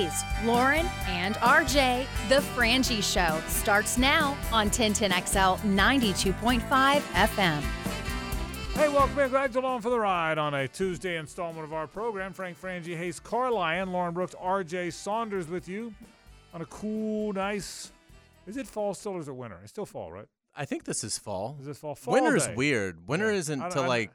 Hayes, Lauren, and RJ. The Frangie Show starts now on 1010XL 92.5 FM. Hey, welcome in. Glad you're along for the ride on a Tuesday installment of our program. Frank Frangie, Hayes Carlyon, Lauren Brooks, RJ Saunders with you on a cool, nice. Is it fall still or is it winter? It's still fall, right? I think this is fall. Is this fall? Fall Winter's day. weird. Winter Yeah. isn't I don't- till like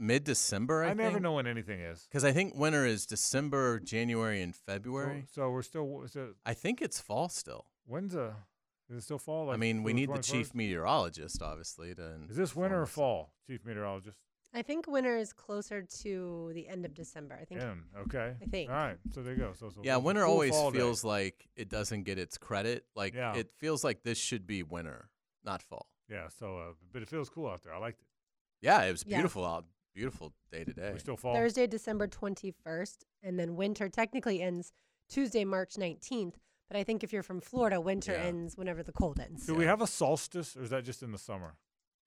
mid December. I, think. I, never know when anything is. Because I think winter is December, January, and February. so we're still. Is it, I think it's fall still. when's a? Is it still fall? I mean, we the need the chief meteorologist, obviously, to. Is this winter or fall, chief meteorologist? I think winter is closer to the end of December. I think. Yeah. Okay. I think. All right. So there you go. So, so Yeah, it's winter cool always fall day. feels like it doesn't get its credit. Like Yeah. it feels like this should be winter, not fall. Yeah. So, uh, but it feels cool out there. I liked it. Yeah, it was Yeah. beautiful out. Beautiful day today. We still fall. Thursday, December 21st, and then winter technically ends Tuesday, March 19th. But I think if you're from Florida, winter Yeah. ends whenever the cold ends. Do we have a solstice, or is that just in the summer?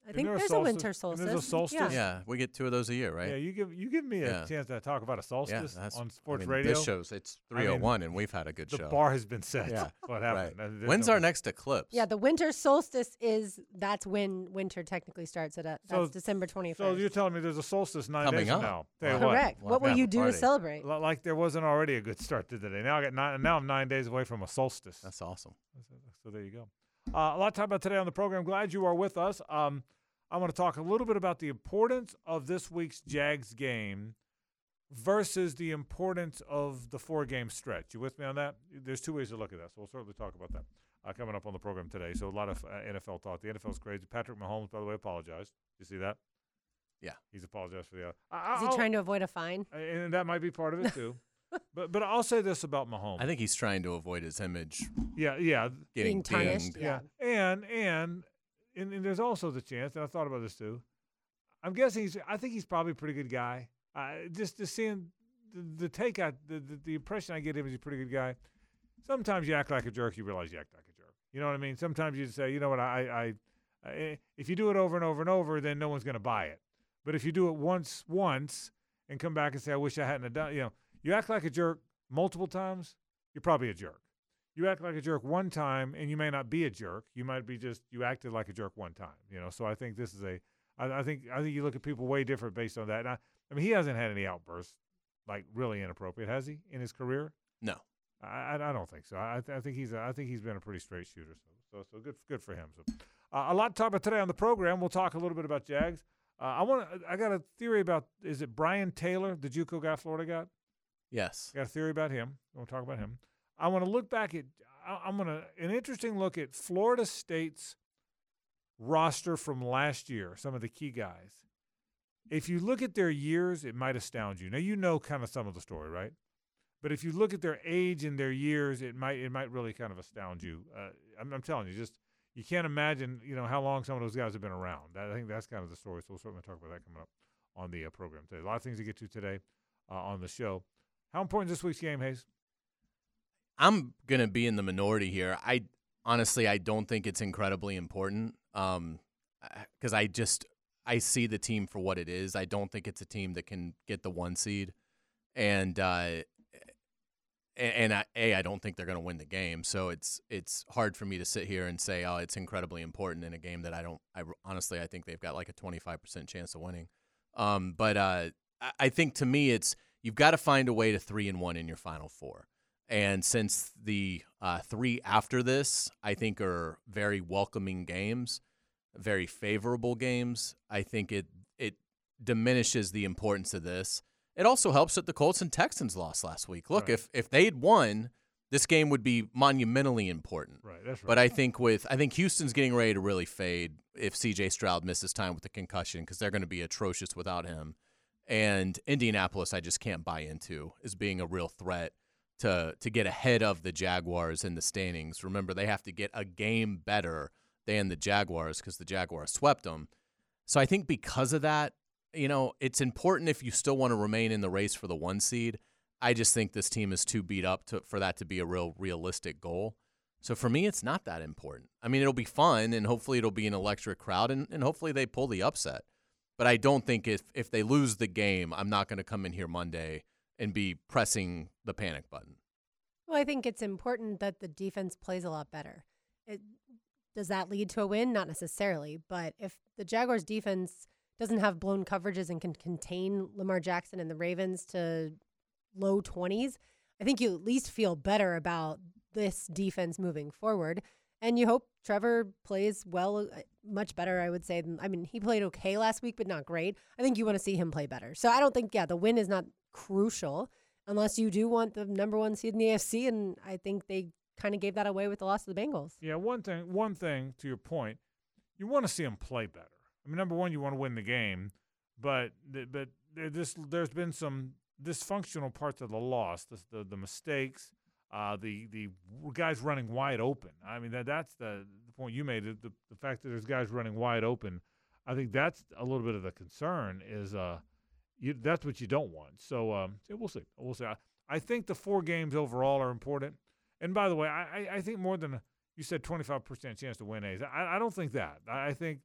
I think there a there's a solstice? winter And solstice. there's a solstice? Yeah. Yeah, we get two of those a year, right? Yeah, you give you give me a Yeah. chance to talk about a solstice that's on I sports mean, radio. This shows it's I mean, 301, and we've had a good the show. The bar has been set. Yeah. what right. happened? Uh, When's no- our next eclipse? Yeah, the winter solstice is that's when winter technically starts. At a, that's So- December 21st. So you're telling me there's a solstice nine Coming days up. now? Wow. correct. We'll What will you a do to celebrate? li- Like there wasn't already a good start to the day. Now I got nine. Now I'm nine days away from a solstice. That's awesome. So there you go. Uh, a lot to talk about today on the program. Glad you are with us. Um, I want to talk a little bit about the importance of this week's Jags game versus the importance of the four game stretch. You with me on that? There's two ways to look at that. So we'll certainly talk about that uh, coming up on the program today. So a lot of uh, NFL talk. The NFL's crazy. Patrick Mahomes, by the way, apologized. You see that? Yeah. He's apologized for the. Uh, Is he I'll- trying to avoid a fine? and that might be part of it too. but but I'll say this about Mahomes. I think he's trying to avoid his image yeah yeah getting Being tarnished, dinged. Yeah. And and and, and there's also the chance, and I thought about this too. I'm guessing he's. I think he's probably a pretty good guy. Uh, just just seeing the, the take I the, the the impression I get of him is he's a pretty good guy. Sometimes you act like a jerk, you realize you act like a jerk. You know what I mean? Sometimes you say, you know what, I I, I if you do it over and over and over, then no one's going to buy it. But if you do it once once and come back and say, I wish I hadn't have done, you know, you act like a jerk multiple times, you're probably a jerk. You act like a jerk one time, and you may not be a jerk. You might be just you acted like a jerk one time. You know, so I think this is a. I, I think I think you look at people way different based on that. And I, I mean, he hasn't had any outbursts like really inappropriate, has he, in his career? No. I, I, I don't think so. I, I think he's a, I think he's been a pretty straight shooter. So so, so good good for him. So uh, a lot to talk about today on the program. We'll talk a little bit about Jags. Uh, I want I got a theory about is it Brian Taylor, the JUCO guy Florida got? Yes. Got a theory about him. We'll talk about him. I want to look back at. I- I'm to an interesting look at Florida State's roster from last year. Some of the key guys. If you look at their years, it might astound you. Now you know kind of some of the story, right? But if you look at their age and their years, it might it might really kind of astound you. Uh, I'm, I'm telling you, just you can't imagine, you know, how long some of those guys have been around. I think that's kind of the story. So we'll certainly talk about that coming up on the uh, program today. A lot of things to get to today uh, on the show. How important is this week's game, Hayes? I'm gonna be in the minority here. I honestly I don't think it's incredibly important. Um, because I just I see the team for what it is. I don't think it's a team that can get the one seed, and uh, and, I, a I don't think they're gonna win the game. So it's it's hard for me to sit here and say oh it's incredibly important in a game that I don't. I honestly I think they've got like a 25 percent chance of winning. Um, but uh, I think to me it's you've got to find a way to three and one in your final four. And since the uh, three after this, I think are very welcoming games, very favorable games. I think it it diminishes the importance of this. It also helps that the Colts and Texans lost last week. Look, Right. if if they'd won, this game would be monumentally important. Right, that's right. But I think with I think Houston's getting ready to really fade if CJ Stroud misses time with the concussion because they're going to be atrocious without him. And Indianapolis, I just can't buy into as being a real threat to to get ahead of the Jaguars in the standings. Remember, they have to get a game better than the Jaguars because the Jaguars swept them. So I think because of that, you know, it's important if you still want to remain in the race for the one seed. I just think this team is too beat up to, for that to be a real realistic goal. So for me, it's not that important. I mean, it'll be fun, and hopefully it'll be an electric crowd, and, and hopefully they pull the upset. But I don't think if if they lose the game, I'm not going to come in here Monday and be pressing the panic button. Well, I think it's important that the defense plays a lot better. It, does that lead to a win? Not necessarily, but if the Jaguars defense doesn't have blown coverages and can contain Lamar Jackson and the Ravens to low 20s, I think you at least feel better about this defense moving forward. And you hope Trevor plays well, uh, much better, I would say. I mean, he played okay last week, but not great. I think you want to see him play better. So I don't think, yeah, the win is not crucial unless you do want the number one seed in the AFC. And I think they kind of gave that away with the loss of the Bengals. Yeah, one thing. One thing to your point, you want to see them play better. I mean, number one, you want to win the game, but but this there's been some dysfunctional parts of the loss, the the, the mistakes, uh, the the guys running wide open. I mean, that that's the, the point you made. The, the fact that there's guys running wide open, I think that's a little bit of the concern. Is uh, you that's what you don't want. So um, we'll see. We'll see. I, I think the four games overall are important. And by the way, I, I think more than you said 25% chance to win Hayes. I, I don't think that. I think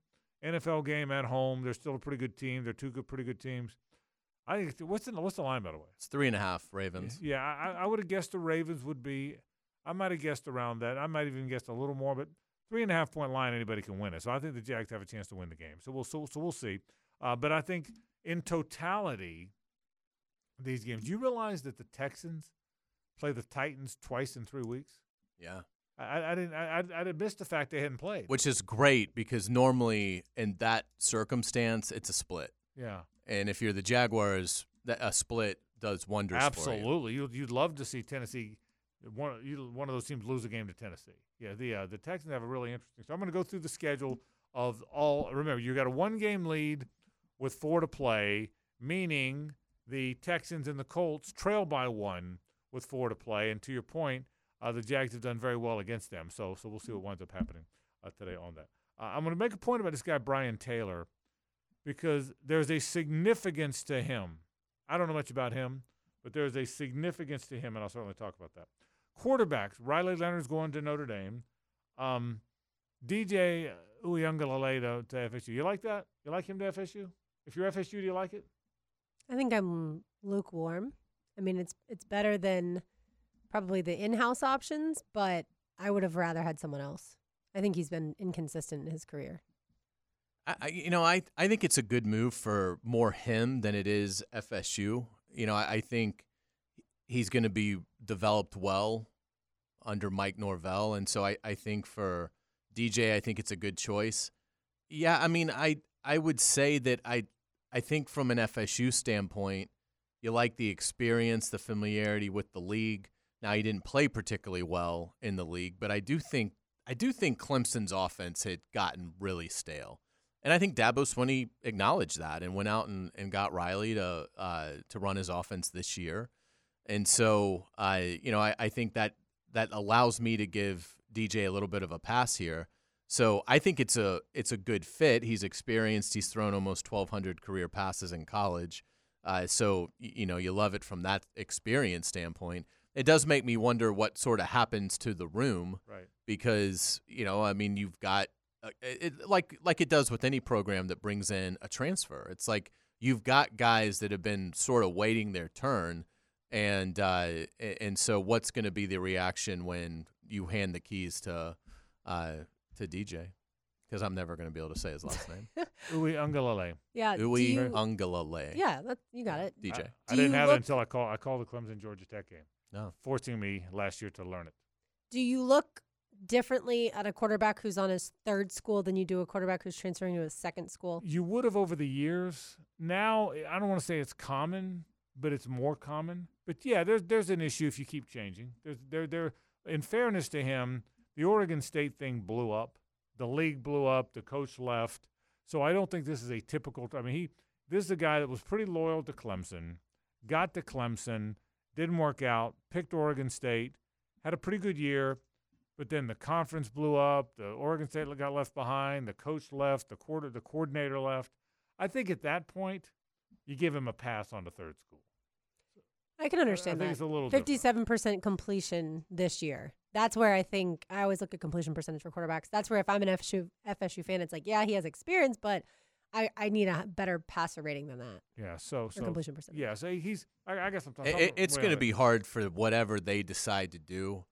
NFL game at home, they're still a pretty good team. They're two good, pretty good teams. I think what's the what's the line by the way? It's three and a half Ravens. Yeah, I, I would have guessed the Ravens would be. I might have guessed around that. I might have even guessed a little more, but three and a half point line, anybody can win it. So I think the Jags have a chance to win the game. So we'll so, so we'll see. Uh, but I think in totality, these games. Do you realize that the Texans play the Titans twice in three weeks. Yeah. I, I didn't. I, I missed the fact they hadn't played, which is great because normally in that circumstance it's a split. Yeah, and if you're the Jaguars, that a split does wonders. Absolutely, you. would you'd love to see Tennessee one you, one of those teams lose a game to Tennessee. Yeah, the uh, the Texans have a really interesting. So I'm going to go through the schedule of all. Remember, you got a one game lead with four to play, meaning the Texans and the Colts trail by one with four to play. And to your point, uh, the Jags have done very well against them. So, so we'll see what winds up happening uh, today on that. Uh, I'm going to make a point about this guy Brian Taylor because there's a significance to him. I don't know much about him, but there's a significance to him, and I'll certainly talk about that. Quarterbacks: Riley Leonard's going to Notre Dame. Um, DJ Uiagalelei to, to FSU. You like that? You like him to FSU? If you're FSU, do you like it? I think I'm lukewarm. I mean, it's it's better than probably the in-house options, but I would have rather had someone else. I think he's been inconsistent in his career. I, you know, I I think it's a good move for more him than it is FSU. You know, I, I think he's going to be developed well under Mike Norvell, and so I, I think for DJ, I think it's a good choice. Yeah, I mean, I I would say that I I think from an FSU standpoint, you like the experience, the familiarity with the league. Now he didn't play particularly well in the league, but I do think I do think Clemson's offense had gotten really stale. And I think Dabo Swinney acknowledged that and went out and, and got Riley to uh, to run his offense this year. And so I you know, I, I think that that allows me to give DJ a little bit of a pass here. So I think it's a it's a good fit. He's experienced. He's thrown almost 1,200 career passes in college. Uh, so you know you love it from that experience standpoint. It does make me wonder what sort of happens to the room, right? Because you know, I mean, you've got it, like like it does with any program that brings in a transfer. It's like you've got guys that have been sort of waiting their turn, and uh, and so what's going to be the reaction when you hand the keys to uh, to DJ? because I'm never going to be able to say his last name. Uiagalelei. Yeah. Uiagalelei. Yeah, that, you got it. DJ. I, I didn't have it until I called. I called the Clemson Georgia Tech game. No. Forcing me last year to learn it. Do you look differently at a quarterback who's on his third school than you do a quarterback who's transferring to his second school? You would have over the years. Now, I don't want to say it's common, but it's more common. But yeah, there's there's an issue if you keep changing. There's there there. In fairness to him, the Oregon State thing blew up the league blew up, the coach left. So I don't think this is a typical. I mean, he this is a guy that was pretty loyal to Clemson, got to Clemson, didn't work out, picked Oregon State, had a pretty good year, but then the conference blew up. The Oregon State got left behind. The coach left. The quarter, the coordinator left. I think at that point, you give him a pass on the third school. I can understand I that. It's a little fifty-seven percent completion this year. That's where I think I always look at completion percentage for quarterbacks. That's where if I'm an FSU FSU fan, it's like, yeah, he has experience, but I, I need a better passer rating than that. Yeah. So Or so completion percentage. yeah. So he's. I, I guess I'm I- talking. I- it's going to be hard for whatever they decide to do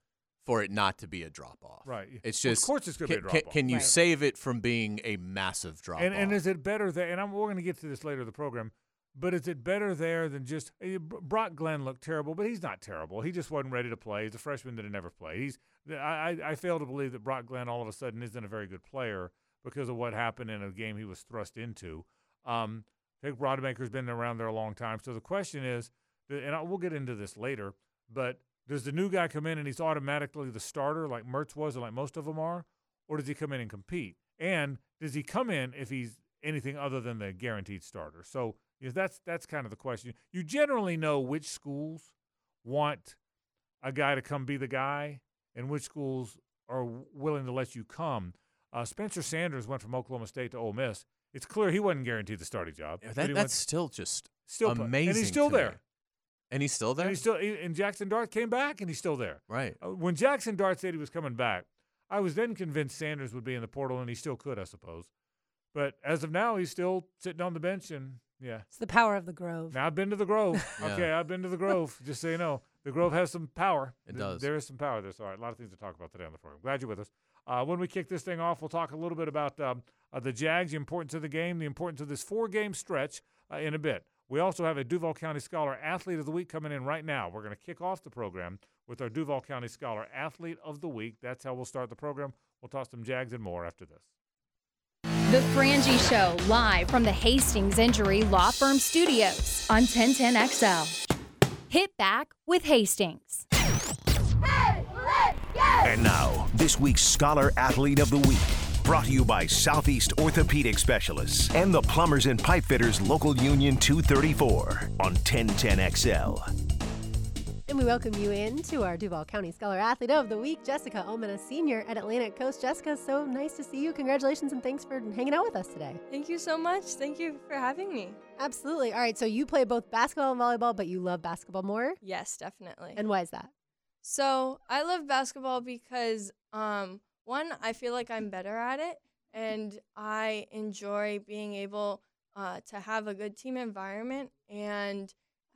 for it not to be a drop off. right. It's Well, just of course it's going to can, be a drop off. can you Right. save it from being a massive drop And off? and is it better there? And I'm, we're going to get to this later in the program. But is it better there than just eh, Brock Glenn looked terrible, but he's not terrible. He just wasn't ready to play. He's a freshman that had never played. He's I, I I fail to believe that Brock Glenn all of a sudden isn't a very good player because of what happened in a game he was thrust into. Um, Vic Rodemaker's been around there a long time. So the question is, and I, we'll get into this later, but does the new guy come in and he's automatically the starter like Mertz was or like most of them are, or does he come in and compete? And does he come in if he's anything other than the guaranteed starter? So yes, that's that's kind of the question. You generally know which schools want a guy to come be the guy, and which schools are willing to let you come. Uh, Spencer Sanders went from Oklahoma State to Ole Miss. It's clear he wasn't guaranteed the starting job. Yeah, that, that's went- still just still amazing. and he's still there. And he's still there. And he's still he- and Jackson Dart came back, and he's still there. right. Uh, when Jackson Dart said he was coming back, I was then convinced Sanders would be in the portal, and he still could, I suppose. But as of now, he's still sitting on the bench, and yeah. It's the power of the Grove. Now I've been to the Grove. Yeah. Okay, I've been to the Grove. just so you know, the Grove has some power. It Th- does. There is some power there. So, all right, a lot of things to talk about today on the program. Glad you're with us. Uh, when we kick this thing off, we'll talk a little bit about um, uh, the Jags, the importance of the game, the importance of this four-game stretch uh, in a bit. We also have a Duval County Scholar Athlete of the Week coming in right now. We're going to kick off the program with our Duval County Scholar Athlete of the Week. That's how we'll start the program. We'll toss some Jags and more after this. The Frangie Show, live from the Hastings Injury Law Firm Studios on 1010XL. Hit back with Hastings. And now, this week's Scholar Athlete of the Week. Brought to you by Southeast Orthopedic Specialists and the Plumbers and Pipe Fitters Local Union 234 on 1010XL. And we welcome you in to our Duval County Scholar Athlete of the Week, Jessica Omena, Senior at Atlantic Coast. Jessica, so nice to see you. Congratulations and thanks for hanging out with us today. Thank you so much. Thank you for having me. Absolutely. All right, so you play both basketball and volleyball, but you love basketball more. Yes, definitely. And why is that? so I love basketball because um one, I feel like I'm better at it and I enjoy being able uh, to have a good team environment and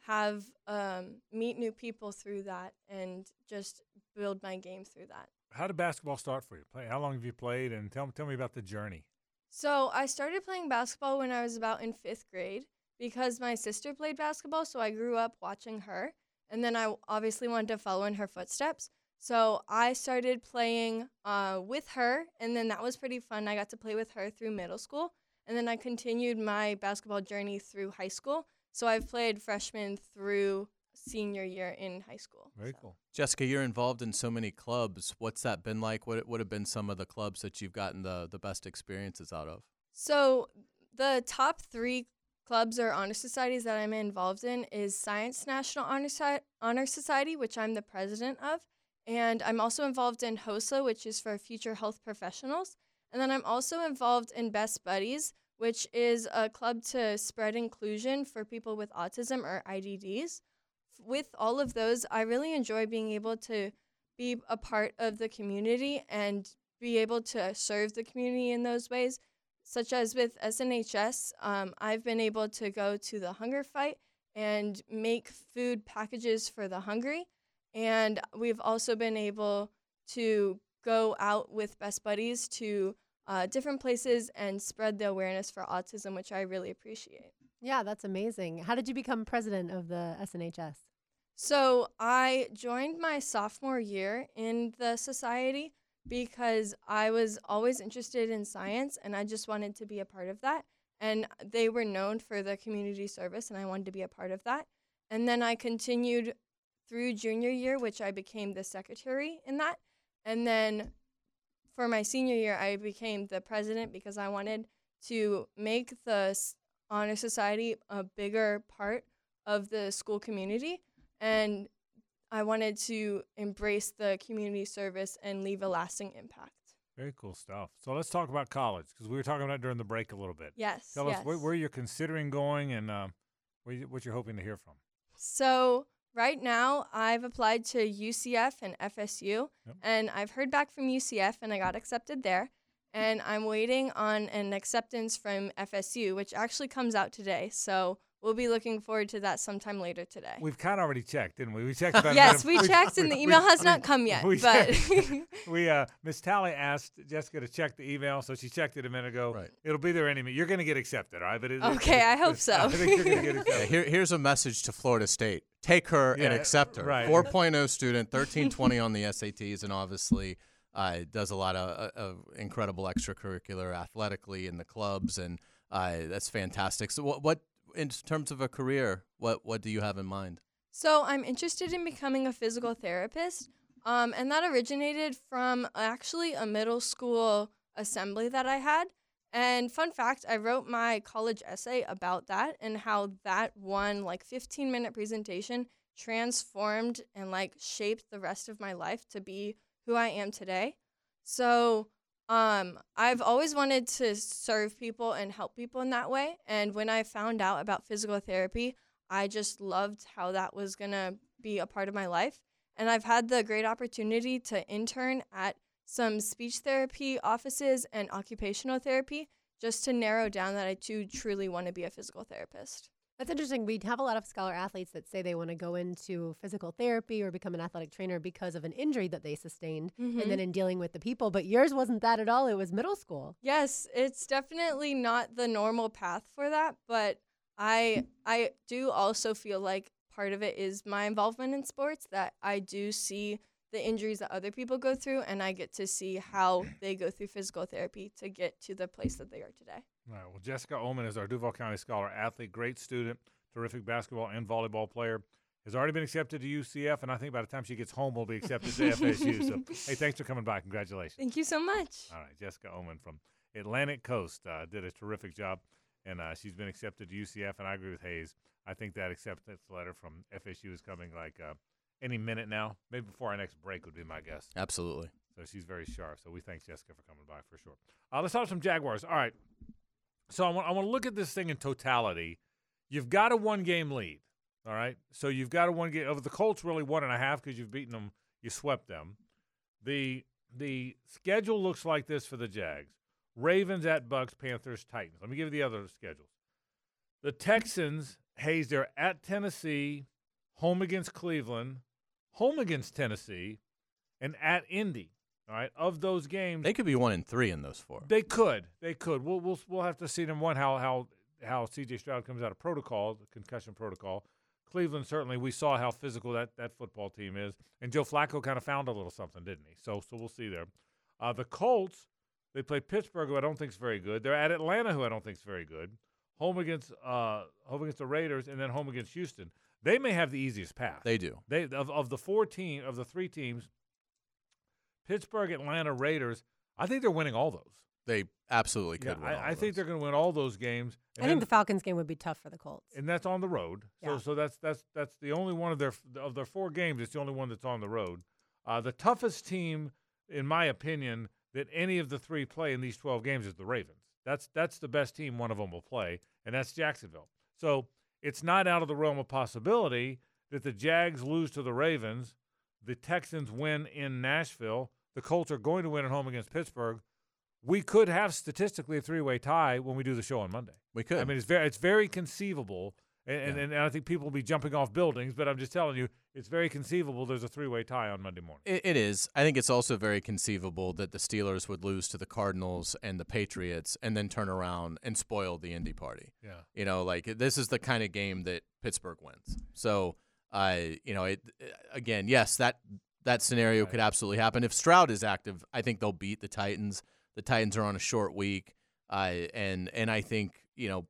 have um, meet new people through that and just build my game through that. How did basketball start for you? Play, how long have you played? And tell, tell me about the journey. So I started playing basketball when I was about in fifth grade because my sister played basketball, so I grew up watching her. And then I obviously wanted to follow in her footsteps. So I started playing uh, with her, and then that was pretty fun. I got to play with her through middle school. And then I continued my basketball journey through high school. So I've played freshman through senior year in high school. Very So- cool. Jessica, you're involved in so many clubs. What's that been like? What would have been some of the clubs that you've gotten the, the best experiences out of? So the top three clubs or honor societies that I'm involved in is Science National Honor, honor Society, which I'm the president of, and I'm also involved in HOSA, which is for Future Health Professionals, and then I'm also involved in Best Buddies, which is a club to spread inclusion for people with autism or IDDs. With all of those, I really enjoy being able to be a part of the community and be able to serve the community in those ways such as with SNHS, um, I've been able to go to the hunger fight and make food packages for the hungry. And we've also been able to go out with Best Buddies to uh, different places and spread the awareness for autism, which I really appreciate. Yeah, that's amazing. How did you become president of the SNHS? So I joined my sophomore year in the society because I was always interested in science and I just wanted to be a part of that. And they were known for the community service, and I wanted to be a part of that. And then I continued through junior year, which I became the secretary in that. And then for my senior year, I became the president because I wanted to make the honor society a bigger part of the school community and I wanted to embrace the community service and leave a lasting impact. Very cool stuff. So let's talk about college because we were talking about it during the break a little bit. Yes. Tell yes. us where, where you're considering going and um, where you, what you're hoping to hear from. So right now, I've applied to UCF and FSU, Yep. and I've heard back from UCF, and I got accepted there. and I'm waiting on an acceptance from FSU, which actually comes out today. So we'll be looking forward to that sometime later today. We've kind of already checked, didn't we? We checked. About yes, minute- we checked, and the we- email has I not mean, come yet. we But we uh Miss Tally asked Jessica to check the email, so she checked it a minute ago. Right. It'll be there any minute. You're going to get accepted, all right? But it, it- Okay, I hope so. I think you're going to get Yeah, accepted. here, here's a message to Florida State. Take her and accept her. right. 4.0 student, 1320 on the SATs, and obviously uh, does a lot of, of incredible extracurricular athletically in the clubs, and uh, that's fantastic. So, what, what in terms of a career, what what do you have in mind? So I'm interested in becoming a physical therapist, um, and that originated from actually a middle school assembly that I had. And fun fact, I wrote my college essay about that and how that one like 15 minute presentation transformed and like shaped the rest of my life to be who I am today. So um, I've always wanted to serve people and help people in that way. And when I found out about physical therapy, I just loved how that was going to be a part of my life. And I've had the great opportunity to intern at some speech therapy offices and occupational therapy just to narrow down that I too truly want to be a physical therapist. That's interesting. We have a lot of scholar athletes that say they want to go into physical therapy or become an athletic trainer because of an injury that they sustained Mhm. and then in dealing with the people. But yours wasn't that at all. It was middle school. Yes, it's definitely not the normal path for that, but I I do also feel like part of it is my involvement in sports that I do see the injuries that other people go through and I get to see how they go through physical therapy to get to the place that they are today. All right. Well, Jessica Oman is our Duval County Scholar athlete, great student, terrific basketball and volleyball player. Has already been accepted to UCF, and I think by the time she gets home, we'll be accepted to FSU. So, hey, thanks for coming by. Congratulations. Thank you so much. All right, Jessica Oman from Atlantic Coast uh, did a terrific job, and uh, she's been accepted to UCF. And I agree with Hayes. I think that acceptance letter from FSU is coming like uh, any minute now. Maybe before our next break would be my guess. Absolutely. So she's very sharp. So we thank Jessica for coming by for sure. Uh, let's talk some Jaguars. All right. So I want I want to look at this thing in totality. You've got a one game lead. All right. So you've got a one game over the Colts really one and a half because you've beaten them. You swept them. The the schedule looks like this for the Jags: Ravens at Bucks, Panthers, Titans. Let me give you the other schedules. The Texans, Hayes, they're at Tennessee, home against Cleveland, home against Tennessee, and at Indy. All right. Of those games, They could be one and three in those four. they could. They could. We'll we'll we'll have to see them one how how how C.J. Stroud comes out of protocol, the concussion protocol. Cleveland certainly we saw how physical that that football team is, and Joe Flacco kind of found a little something, didn't he? So so we'll see there. Uh, the Colts they play Pittsburgh, who I don't think is very good. They're at Atlanta, who I don't think is very good. Home against uh home against the Raiders, and then home against Houston. They may have the easiest path. They do. They of, of the four team of the three teams, Pittsburgh, Atlanta, Raiders. I think they're winning all those. They absolutely Yeah, could. win all I, I think they're going to win all those games. I think the Falcons game would be tough for the Colts. and that's on the road. So Yeah. so that's that's that's the only one of their of their four games. It's the only one that's on the road. Uh, the toughest team, in my opinion, that any of the three play in these twelve games is the Ravens. That's that's the best team one of them will play, and that's Jacksonville. So it's not out of the realm of possibility that the Jags lose to the Ravens, the Texans win in Nashville, the Colts are going to win at home against Pittsburgh. We could have statistically a three-way tie when we do the show on Monday. we could. I mean, it's very it's very conceivable, and, and, and I think people will be jumping off buildings. But I'm just telling you, it's very conceivable. There's a three way tie on Monday morning. It, it is. I think it's also very conceivable that the Steelers would lose to the Cardinals and the Patriots and then turn around and spoil the Indy party. Yeah. You know, like this is the kind of game that Pittsburgh wins. So, uh, you know, it again, yes, that that scenario Right. could absolutely happen. If Stroud is active, I think they'll beat the Titans. The Titans are on a short week, uh, and and I think you know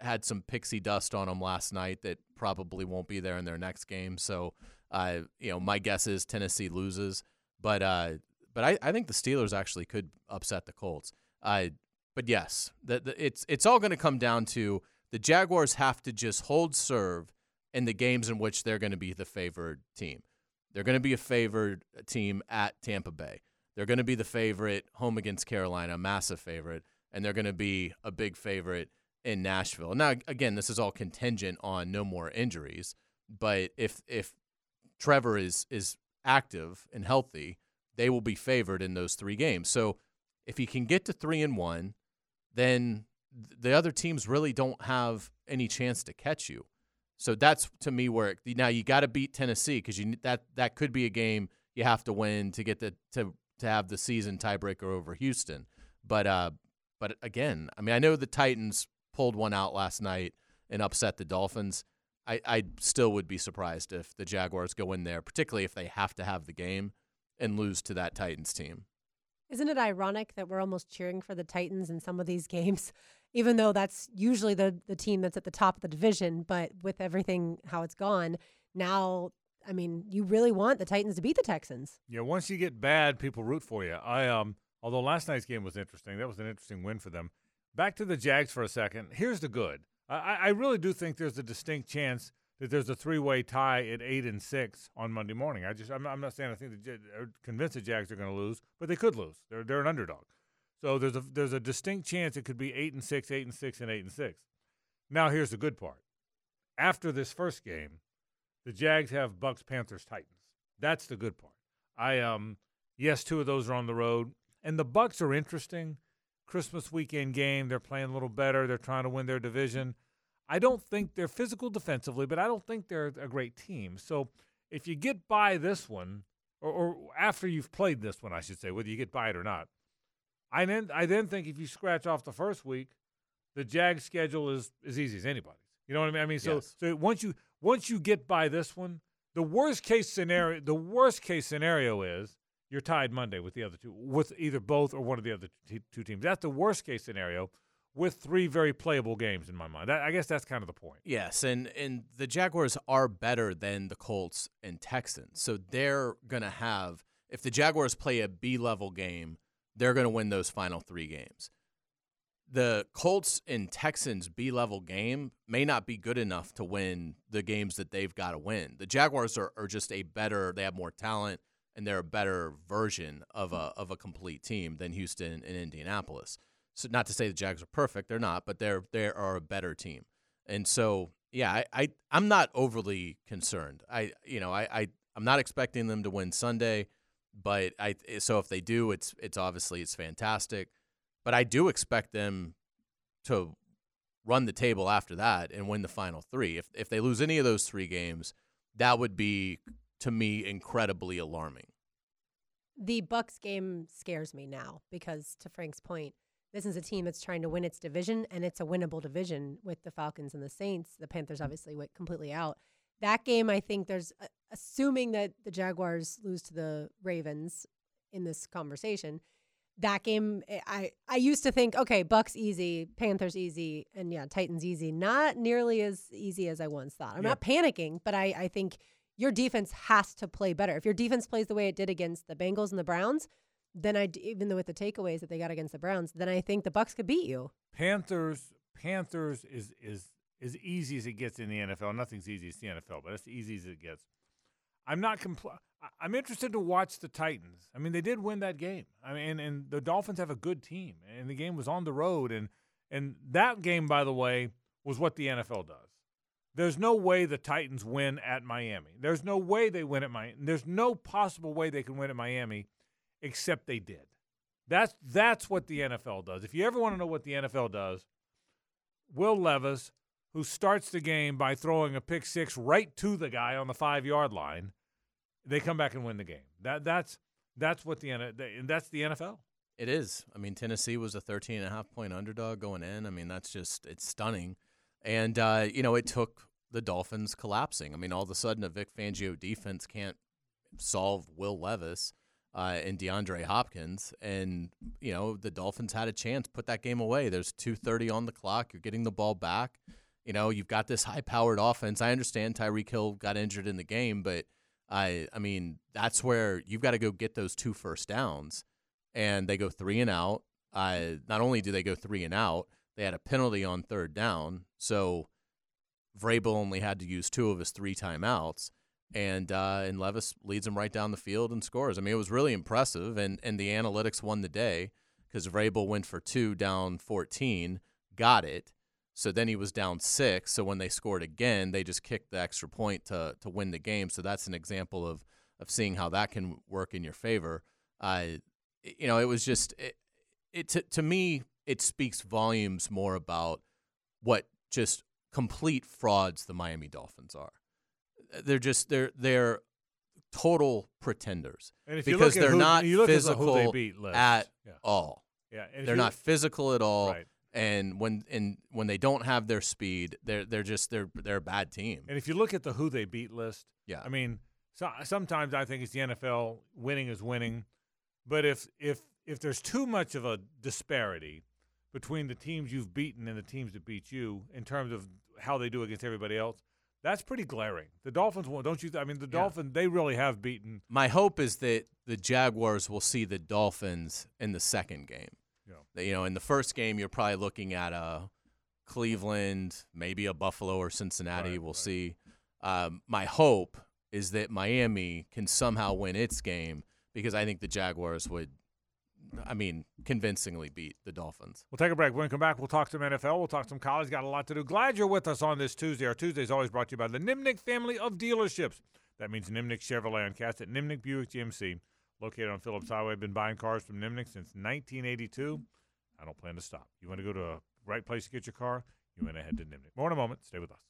had some pixie dust on them last night that probably won't be there in their next game. So, uh, you know, my guess is Tennessee loses, but uh, but I, I think the Steelers actually could upset the Colts. Uh, but yes, the, the, it's it's all going to come down to the Jaguars have to just hold serve in the games in which they're going to be the favored team. They're going to be a favored team at Tampa Bay. They're going to be the favorite home against Carolina, massive favorite, and they're going to be a big favorite in Nashville. Now, again, this is all contingent on no more injuries. But if if Trevor is is active and healthy, they will be favored in those three games. So If you can get to three and one, then the other teams really don't have any chance to catch you. So that's to me where it, now you got to beat Tennessee because you that that could be a game you have to win to get the to to have the season tiebreaker over Houston. But uh, but again, I mean, I know the Titans pulled one out last night and upset the Dolphins. I, I still would be surprised if the Jaguars go in there, particularly if they have to have the game and lose to that Titans team. Isn't it ironic that we're almost cheering for the Titans in some of these games, even though that's usually the the team that's at the top of the division? But with everything how it's gone, now I mean, you really want the Titans to beat the Texans. Yeah, once you get bad, people root for you. I um, although last night's game was interesting, that was an interesting win for them. Back to the Jags for a second. Here's the good. I, I really do think there's a distinct chance that there's a three-way tie at eight and six on Monday morning. I just I'm I'm not saying I think the convinced the Jags are going to lose, but they could lose. They're they're an underdog, so there's a there's a distinct chance it could be eight and six, eight and six, and eight and six. Now here's the good part. After this first game, the Jags have Bucks, Panthers, Titans. That's the good part. I um yes, two of those are on the road, and the Bucks are interesting. Christmas weekend game, they're playing a little better. They're trying to win their division. I don't think they're physical defensively, but I don't think they're a great team. So if you get by this one, or, or after you've played this one, I should say, whether you get by it or not, I then I then think if you scratch off the first week, the Jags schedule is as easy as anybody's. You know what I mean? I mean, so Yes. so once you once you get by this one, the worst case scenario the worst case scenario is you're tied Monday with the other two, with either both or one of the other two teams. That's the worst case scenario, with three very playable games in my mind. That, I guess that's kind of the point. Yes, and and the Jaguars are better than the Colts and Texans. So they're going to have if the Jaguars play a B-level game, they're going to win those final 3 games. The Colts and Texans B-level game may not be good enough to win the games that they've got to win. The Jaguars are, are just a better, they have more talent and they're a better version of a of a complete team than Houston and Indianapolis. So not to say the Jags are perfect, they're not, but they're they are a better team. And so, yeah, I, I I'm not overly concerned. I you know I, I I'm not expecting them to win Sunday, but I so if they do, it's it's obviously it's fantastic. But I do expect them to run the table after that and win the final three. If if they lose any of those three games, that would be to me incredibly alarming. The Bucks game scares me now because, to Frank's point, this is a team that's trying to win its division, and it's a winnable division with the Falcons and the Saints. The Panthers obviously went completely out. That game, I think there's, uh, assuming that the Jaguars lose to the Ravens in this conversation, that game, eh, I I used to think, okay, Bucks easy, Panthers easy, and yeah, Titans easy. Not nearly as easy as I once thought. I'm Yeah. not panicking, but I I think your defense has to play better. If your defense plays the way it did against the Bengals and the Browns, then I even though with the takeaways that they got against the Browns, then I think the Bucks could beat you. Panthers Panthers is is as easy as it gets in the NFL. Nothing's easy as the NFL, but it's easy as it gets. I'm not compl- I'm interested to watch the Titans. I mean, they did win that game. I mean, and, and the Dolphins have a good team, and the game was on the road, and and that game, by the way, was what the NFL does. There's no way the Titans win at Miami. There's no way they win at Miami. There's no possible way they can win at Miami, except they did. That's that's what the NFL does. If you ever want to know what the NFL does, Will Levis, who starts the game by throwing a pick six right to the guy on the five yard line, they come back and win the game. That that's that's what the and that's the NFL. It is. I mean, Tennessee was a 13 and a half point underdog going in. I mean, that's just it's stunning. And uh, you know, it took the Dolphins collapsing. I mean, all of a sudden a Vic Fangio defense can't solve Will Levis uh, and DeAndre Hopkins and you know, the Dolphins had a chance put that game away. There's 2:30 on the clock. You're getting the ball back. You know, you've got this high-powered offense. I understand Tyreek Hill got injured in the game, but I I mean, that's where you've got to go get those two first downs and they go three and out. Uh, not only do they go three and out, they had a penalty on third down, so Vrabel only had to use two of his three timeouts, and uh, and Levis leads him right down the field and scores. I mean, it was really impressive, and and the analytics won the day because Vrabel went for two down fourteen, got it. So then he was down six. So when they scored again, they just kicked the extra point to to win the game. So that's an example of of seeing how that can work in your favor. Uh, you know, it was just it, it to, to me it speaks volumes more about what just complete frauds the Miami Dolphins are. They're just they're they're total pretenders And if you because look at they're who- not you look at the physical who they at Yeah. all. Yeah, They're not physical at all. Right. And when and when they don't have their speed, they're they're just they're they're a bad team. And if you look at the who they beat list, Yeah. I mean, so, sometimes I think it's the NFL winning is winning, but if if if there's too much of a disparity between the teams you've beaten and the teams that beat you in terms of how they do against everybody else, that's pretty glaring. The Dolphins won, don't you? th- I mean, the Yeah. Dolphins they really have beaten. My hope is that the Jaguars will see the Dolphins in the second game. You know, You know, in the first game, you're probably looking at a Cleveland, maybe a Buffalo or Cincinnati. Right, we'll right. see. Um, my hope is that Miami can somehow win its game because I think the Jaguars would, I mean, convincingly beat the Dolphins. We'll take a break. When we come back, we'll talk to some NFL. We'll talk some college. Got a lot to do. Glad you're with us on this Tuesday. Our Tuesday is always brought to you by the Nimnicht family of dealerships. That means Nimnicht Chevrolet on Cass at Nimnicht Buick GMC, located on Phillips Highway. Been buying cars from Nimnicht since 1982. I don't plan to stop. You want to go to a right place to get your car? You want to head to Nimnicht. More in a moment. Stay with us.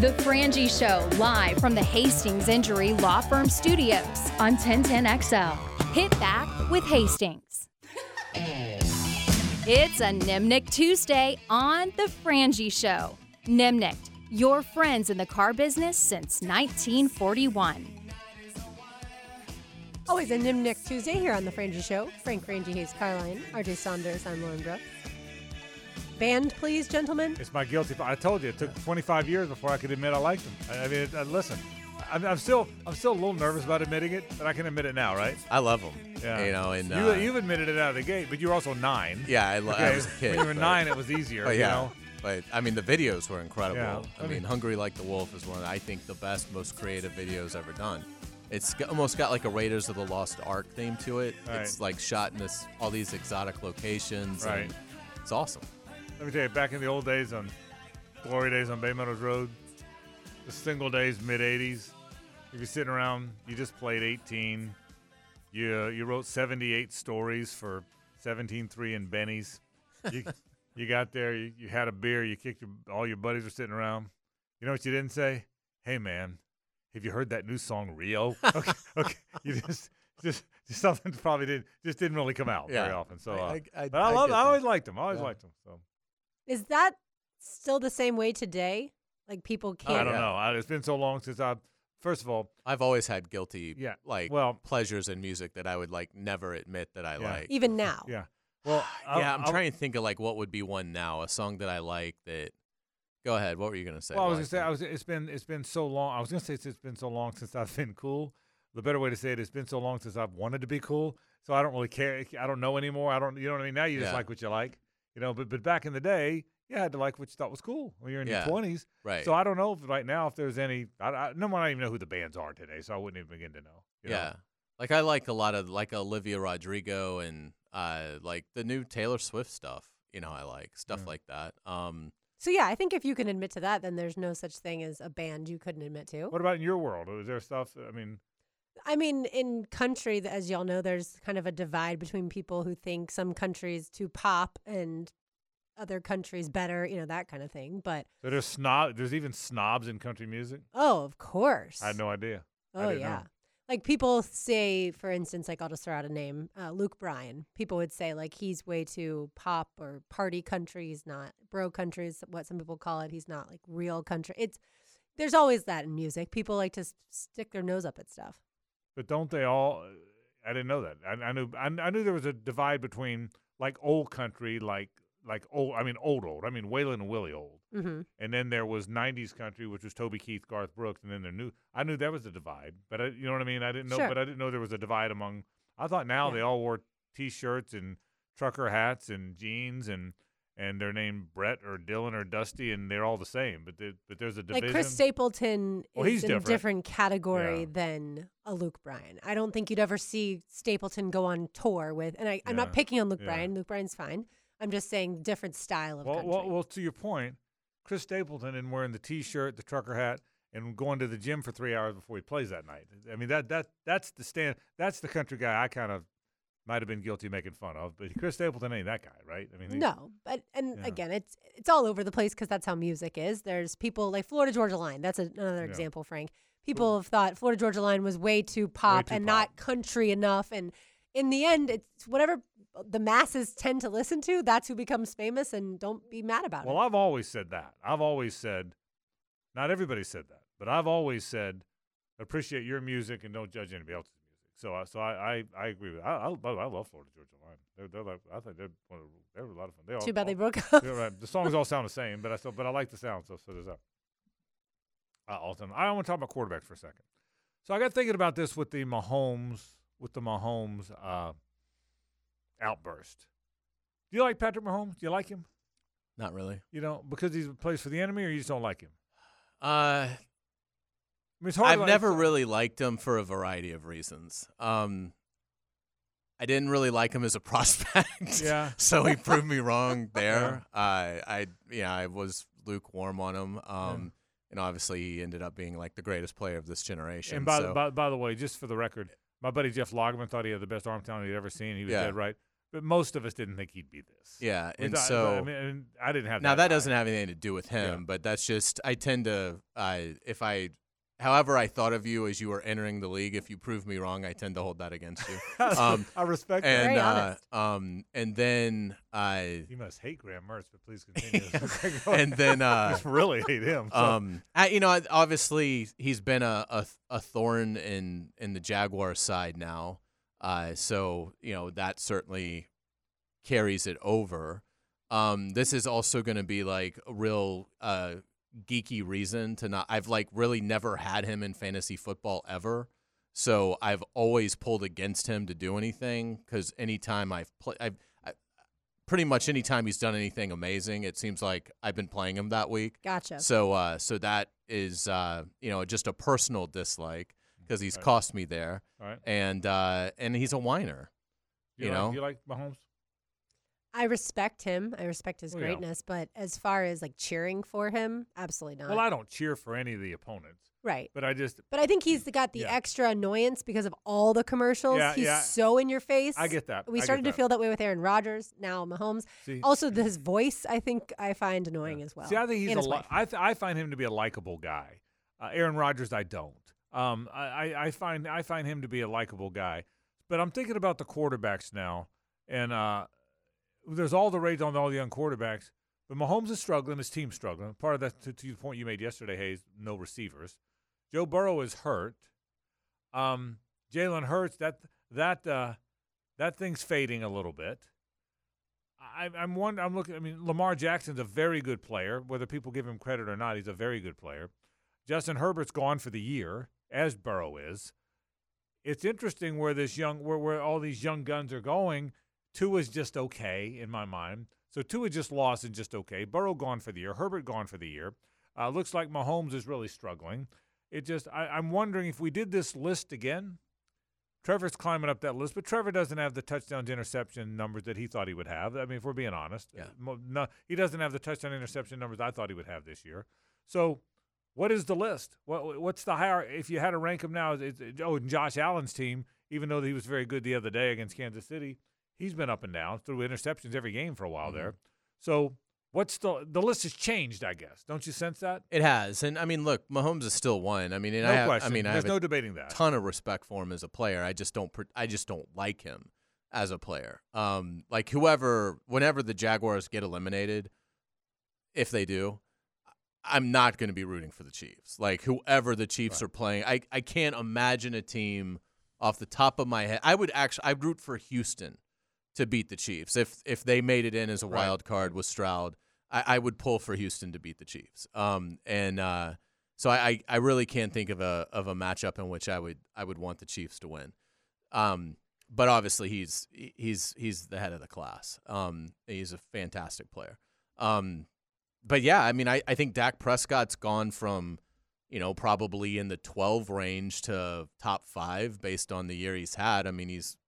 The Frangie Show, live from the Hastings Injury Law Firm Studios on 1010XL. Hit back with Hastings. It's a Nimnicht Tuesday on The Frangie Show. Nimnicht, your friends in the car business since 1941. Always a Nimnicht Tuesday here on the Frangie Show. Frank Frangie Hayes Carline, RJ Saunders, I'm Lauren Brooks. Band, please, gentlemen. It's my guilty. I told you it took 25 years before I could admit I liked them. I, I mean, it, uh, listen, I'm, I'm still I'm still a little nervous about admitting it, but I can admit it now, right? I love them. Yeah. You know, and you, uh, you've admitted it out of the gate, but you were also nine. yeah, I, lo- I Okay, was a kid. When you were but- nine, it was easier. But you yeah, know? but I mean, the videos were incredible. Yeah, I, I mean, mean- "Hungry Like the Wolf" is one of I think the best, most creative videos ever done. It's almost got like a Raiders of the Lost Ark theme to it. Right. It's like shot in this all these exotic locations. Right. And it's awesome. Let me tell you, back in the old days on glory days on Bay Meadows Road, the single days, mid '80s. If you're sitting around, you just played 18. You uh, you wrote 78 stories for 17.3 and Benny's. You, you got there, you, you had a beer, you kicked your, all your buddies were sitting around. You know what you didn't say? Hey man, have you heard that new song Rio? Okay, okay. You just just, just something probably didn't, just didn't really come out very often. So, uh, I- I- but I, I love. I always liked them. I always Yeah. liked them. So. Is that still the same way today? Like people can't. I don't know. I, it's been so long since I. First of all, I've always had guilty, Yeah, like well- pleasures in music that I would like never admit that I Yeah. like. Even now. yeah. Well, I- yeah, I'm I- trying to think of like what would be one now, a song that I like that. Go ahead. What were you gonna say? Well, I was gonna say I was. It's been it's been so long. I was gonna say it's, it's been so long since I've been cool. The better way to say it, it's been so long since I've wanted to be cool. So I don't really care. I don't know anymore. I don't. You know what I mean? Now you just Yeah. like what you like. You know. But but back in the day, you had to like what you thought was cool when you're in Yeah. your twenties. right. So I don't know if right now if there's any. I, I no one I don't even know who the bands are today. So I wouldn't even begin to know. you know? yeah. Like I like a lot of like Olivia Rodrigo and uh like the new Taylor Swift stuff. You know, I like stuff Yeah. like that. Um So yeah, I think if you can admit to that, then there's no such thing as a band you couldn't admit to. What about in your world? Is there stuff? I mean, I mean, in country, as y'all know, there's kind of a divide between people who think some countries too pop and other countries better, you know, that kind of thing. But so there's snob. There's even snobs in country music. oh, of course. I had no idea. Oh didn't know. yeah. Like people say, for instance, like I'll just throw out a name, uh, Luke Bryan. People would say like he's way too pop or party country. He's not bro country is what some people call it. He's not like real country. It's there's always that in music. People like to s- stick their nose up at stuff. But don't they all? I didn't know that. I, I knew. I, I knew there was a divide between like old country, like like old. I mean old old. I mean Waylon and Willie old. Mm-hmm. And then there was '90s country, which was Toby Keith, Garth Brooks, and then there new. I knew there was a divide, but I, you know what I mean. I didn't know, Sure. but I didn't know there was a divide among. I thought now Yeah. they all wore T-shirts and trucker hats and jeans and and they're named Brett or Dylan or Dusty, and they're all the same. But there, but there's a division. Like Chris Stapleton Well, is in a different. different category Yeah. than a Luke Bryan. I don't think you'd ever see Stapleton go on tour with. And I, I'm Yeah. not picking on Luke Yeah. Bryan. Luke Bryan's fine. I'm just saying different style of well, country. well, well, to your point, Chris Stapleton and wearing the T-shirt, the trucker hat, and going to the gym for three hours before he plays that night. I mean that that that's the stand. That's the country guy I kind of might have been guilty of making fun of. But Chris Stapleton ain't that guy, right? I mean, he- No, but and Yeah. again, it's it's all over the place because that's how music is. There's people like Florida Georgia Line. That's a, another Yeah. example, Frank. People have thought Florida Georgia Line was way too pop too and pop. not country enough, and in the end, it's whatever the masses tend to listen to. That's who becomes famous, and don't be mad about Well, it. Well, I've always said that. I've always said, not everybody said that, but I've always said, appreciate your music and don't judge anybody else's music. So, I so I, I, I agree with. I, I, by the way, I love Florida Georgia Line. They're, they're like, I think they're one of, they're a lot of fun. They all, Too bad they broke up. You're right. The songs all sound the same, but I still, but I like the sound. So, so there's that. Uh, Alton, I want to talk about quarterbacks for a second. So I got thinking about this with the Mahomes, with the Mahomes uh, outburst. Do you like Patrick Mahomes? Do you like him? Not really. You know, because he plays for the enemy, or you just don't like him? Uh, I mean, it's hard. to I've like- never really liked him for a variety of reasons. Um, I didn't really like him as a prospect. Yeah. so he proved me wrong there. I, I, yeah, I was lukewarm on him. Um, and obviously he ended up being like the greatest player of this generation. And by, so, the, by, by the way, just for the record, my buddy Jeff Lageman thought he had the best arm talent he'd ever seen. He was Yeah. dead right. But most of us didn't think he'd be this. yeah, and so I mean, I didn't have now that. that doesn't have anything to do with him, Yeah. but that's just I tend to I if I however I thought of you as you were entering the league, if you prove me wrong, I tend to hold that against you. um, I respect that. and Very uh, um and then I You must hate Graham Mertz, but please continue. and then uh just really hate him. So, um I, you know obviously he's been a, a a thorn in in the Jaguar side now. Uh so you know that certainly carries it over. Um this is also going to be like a real uh geeky reason to not I've like really never had him in fantasy football ever. So I've always pulled against him to do anything cuz anytime I've played I've I, pretty much anytime he's done anything amazing, it seems like I've been playing him that week. Gotcha. So uh, so that is uh, you know just a personal dislike because he's Right. cost me there, all right. and uh, and he's a whiner. you like, know? you like Mahomes? I respect him. I respect his Well, yeah. greatness, but as far as like cheering for him, absolutely not. Well, I don't cheer for any of the opponents, right. but I just But I think he's got the Yeah. extra annoyance because of all the commercials. Yeah, he's yeah. so in your face. I get that. We I started to that. feel that way with Aaron Rodgers. Now Mahomes. see. Also, his voice, I think, I find annoying as well. See, I think he's And a li- I, th- I find him to be a likable guy. Uh, Aaron Rodgers, I don't. Um, I, I, I find I find him to be a likable guy. But I'm thinking about the quarterbacks now, and uh, there's all the rage on all the young quarterbacks. But Mahomes is struggling. His team's struggling. Part of that, to, to the point you made yesterday, Hayes, no receivers. Joe Burrow is hurt. Um, Jalen Hurts, that that uh, that thing's fading a little bit. I, I'm one. I'm looking. I mean, Lamar Jackson's a very good player. Whether people give him credit or not, he's a very good player. Justin Herbert's gone for the year, as Burrow is. It's interesting where this young, where where all these young guns are going. Tua's just okay in my mind. So Tua just lost and just okay. Burrow gone for the year. Herbert gone for the year. Uh, looks like Mahomes is really struggling. It just, I, I'm wondering if we did this list again. Trevor's climbing up that list, but Trevor doesn't have the touchdowns interception numbers that he thought he would have. I mean, if we're being honest, Yeah. No, he doesn't have the touchdown interception numbers I thought he would have this year. So, what is the list? What what's the higher? If you had to rank him now, it's, it's, oh, and Josh Allen's team, even though he was very good the other day against Kansas City, he's been up and down through interceptions every game for a while Mhm. there. So, what's the the list has changed? I guess don't you sense that? It has, and I mean, look, Mahomes is still one. I mean, and no I, have, question. I mean, I there's have no a debating that. ton of respect for him as a player. I just don't, I just don't like him as a player. Um, like whoever, whenever the Jaguars get eliminated, if they do, I'm not going to be rooting for the Chiefs. Like whoever the Chiefs Right. are playing, I I can't imagine a team off the top of my head. I would actually, I'd root for Houston to beat the Chiefs if if they made it in as a wild card with Stroud. I, I would pull for Houston to beat the Chiefs. Um, and uh, so I, I really can't think of a of a matchup in which I would I would want the Chiefs to win. Um, but obviously he's he's he's the head of the class. Um, he's a fantastic player. Um, but yeah, I mean, I, I think Dak Prescott's gone from, you know, probably in the 12 range to top five based on the year he's had. I mean, he's he-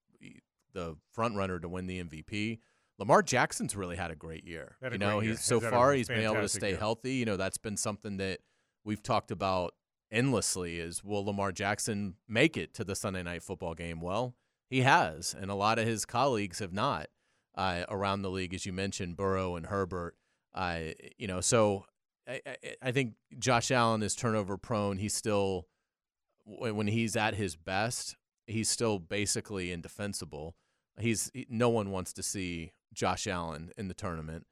the front runner to win the MVP. Lamar Jackson's really had a great year. Had you know, year. he's so He's far he's been able to stay year. healthy. You know, that's been something that we've talked about endlessly is will Lamar Jackson make it to the Sunday night football game? Well, He has, and a lot of his colleagues have not uh, around the league, as you mentioned, Burrow and Herbert. Uh, you know, so I, I, I think Josh Allen is turnover prone. He's still when he's at his best, he's still basically indefensible. He's he, no one wants to see Josh Allen in the tournament.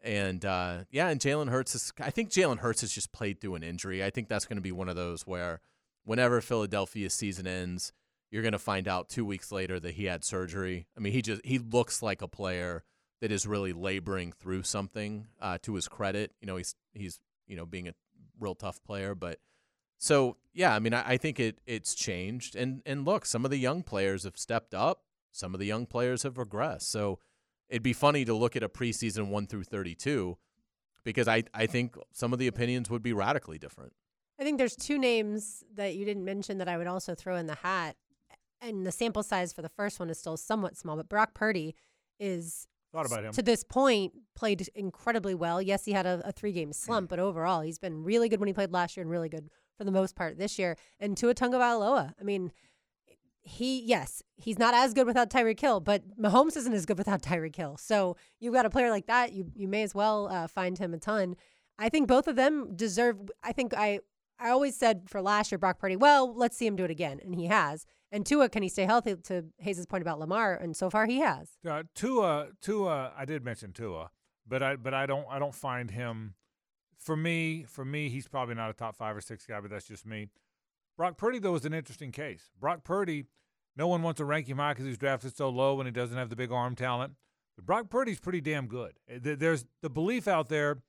And uh, yeah, and Jalen Hurts is. I think Jalen Hurts has just played through an injury. I think that's going to be one of those where, whenever Philadelphia's season ends, you're going to find out two weeks later that he had surgery. I mean, he just he looks like a player that is really laboring through something. Uh, to his credit, you know, he's he's you know being a real tough player, but so yeah, I mean, I, I think it it's changed. And and look, some of the young players have stepped up. Some of the young players have regressed. So it'd be funny to look at a preseason one through thirty two, because I I think some of the opinions would be radically different. I think there's two names that you didn't mention that I would also throw in the hat, and the sample size for the first one is still somewhat small, but Brock Purdy is Thought about him. to this point played incredibly well. Yes, he had a, a three game slump, but overall he's been really good when he played last year and really good for the most part this year. And Tua Tagovailoa, I mean, he yes, he's not as good without Tyreek Hill, but Mahomes isn't as good without Tyreek Hill. So you've got a player like that, you you may as well uh, find him a ton. I think both of them deserve. I think I I always said for last year Brock Purdy, well, let's see him do it again, and he has. And Tua, can he stay healthy? To Hayes' point about Lamar, and so far he has. Uh, Tua, Tua, I did mention Tua, but I but I don't I don't find him for me, for me, he's probably not a top five or six guy, but that's just me. Brock Purdy, though, is an interesting case. Brock Purdy, no one wants to rank him high because he's drafted so low and he doesn't have the big arm talent. But Brock Purdy's pretty damn good. Eh, there's the belief out there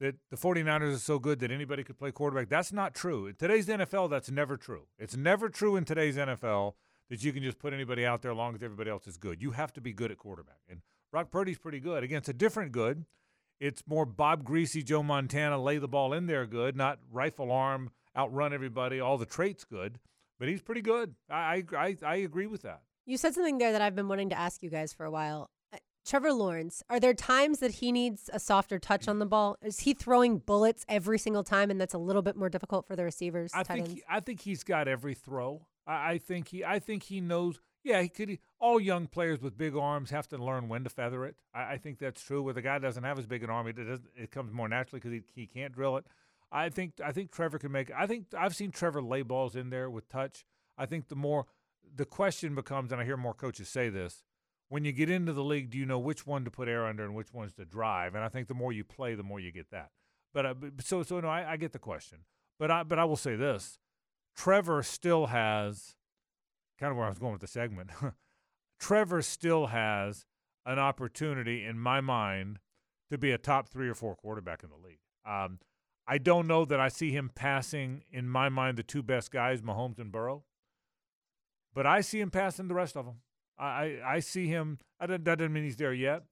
that the 49ers are so good that anybody could play quarterback. That's not true. In today's NFL, that's never true. It's never true in today's NFL that you can just put anybody out there long as everybody else is good. You have to be good at quarterback. And Brock Purdy's pretty good. Against a different good – it's more Bob Griese, Joe Montana, lay the ball in there good, not rifle arm, outrun everybody, all the traits good. But he's pretty good. I, I, I agree with that. You said something there that I've been wanting to ask you guys for a while. Uh, Trevor Lawrence, are there times that he needs a softer touch on the ball? Is he throwing bullets every single time, and that's a little bit more difficult for the receivers? I think he, I think he's got every throw. I, I think he I think he knows yeah, he could. All young players with big arms have to learn when to feather it. I, I think that's true. Where the guy doesn't have as big an arm, it does it comes more naturally because he, he can't drill it. I think I think Trevor can make. I think I've seen Trevor lay balls in there with touch. I think the more the question becomes, and I hear more coaches say this: when you get into the league, do you know which one to put air under and which ones to drive? And I think the more you play, the more you get that. But uh, so so no, I, I get the question. But I but I will say this: Trevor still has kind of where I was going with the segment. Trevor still has an opportunity in my mind to be a top three or four quarterback in the league. Um, I don't know that I see him passing, in my mind, the two best guys, Mahomes and Burrow. But I see him passing the rest of them. I, I, I see him. I that doesn't mean he's there yet.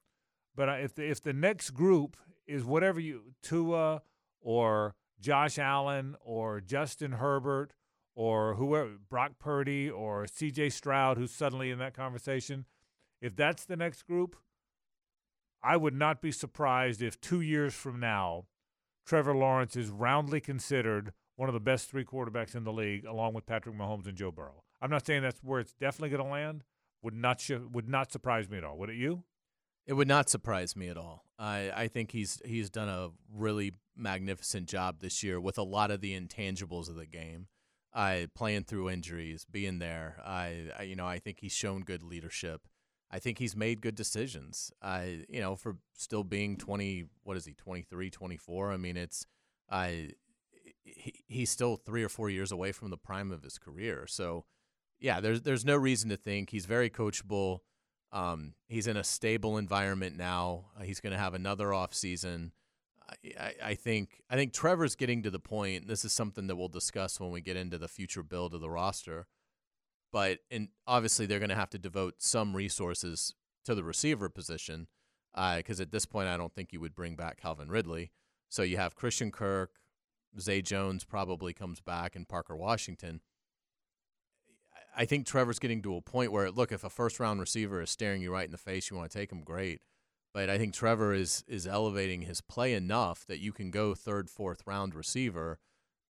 But if the, if the next group is whatever you Tua or Josh Allen or Justin Herbert or whoever, Brock Purdy or CJ Stroud, who's suddenly in that conversation, if that's the next group, I would not be surprised if two years from now, Trevor Lawrence is roundly considered one of the best three quarterbacks in the league, along with Patrick Mahomes and Joe Burrow. I'm not saying that's where it's definitely going to land. Would not sh- would not surprise me at all. Would it you? It would not surprise me at all. I, I think he's he's done a really magnificent job this year with a lot of the intangibles of the game uh, playing through injuries, being there. I, I, you know, I think he's shown good leadership. I think he's made good decisions. I, you know, for still being 20, what is he, 23, 24? I mean, it's, I, he, he's still three or four years away from the prime of his career. So, yeah, there's there's no reason to think he's very coachable. Um, he's in a stable environment now. He's going to have another off season. I, I think I think Trevor's getting to the point. This is something that we'll discuss when we get into the future build of the roster. But and obviously they're going to have to devote some resources to the receiver position because uh, at this point I don't think you would bring back Calvin Ridley. So you have Christian Kirk, Zay Jones probably comes back, and Parker Washington. I think Trevor's getting to a point where, look, if a first round receiver is staring you right in the face, you want to take him, great. But I think Trevor is is elevating his play enough that you can go third, fourth round receiver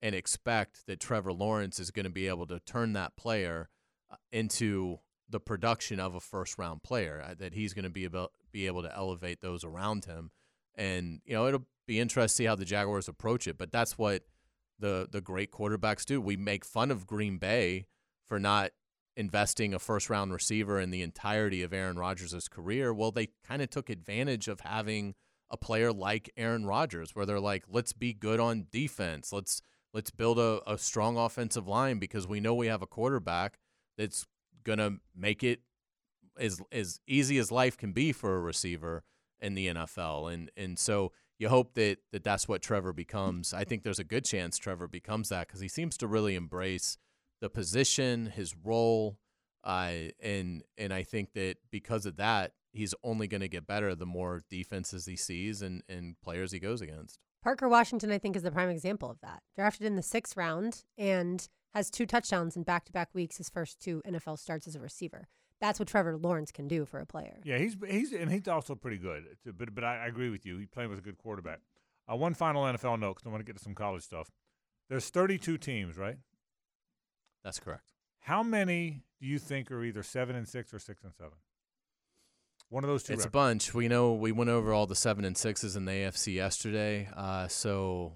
and expect that Trevor Lawrence is going to be able to turn that player uh, into the production of a first round player uh, that he's going to be able be able to elevate those around him, and you know it'll be interesting to see how the Jaguars approach it. But that's what the the great quarterbacks do. We make fun of Green Bay for not investing a first round receiver in the entirety of Aaron Rodgers' career. Well, they kind of took advantage of having a player like Aaron Rodgers, where they're like, let's be good on defense. Let's let's build a, a strong offensive line because we know we have a quarterback that's gonna make it as as easy as life can be for a receiver in the NFL. And and so you hope that, that that's what Trevor becomes. I think there's a good chance Trevor becomes that because he seems to really embrace the position, his role, uh, and and I think that because of that, he's only going to get better the more defenses he sees and, and players he goes against. Parker Washington, I think, is the prime example of that. Drafted in the sixth round and has two touchdowns in back to back weeks, his first two NFL starts as a receiver. That's what Trevor Lawrence can do for a player. Yeah, he's he's and he's also pretty good. But but I, agree with you. He's playing with a good quarterback. Uh, one final NFL note because I want to get to some college stuff. There's 32 teams, right? That's correct. How many do you think are either seven and six or six and seven? One of those two. It's records. a bunch. We know we went over all the seven and sixes in the AFC yesterday. Uh, so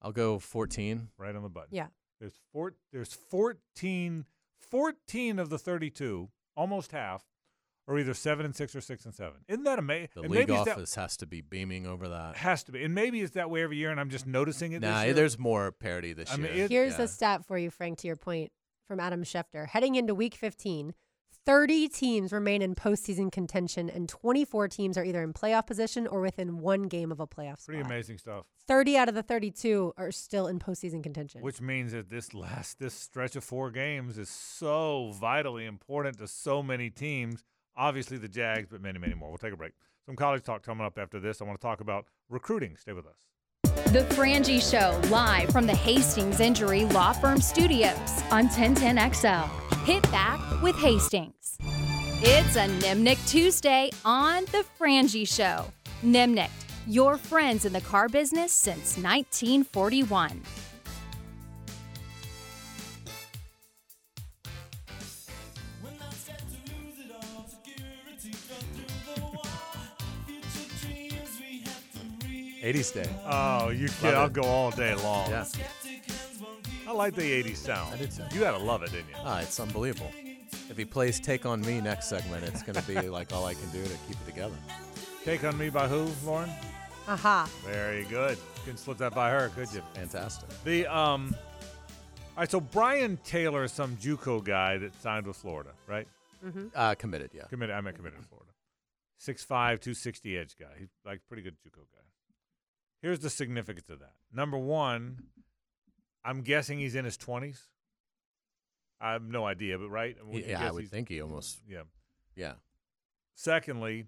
I'll go 14. Right on the button. Yeah. There's four. There's 14, 14 of the 32, almost half, are either seven and six or six and seven. Isn't that amazing? The and league office that, has to be beaming over that. Has to be, and maybe it's that way every year, and I'm just noticing it. Nah, there's more parity this I year. Mean, it, Here's yeah. a stat for you, Frank. To your point from Adam Schefter, heading into Week 15, 30 teams remain in postseason contention, and 24 teams are either in playoff position or within one game of a playoff spot. Pretty amazing stuff. 30 out of the 32 are still in postseason contention. Which means that this last this stretch of four games is so vitally important to so many teams. Obviously the Jags, but many, many more. We'll take a break. Some college talk coming up after this. I want to talk about recruiting. Stay with us. The Frangie Show, live from the Hastings Injury Law Firm Studios on 1010XL. Hit back with Hastings. It's a Nimnicht Tuesday on The Frangie Show. Nimnicht, your friends in the car business since 1941. '80s day. Oh, you kid! I'll go all day long. Yeah. I like the '80s sound. I did too. You gotta love it, didn't you? Ah, it's unbelievable. If he plays "Take on Me" next segment, it's going to be like all I can do to keep it together. Take on Me by who, Lauren? Aha. Very good. You couldn't slip that by her, could you? Fantastic. The um. All right, so Brian Taylor is some JUCO guy that signed with Florida, right? Mm-hmm. Uh, committed, yeah. Committed. I meant committed to Florida. 6'5", 260 edge guy. He's like pretty good JUCO guy. Here's the significance of that. Number one, I'm guessing he's in his twenties. I have no idea, but right? Yeah, I would think he almost. Yeah. Yeah. Secondly,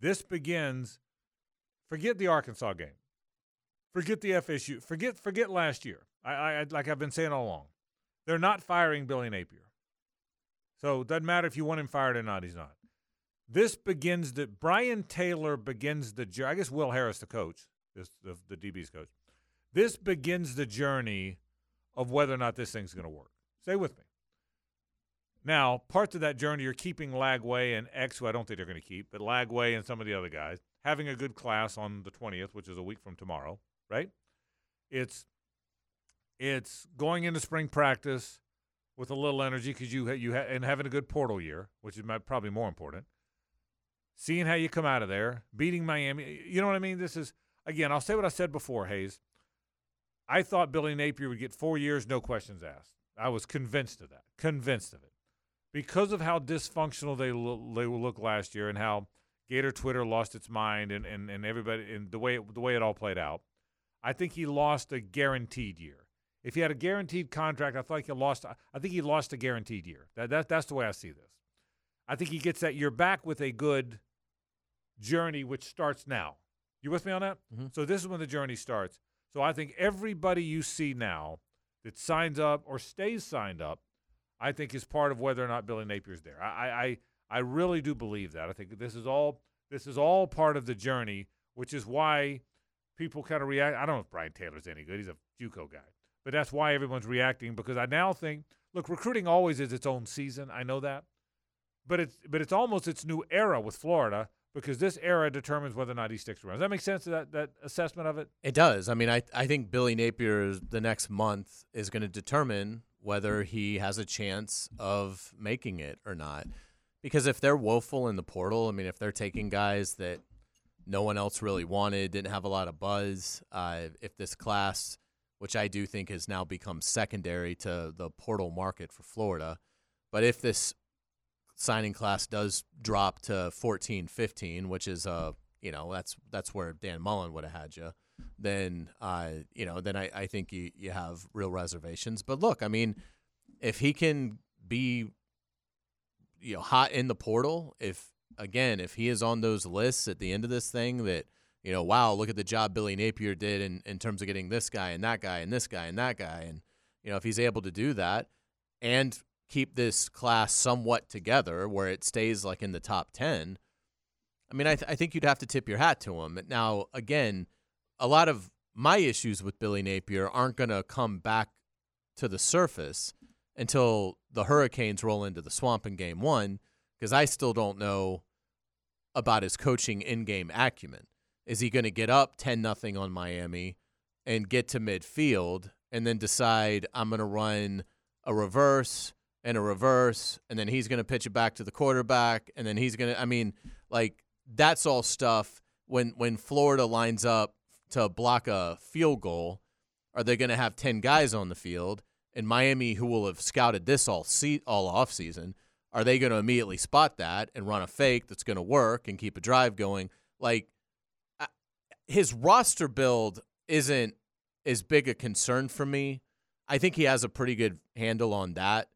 this begins. Forget the Arkansas game. Forget the FSU. Forget forget last year. I, I like I've been saying all along. They're not firing Billy Napier. So it doesn't matter if you want him fired or not. He's not. This begins the Brian Taylor begins the. I guess Will Harris, the coach, this the, the DB's coach. This begins the journey of whether or not this thing's going to work. Stay with me. Now, parts of that journey are keeping Lagway and X, who I don't think they're going to keep, but Lagway and some of the other guys, having a good class on the 20th, which is a week from tomorrow, right? It's it's going into spring practice with a little energy because you you ha- and having a good portal year, which is probably more important. Seeing how you come out of there, beating Miami, you know what I mean. This is again. I'll say what I said before, Hayes. I thought Billy Napier would get four years, no questions asked. I was convinced of that, convinced of it, because of how dysfunctional they lo- they will look last year and how Gator Twitter lost its mind and, and, and everybody and the way it, the way it all played out. I think he lost a guaranteed year. If he had a guaranteed contract, I thought he lost. I think he lost a guaranteed year. That, that that's the way I see this. I think he gets that year back with a good journey, which starts now. You with me on that? Mm-hmm. So this is when the journey starts. So I think everybody you see now that signs up or stays signed up, I think is part of whether or not Billy Napier's there. I I I really do believe that. I think this is all this is all part of the journey, which is why people kind of react. I don't know if Brian Taylor's any good. He's a JUCO guy, but that's why everyone's reacting because I now think look, recruiting always is its own season. I know that, but it's but it's almost its new era with Florida because this era determines whether or not he sticks around. Does that make sense? That that assessment of it. It does. I mean, I I think Billy Napier the next month is going to determine whether he has a chance of making it or not. Because if they're woeful in the portal, I mean, if they're taking guys that no one else really wanted, didn't have a lot of buzz, uh, if this class, which I do think has now become secondary to the portal market for Florida, but if this signing class does drop to 14, 15, which is uh, you know, that's that's where Dan Mullen would have had you, then uh, you know, then I, I think you, you have real reservations. But look, I mean, if he can be you know hot in the portal, if again, if he is on those lists at the end of this thing that you know, wow, look at the job Billy Napier did in, in terms of getting this guy and that guy and this guy and that guy. And, you know, if he's able to do that and keep this class somewhat together where it stays like in the top 10, I mean, I, th- I think you'd have to tip your hat to him. Now, again, a lot of my issues with Billy Napier aren't going to come back to the surface until the Hurricanes roll into the swamp in game one, because I still don't know about his coaching in game acumen. Is he going to get up 10 nothing on Miami and get to midfield and then decide I'm going to run a reverse and a reverse and then he's going to pitch it back to the quarterback and then he's going to I mean like that's all stuff when when Florida lines up to block a field goal are they going to have 10 guys on the field and Miami who will have scouted this all see all off season are they going to immediately spot that and run a fake that's going to work and keep a drive going like his roster build isn't as big a concern for me. I think he has a pretty good handle on that.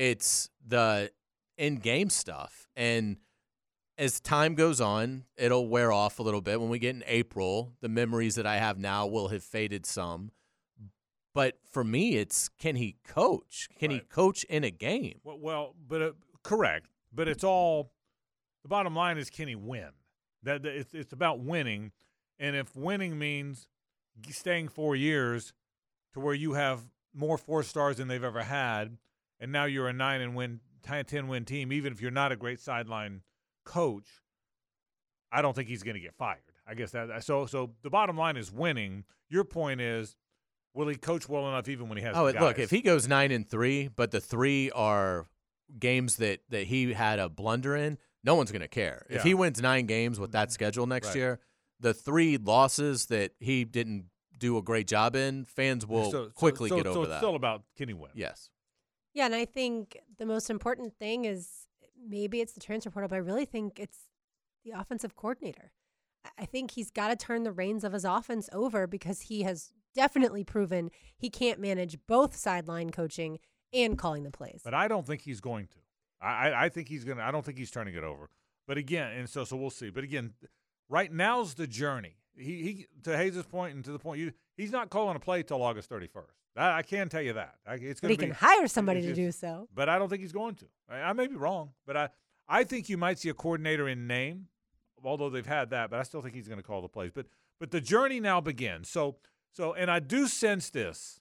It's the in game stuff. And as time goes on, it'll wear off a little bit. When we get in April, the memories that I have now will have faded some. But for me, it's can he coach? Can right. he coach in a game? Well, well but uh, correct. But it's all the bottom line is can he win? That it's it's about winning. And if winning means staying four years to where you have more four stars than they've ever had, and now you're a nine and win, 10 win team, even if you're not a great sideline coach, I don't think he's going to get fired. I guess that so. So the bottom line is winning. Your point is, will he coach well enough even when he has? Oh, look, if he goes nine and three, but the three are games that that he had a blunder in, no one's going to care. Yeah. If he wins nine games with that mm-hmm. schedule next right. year, the three losses that he didn't do a great job in, fans will so, quickly so, get so over it's that. still about Kenny Webb. Yes. Yeah, and I think the most important thing is maybe it's the transfer portal, but I really think it's the offensive coordinator. I think he's got to turn the reins of his offense over because he has definitely proven he can't manage both sideline coaching and calling the plays. But I don't think he's going to. I, I think he's going to. I don't think he's turning it over. But again, and so so we'll see. But again, Right now's the journey. He, he to Hayes' point and to the point you he's not calling a play till August 31st. I, I can tell you that. I, it's but he be, can hire somebody to do so. But I don't think he's going to. I, I, may be wrong, but I I think you might see a coordinator in name, although they've had that. But I still think he's going to call the plays. But but the journey now begins. So so and I do sense this.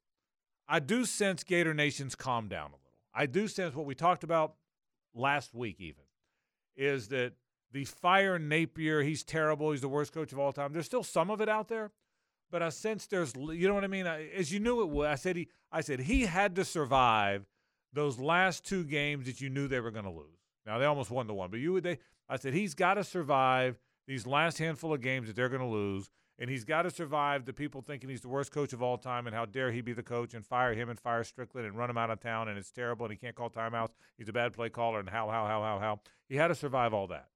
I do sense Gator Nation's calm down a little. I do sense what we talked about last week even is that the fire Napier, he's terrible, he's the worst coach of all time. There's still some of it out there, but I sense there's, you know what I mean? As you knew it would, I said he, I said he had to survive those last two games that you knew they were going to lose. Now they almost won the one, but you would they. I said he's got to survive these last handful of games that they're going to lose, and he's got to survive the people thinking he's the worst coach of all time, and how dare he be the coach and fire him and fire Strickland and run him out of town, and it's terrible, and he can't call timeouts. He's a bad play caller, and how how how how how. He had to survive all that.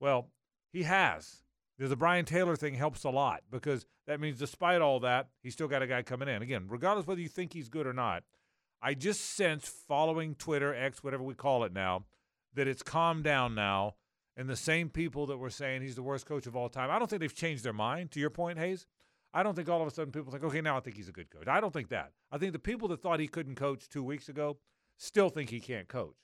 Well, he has. The Brian Taylor thing helps a lot because that means despite all that, he's still got a guy coming in. Again, regardless whether you think he's good or not, I just sense following Twitter, X, whatever we call it now, that it's calmed down now. And the same people that were saying he's the worst coach of all time, I don't think they've changed their mind. To your point, Hayes, I don't think all of a sudden people think, okay, now I think he's a good coach. I don't think that. I think the people that thought he couldn't coach two weeks ago still think he can't coach.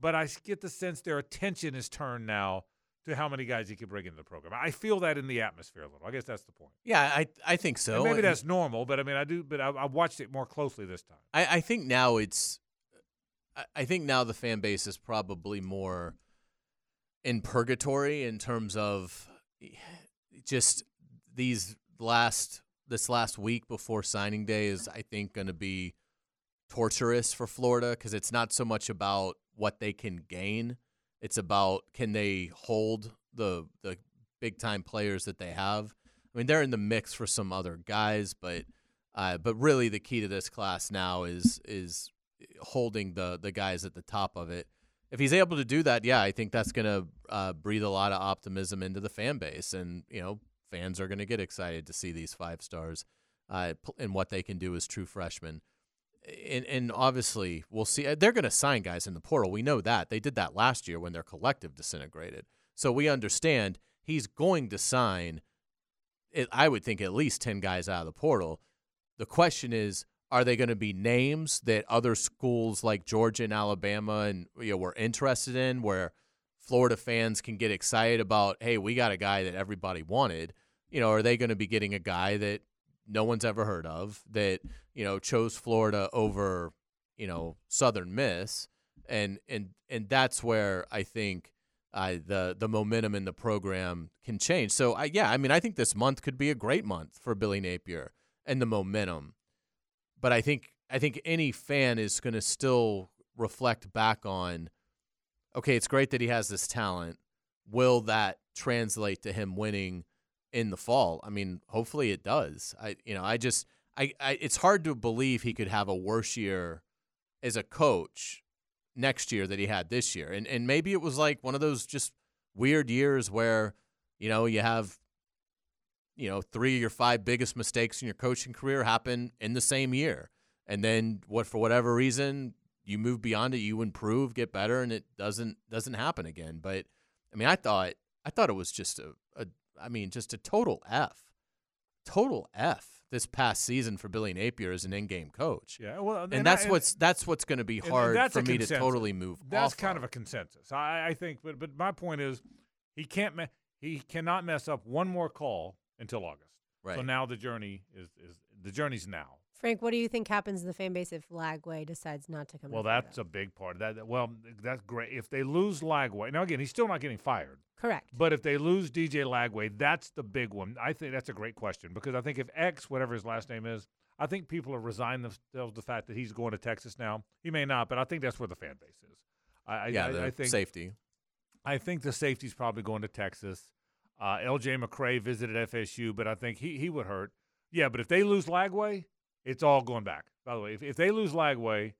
But I get the sense their attention is turned now to how many guys he could bring into the program. I feel that in the atmosphere a little. I guess that's the point. Yeah, I I think so. And maybe And that's normal, but I mean, I do, but I, I watched it more closely this time. I, I think now it's I- I think now the fan base is probably more in purgatory in terms of just these last this last week before signing day is I think going to be torturous for Florida because it's not so much about what they can gain it's about can they hold the the big time players that they have I mean they're in the mix for some other guys but uh, but really the key to this class now is is holding the the guys at the top of it if he's able to do that, yeah, I think that's going to uh, breathe a lot of optimism into the fan base, and you know, fans are going to get excited to see these five stars uh, and what they can do as true freshmen. And, and obviously, we'll see. They're going to sign guys in the portal. We know that they did that last year when their collective disintegrated. So we understand he's going to sign. I would think at least ten guys out of the portal. The question is, are they going to be names that other schools like Georgia and Alabama and you know were interested in, where Florida fans can get excited about? Hey, we got a guy that everybody wanted. You know, are they going to be getting a guy that no one's ever heard of that you know chose Florida over you know Southern Miss, and and and that's where I think uh, the the momentum in the program can change. So I yeah, I mean I think this month could be a great month for Billy Napier and the momentum but I think I think any fan is going to still reflect back on okay, it's great that he has this talent. Will that translate to him winning in the fall? I mean, hopefully it does. I you know, I just I, I it's hard to believe he could have a worse year as a coach next year that he had this year. And and maybe it was like one of those just weird years where, you know, you have you know, three of your five biggest mistakes in your coaching career happen in the same year. And then what for whatever reason, you move beyond it, you improve, get better, and it doesn't doesn't happen again. But I mean I thought I thought it was just a, a I mean, just a total F. Total F this past season for Billy Napier as an in-game coach. Yeah, well, And, that's what's that's what's going to be and- and hard for me to totally move. That's kind of a consensus. I, I think, but but my point is, he can't me- he cannot mess up one more call until August. Right. So now the journey is is the journey's now. Frank, what do you think happens in the fan base if Lagway decides not to come? Back? Well, to Florida? that's a big part of that. that- Well, that's great. If they lose Lagway, now again, he's still not getting fired. correct. But if they lose DJ Lagway, that's the big one. I think that's a great question because I think if X, whatever his last name is, I think people have resigned themselves to the fact that he's going to Texas now. He may not, but I think that's where the fan base is. I, I- yeah, I, the I think safety. I think the safety's probably going to Texas. Uh, L.J. McCray visited FSU, but I think he he would hurt. Yeah, but if they lose Lagway, it's all going back. By the way, if, if they lose Lagway,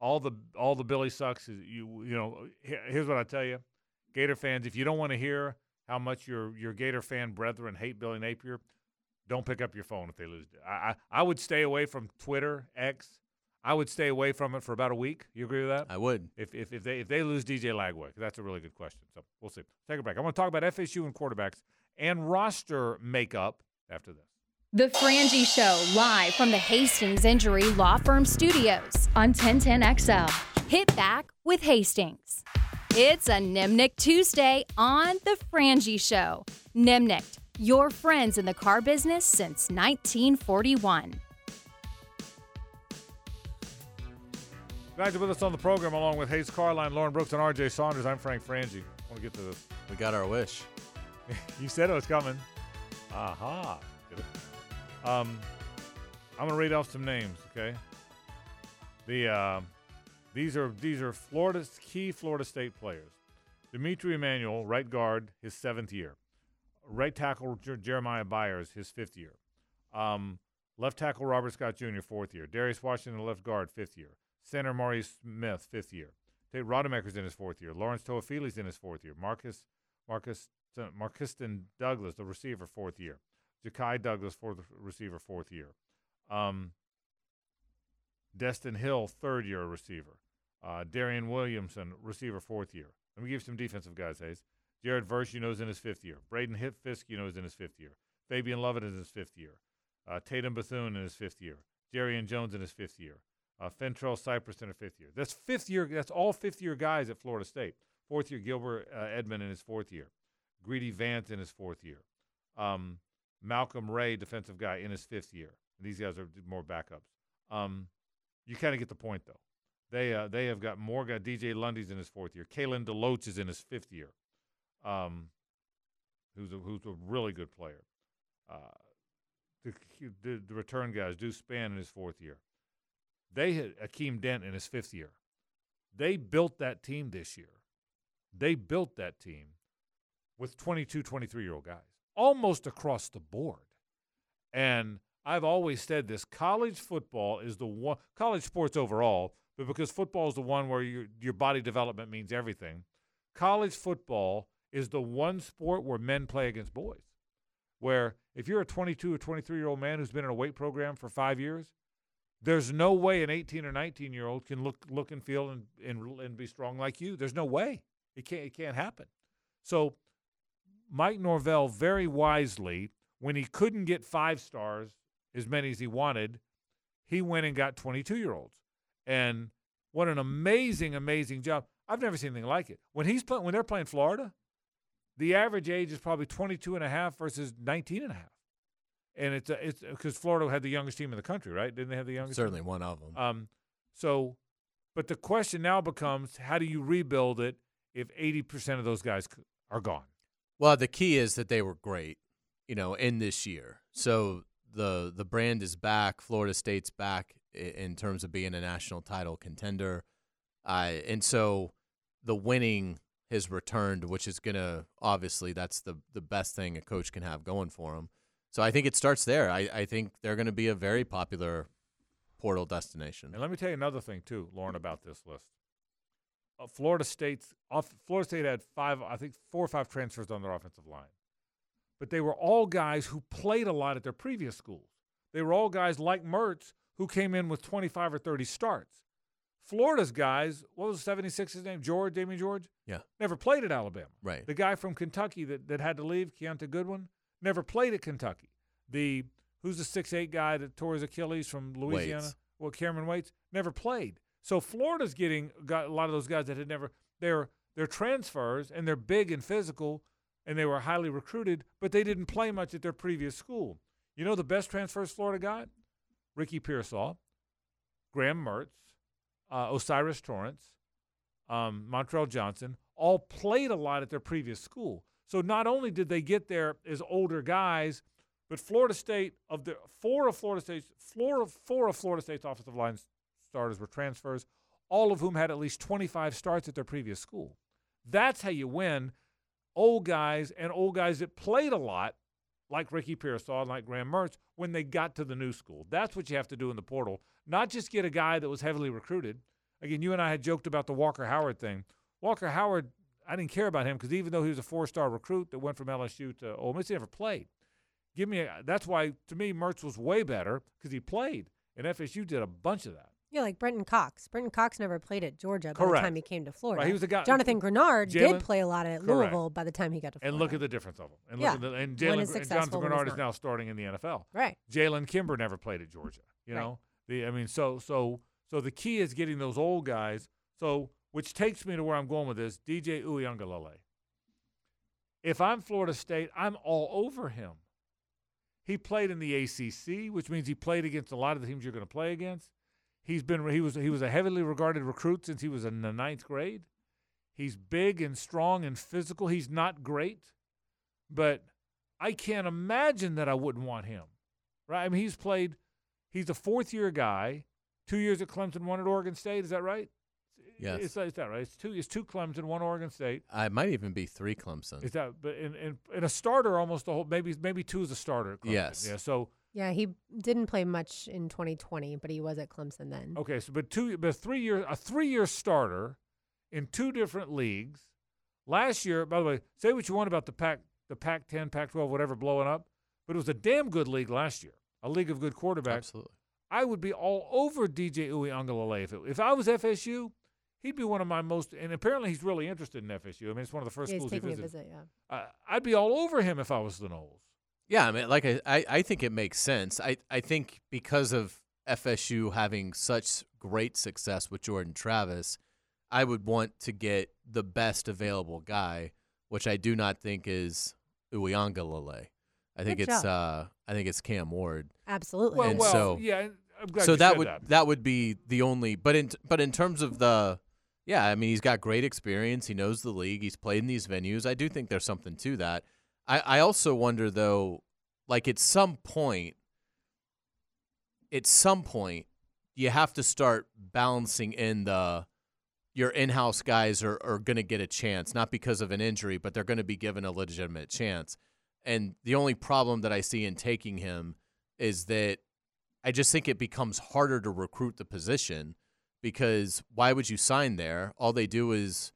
all the all the Billy sucks is you you know. Here's what I tell you, Gator fans, if you don't want to hear how much your your Gator fan brethren hate Billy Napier, don't pick up your phone if they lose. I I, I would stay away from Twitter X. I would stay away from it for about a week. You agree with that? I would. if, if, if they if they lose DJ Lagway? That's a really good question. So we'll see. Take a break. I want to talk about FSU and quarterbacks and roster makeup after this. The Frangie Show, live from the Hastings Injury Law Firm Studios on 1010XL. Hit back with Hastings. It's a Nimnicht Tuesday on The Frangie Show. Nimnicht, your friends in the car business since 1941. Glad you're with us on the program along with Hayes Carline, Lauren Brooks, and RJ Saunders. I'm Frank Frangie. I want to get to this. We got our wish. You said it was coming. Aha. Get it? Um, I'm gonna read off some names, okay? The uh, these are these are Florida's key Florida State players. D'Mitri Emmanuel, right guard, his seventh year. Right tackle Jer- Jeremiah Byers, his fifth year. Um, left tackle Robert Scott Jr., fourth year. Darius Washington, left guard, fifth year. Center Maurice Smith, fifth year. Tate Rodemaker's in his fourth year. Lawrence Toafili's in his fourth year. Marcus Marcus Marcuston Douglas, the receiver, fourth year. Ja'Khi Douglas, fourth receiver, fourth year. Um, Destyn Hill, third year receiver. Uh, Darion Williamson, receiver, fourth year. Let me give you some defensive guys, Hayes. Jared Verse, you know, is in his fifth year. Braden Fisk, you know, is in his fifth year. Fabian Lovett is in his fifth year. Uh, Tatum Bethune in his fifth year. Jarrian Jones in his fifth year. Uh, Fentrell Cypress in her fifth year. That's fifth year. That's all fifth year guys at Florida State. Fourth year Gilbert uh, Edmond in his fourth year. Greedy Vance in his fourth year. Um, Malcolm Ray, defensive guy, in his fifth year. These guys are more backups. Um, you kind of get the point, though. They uh, they have got more guys. DJ Lundy's in his fourth year. Kalen DeLoach is in his fifth year. Um, who's a, who's a really good player. Uh, the, the, the return guys, Deuce Spann in his fourth year. They had Akeem Dent in his fifth year. They built that team this year. They built that team with 22, 23 year old guys almost across the board. And I've always said this college football is the one, college sports overall, but because football is the one where your, your body development means everything, college football is the one sport where men play against boys. Where if you're a 22 or 23 year old man who's been in a weight program for five years, there's no way an 18 or 19 year old can look look and feel and, and and be strong like you. There's no way. It can't it can't happen. So Mike Norvell very wisely, when he couldn't get five stars, as many as he wanted, he went and got 22 year olds. And what an amazing, amazing job. I've never seen anything like it. When he's playing, when they're playing Florida, the average age is probably 22 and a half versus 19 and a half. And it's it's because Florida had the youngest team in the country, right? Didn't they have the youngest? Certainly team? one of them. Um, so, but the question now becomes, how do you rebuild it if 80% of those guys are gone? Well, the key is that they were great, you know, in this year. So the the brand is back. Florida State's back in terms of being a national title contender, uh, and so the winning has returned, which is gonna obviously that's the the best thing a coach can have going for him. So I think it starts there. I, I think they're going to be a very popular portal destination. And let me tell you another thing too, Lauren, about this list. Uh, Florida State's off, Florida State had five, I think four or five transfers on their offensive line, but they were all guys who played a lot at their previous schools. They were all guys like Mertz who came in with 25 or 30 starts. Florida's guys, what was 76's name? George, Damien George? Yeah. Never played at Alabama. Right. The guy from Kentucky that, that had to leave, Keontae Goodwin, never played at Kentucky. The who's the six eight guy that tore his Achilles from Louisiana? Waites. Well, Kamryn Waites never played. So Florida's getting got a lot of those guys that had never they're they're transfers and they're big and physical and they were highly recruited, but they didn't play much at their previous school. You know the best transfers Florida got? Ricky Pearsall, Graham Mertz, uh, O'Cyrus Torrence, um, Montrell Johnson, all played a lot at their previous school. So not only did they get there as older guys, but Florida State of the four of Florida State's four of, four of Florida State's offensive line starters were transfers, all of whom had at least 25 starts at their previous school. That's how you win. Old guys and old guys that played a lot, like Ricky Pearsall and like Graham Mertz, when they got to the new school. That's what you have to do in the portal. Not just get a guy that was heavily recruited. Again, you and I had joked about the Walker Howard thing. Walker Howard, I didn't care about him because even though he was a four-star recruit that went from LSU to Ole Miss, he never played. Give me a, that's why to me Mertz was way better because he played, and FSU did a bunch of that. Yeah, like Brenton Cox. Brenton Cox never played at Georgia by Correct. the time he came to Florida. Right, he was a guy. Jonathan Greenard Jalen- did play a lot at Correct. Louisville by the time he got to Florida. And look at the difference of them. And Yeah. at the, and One Jalen is Gr- and successful, Jonathan one is Greenard is not. now starting in the NFL. right. Jalen Kimber never played at Georgia. You Right. know, the I mean, so so so the key is getting those old guys. So which takes me to where I'm going with this. DJ Uiagalelei. If I'm Florida State, I'm all over him. He played in the ACC, which means he played against a lot of the teams you're going to play against. He's been he was he was a heavily regarded recruit since he was in the ninth grade. He's big and strong and physical. He's not great, but I can't imagine that I wouldn't want him. Right? I mean, he's played. He's a fourth year guy. Two years at Clemson, one at Oregon State. Is that right? Yes. It's, it's that right? It's two. It's two Clemson, one Oregon State. Uh, I might even be three Clemson. Is that? But in, in, in a starter, almost the whole. Maybe maybe two is a starter. Yes. Yeah. So Yeah, he didn't play much in 2020, but he was at Clemson then. Okay, so but two, but three year, a three year starter in two different leagues. Last year, by the way, say what you want about the Pac, the Pac ten, Pac twelve, whatever, blowing up, but it was a damn good league last year. A league of good quarterbacks. Absolutely. I would be all over DJ Uiagalelei if it, if I was FSU. He'd be one of my most, and apparently he's really interested in FSU. I mean, it's one of the first Yeah, he's schools he taking a visited. visit, yeah. Uh, I'd be all over him if I was the Noles. Yeah, I mean, like I, I, I think it makes sense. I, I think because of FSU having such great success with Jordan Travis, I would want to get the best available guy. which I do not think is Uiagalelei. I think Good it's job. uh I think it's Cam Ward. Absolutely. Well, And well, so- yeah. I'm glad so you that said would that. would be the only but in but in terms of the yeah, I mean he's got great experience, he knows the league, he's played in these venues. I do think there's something to that. I, I also wonder though, like at some point at some point you have to start balancing in the your in-house guys are, are going to get a chance not because of an injury but they're going to be given a legitimate chance. And the only problem that i see in taking him is that i just think it becomes harder to recruit the position because why would you sign there? All they do is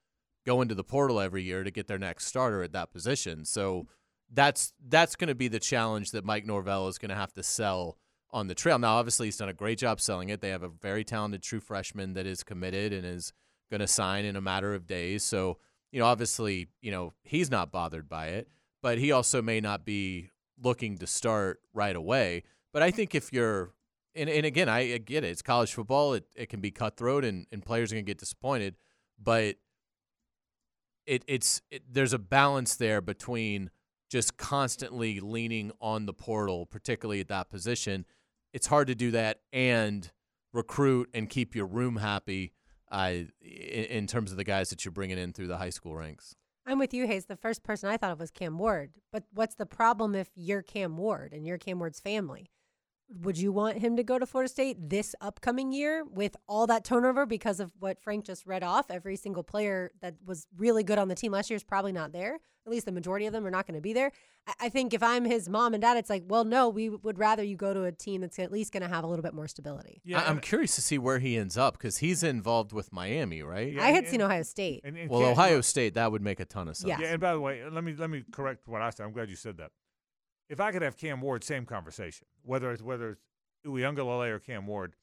go into the portal every year to get their next starter at that position so that's that's going to be the challenge that mike norvell is going to have to sell on the trail. Now, obviously, he's done a great job selling it. They have a very talented true freshman that is committed and is going to sign in a matter of days. So, you know, obviously, you know, he's not bothered by it, but he also may not be looking to start right away. But I think if you're, and, and again, I, I get it. It's college football. It, it can be cutthroat and, and players are going to get disappointed. But it, it's it, there's a balance there between just constantly leaning on the portal, particularly at that position. It's hard to do that and recruit and keep your room happy uh, in, in terms of the guys that you're bringing in through the high school ranks. I'm with you, Hayes. The first person I thought of was Cam Ward. But what's the problem if you're Cam Ward and you're Cam Ward's family? Would you want him to go to Florida State this upcoming year with all that turnover because of what Frank just read off? Every single player that was really good on the team last year is probably not there. At least the majority of them are not going to be there. I- I think if I'm his mom and dad, it's like, well, no, we would rather you go to a team that's at least going to have a little bit more stability. Yeah, I, I'm curious to see where he ends up because he's involved with Miami, right? Yeah, I had and- seen Ohio State. and- and Well, Ohio State, that would make a ton of sense. Yeah. Yeah, and by the way, let me let me correct what I said. I'm glad you said that. If I could have Cam Ward, same conversation. Whether it's whether it's Uiagalelei or Cam Ward,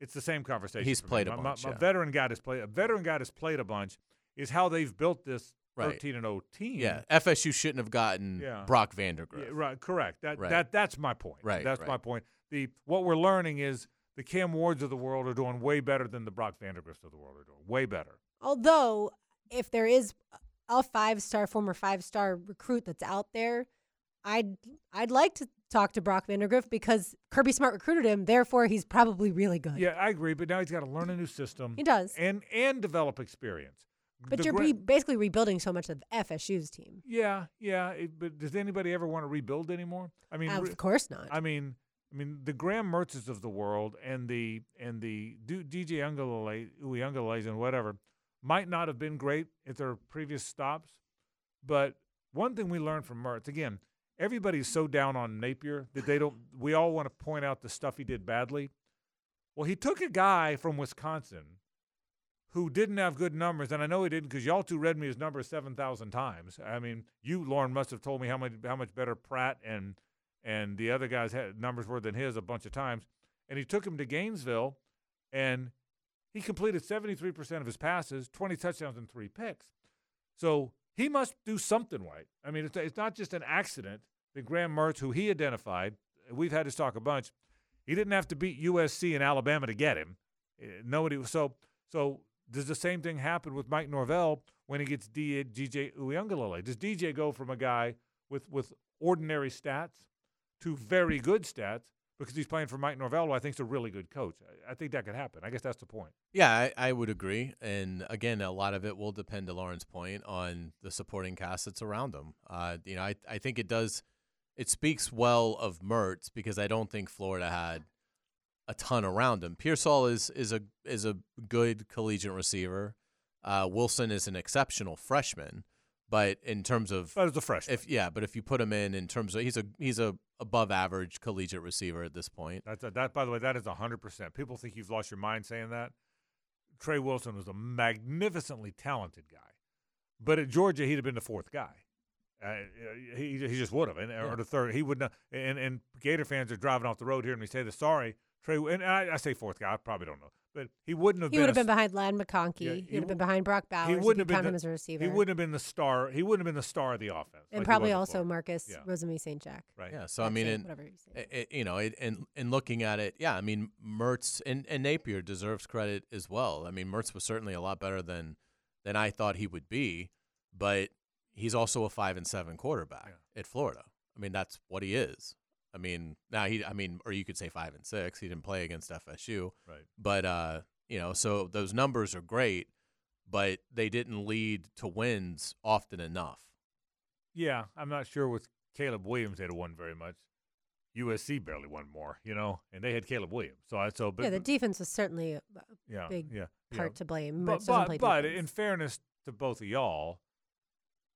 it's the same conversation. He's for me. played a My- my- bunch, My, yeah. veteran guy has played a veteran guy that's played a bunch is how they've built this Right. 13 and 0 team. Yeah, FSU shouldn't have gotten Yeah. Brock Vandagriff. Yeah, right. Correct. That Right. that that's my point. Right, That's right. my point. The what we're learning is the Cam Wards of the world are doing way better than the Brock Vandagriffs of the world are doing. Way better. Although, if there is a five star, former five star recruit that's out there, I'd I'd like to talk to Brock Vandagriff because Kirby Smart recruited him. Therefore, he's probably really good. Yeah, I agree. But now he's got to learn a new system. He does. and and develop experience. But The you're re- basically rebuilding so much of FSU's team. Yeah, yeah. It, but does anybody ever want to rebuild anymore? I mean, re- of course not. I mean, I mean, the Graham Mertzes of the world and the and the Du- DJ Uiagaleleis and whatever might not have been great at their previous stops, but one thing we learned from Mertz again, everybody's so down on Napier that they don't. We all want to point out the stuff he did badly. Well, he took a guy from Wisconsin who didn't have good numbers, and I know he didn't because y'all two read me his number seven thousand times. I mean, you, Lauren, must have told me how much how much better Pratt and and the other guys had numbers were than his a bunch of times. And he took him to Gainesville, and he completed seventy three percent of his passes, twenty touchdowns, and three picks. So he must do something right. I mean, it's, it's not just an accident that Graham Mertz, who he identified, we've had this talk a bunch. He didn't have to beat USC and Alabama to get him. Eh, Nobody. So so does the same thing happen with Mike Norvell when he gets D, DJ Uiagalelei? Does DJ go from a guy with with ordinary stats to very good stats because he's playing for Mike Norvell, who I think is a really good coach? I, I think that could happen. I guess that's the point. Yeah, I, I would agree. And again, a lot of it will depend, to Lauren's point, on the supporting cast that's around him. Uh, you know, I, I think it does, it speaks well of Mertz because I don't think Florida had a ton around him. Pearsall is is a is a good collegiate receiver. Uh, Wilson is an exceptional freshman, but in terms of But as a freshman, if yeah, but if you put him in in terms of he's a he's a above average collegiate receiver at this point. That's a, that. By the way, that is hundred percent. People think you've lost your mind saying that. Trey Wilson was a magnificently talented guy, but at Georgia, he'd have been the fourth guy. Uh, he he just would have, and or the third. He would not. And and Gator fans are driving off the road here, and we say the sorry Trey. And I, I say fourth guy. I probably don't know, but he wouldn't have he been. would have been behind Ladd McConkey. Yeah, he he would have been behind Brock Bowers. he wouldn't have been count the, him as a receiver. He wouldn't have been the star. He wouldn't have been the star of the offense. and like probably also Florida. Marcus Yeah. Rosemy-Jacksaint. Right. Yeah, so I That's mean, it, in, whatever you say. it, you know, it, and and looking at it, yeah, I mean, Mertz and, and Napier deserves credit as well. I mean, Mertz was certainly a lot better than than I thought he would be, but he's also a five and seven quarterback at Florida. I mean, that's what he is. I mean, now he, I mean, or you could say five and six. He didn't play against FSU, Right. but uh, you know, so those numbers are great, but they didn't lead to wins often enough. Yeah, I'm not sure with Caleb Williams they'd have won very much. USC barely won more, you know, and they had Caleb Williams. So I so but, yeah, the defense was certainly a yeah, big yeah, yeah. part to blame. But Mertz doesn't but, but in fairness to both of y'all,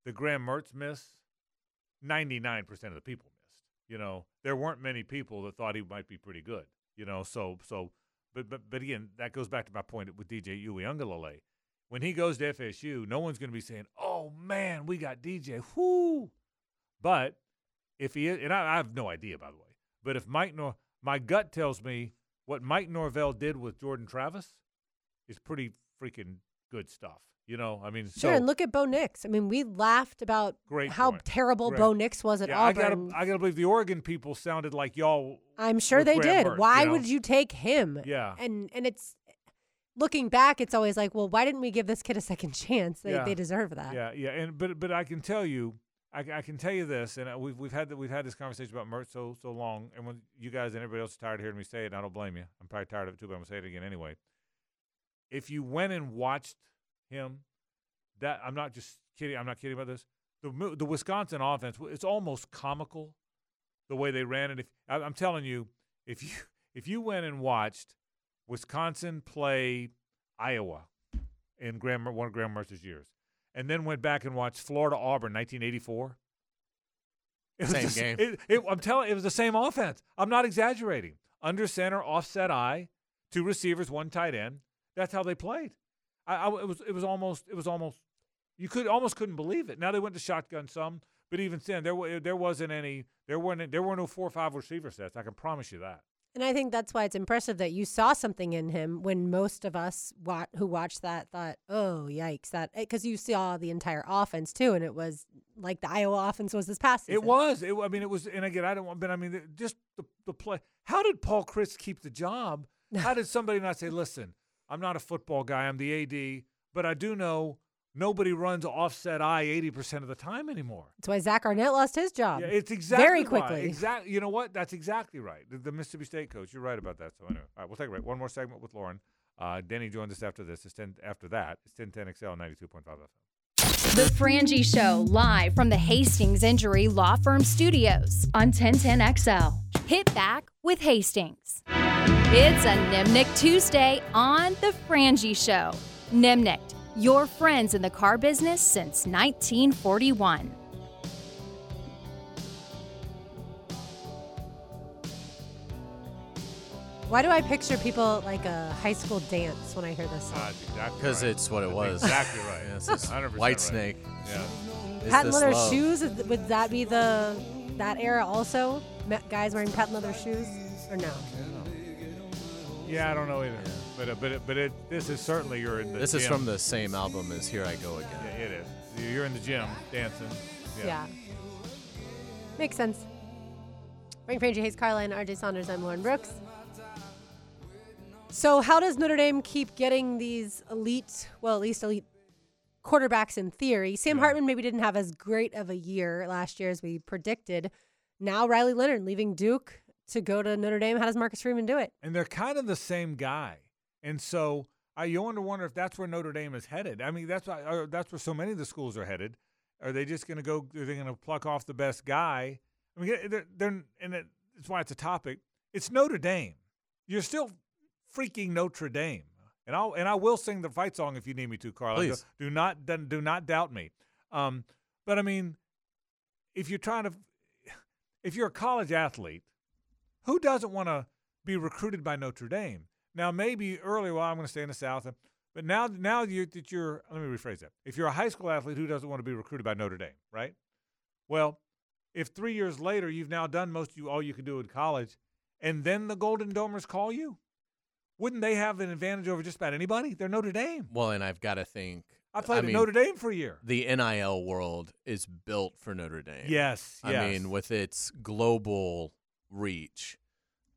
the Graham Mertz miss, 99% of the people missed. You know, there weren't many people that thought he might be pretty good. You know, so so but but but again, that goes back to my point with DJ Uiagalelei. When he goes to FSU, no one's going to be saying, "Oh man, we got DJ." Whoo! But if he is, and I, I have no idea, by the way, but if Mike Nor, my gut tells me what Mike Norvell did with Jordan Travis is pretty freaking good stuff. You know, I mean, Sure, so and look at Bo Nix. I mean, we laughed about Great how point. terrible Great. Bo Nix was at yeah, I gotta, Auburn. I gotta believe the Oregon people sounded like y'all. I'm sure they Graham did. Why you know? would you take him? Yeah. And and it's looking back, it's always like, well, why didn't we give this kid a second chance? They Yeah. they deserve that. Yeah, yeah, and but but I can tell you, I, I can tell you this, and uh, we've we've had the, we've had this conversation about Mertz so so long, and when you guys and everybody else is tired of hearing me say it, and I don't blame you. I'm probably tired of it too, but I'm gonna say it again anyway. If you went and watched him, that I'm not just kidding. I'm not kidding about this. The the Wisconsin offense, it's almost comical, the way they ran it. If I, I'm telling you, if you if you went and watched Wisconsin play Iowa in Graham, one of Graham Mertz's years, and then went back and watched Florida Auburn 1984. It was Same the game. It, it, I'm telling, it was the same offense. I'm not exaggerating. Under center, offset I, two receivers, one tight end. That's how they played. I, I it was it was almost it was almost you could almost couldn't believe it. Now they went to shotgun some, but even then there there wasn't any there weren't there were no four or five receiver sets. I can promise you that. And I think that's why it's impressive that you saw something in him when most of us wa- who watched that thought, "Oh, yikes!" That because you saw the entire offense too, and it was like the Iowa offense was this past season. It was. It, I mean, it was. And again, I don't want. But I mean, just the the play. How did Paul Chryst keep the job? How did somebody not say, "Listen, I'm not a football guy. I'm the AD, but I do know nobody runs offset I 80 percent of the time anymore." That's why Zach Arnett lost his job. Yeah, it's exactly very quickly. Exactly. You know what? That's exactly right. The, the Mississippi State coach. You're right about that. So anyway, all right, we'll take a break. One more segment with Lauren. Uh, Denny joins us after this. It's 10, after that. It's 1010 XL 92.5 FM. The Frangie Show, live from the Hastings Injury Law Firm Studios on 1010XL. Hit back with Hastings. It's a Nimnicht Tuesday on The Frangie Show. Nimnicht, your friends in the car business since 1941. Why do I picture people like a high school dance when I hear this song? Uh, Because right. it's what it was. Exactly right. Yeah, it's 100% White right. Snake. Yeah. Is patent leather love? shoes would that be the that era also? Guys wearing patent leather shoes or no? Yeah, I don't know either. But uh, but it, but it this is certainly you're in the This is from the same album as Here I Go Again. Yeah, it is. You're in the gym dancing. Yeah. Yeah. Makes sense. Frank Frangie, Hayes Carlin, RJ Saunders, I'm Lauren Brooks. So, how does Notre Dame keep getting these elite, well, at least elite quarterbacks in theory? Sam Yeah. Hartman maybe didn't have as great of a year last year as we predicted. Now, Riley Leonard leaving Duke to go to Notre Dame. How does Marcus Freeman do it? And they're kind of the same guy. And so I you wonder wonder if that's where Notre Dame is headed. I mean, that's why or that's where so many of the schools are headed. Are they just going to go? Are they going to pluck off the best guy? I mean, they're, they're and it, that's why it's a topic. It's Notre Dame. You're still freaking Notre Dame. And I'll and I will sing the fight song if you need me to, Carl. Please. Do, do not do, do not doubt me. Um, but I mean, if you're trying to, if you're a college athlete, who doesn't want to be recruited by Notre Dame? Now, maybe earlier, well, I'm going to stay in the South, but now, now you, that you're, let me rephrase that. If you're a high school athlete, who doesn't want to be recruited by Notre Dame, right? Well, if three years later you've now done most of you all you can do in college, and then the Golden Domers call you, wouldn't they have an advantage over just about anybody? They're Notre Dame. Well, and I've got to think. I played mean, at Notre Dame for a year. The NIL world is built for Notre Dame. Yes, I yes. mean, with its global reach,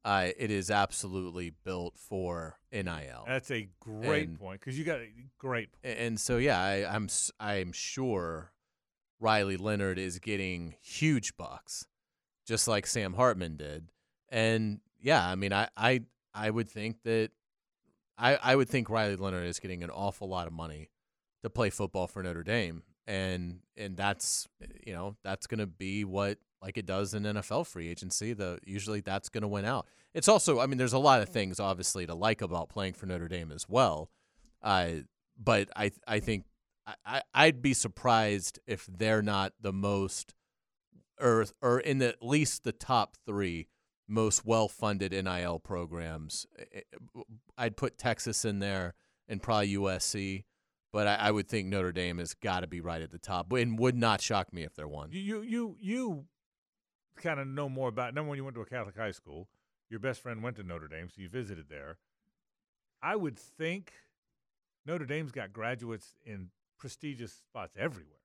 uh, it is absolutely built for NIL. That's a great And- point because you got a great point. And so yeah, I, I'm I'm sure Riley Leonard is getting huge bucks, just like Sam Hartman did. And yeah, I mean, I I, I would think that I, I would think Riley Leonard is getting an awful lot of money to play football for Notre Dame, and and that's you know that's going to be what like it does in NFL free agency. The usually that's going to win out. It's also I mean there's a lot of things obviously to like about playing for Notre Dame as well, uh, but I I think I I'd be surprised if they're not the most or or in the, at least the top three most well funded NIL programs. I'd put Texas in there and probably USC, but I, I would think Notre Dame has got to be right at the top. And would not shock me if they're one. You you you kind of know more about. Number one, you went to a Catholic high school. Your best friend went to Notre Dame, so you visited there. I would think Notre Dame's got graduates in prestigious spots everywhere.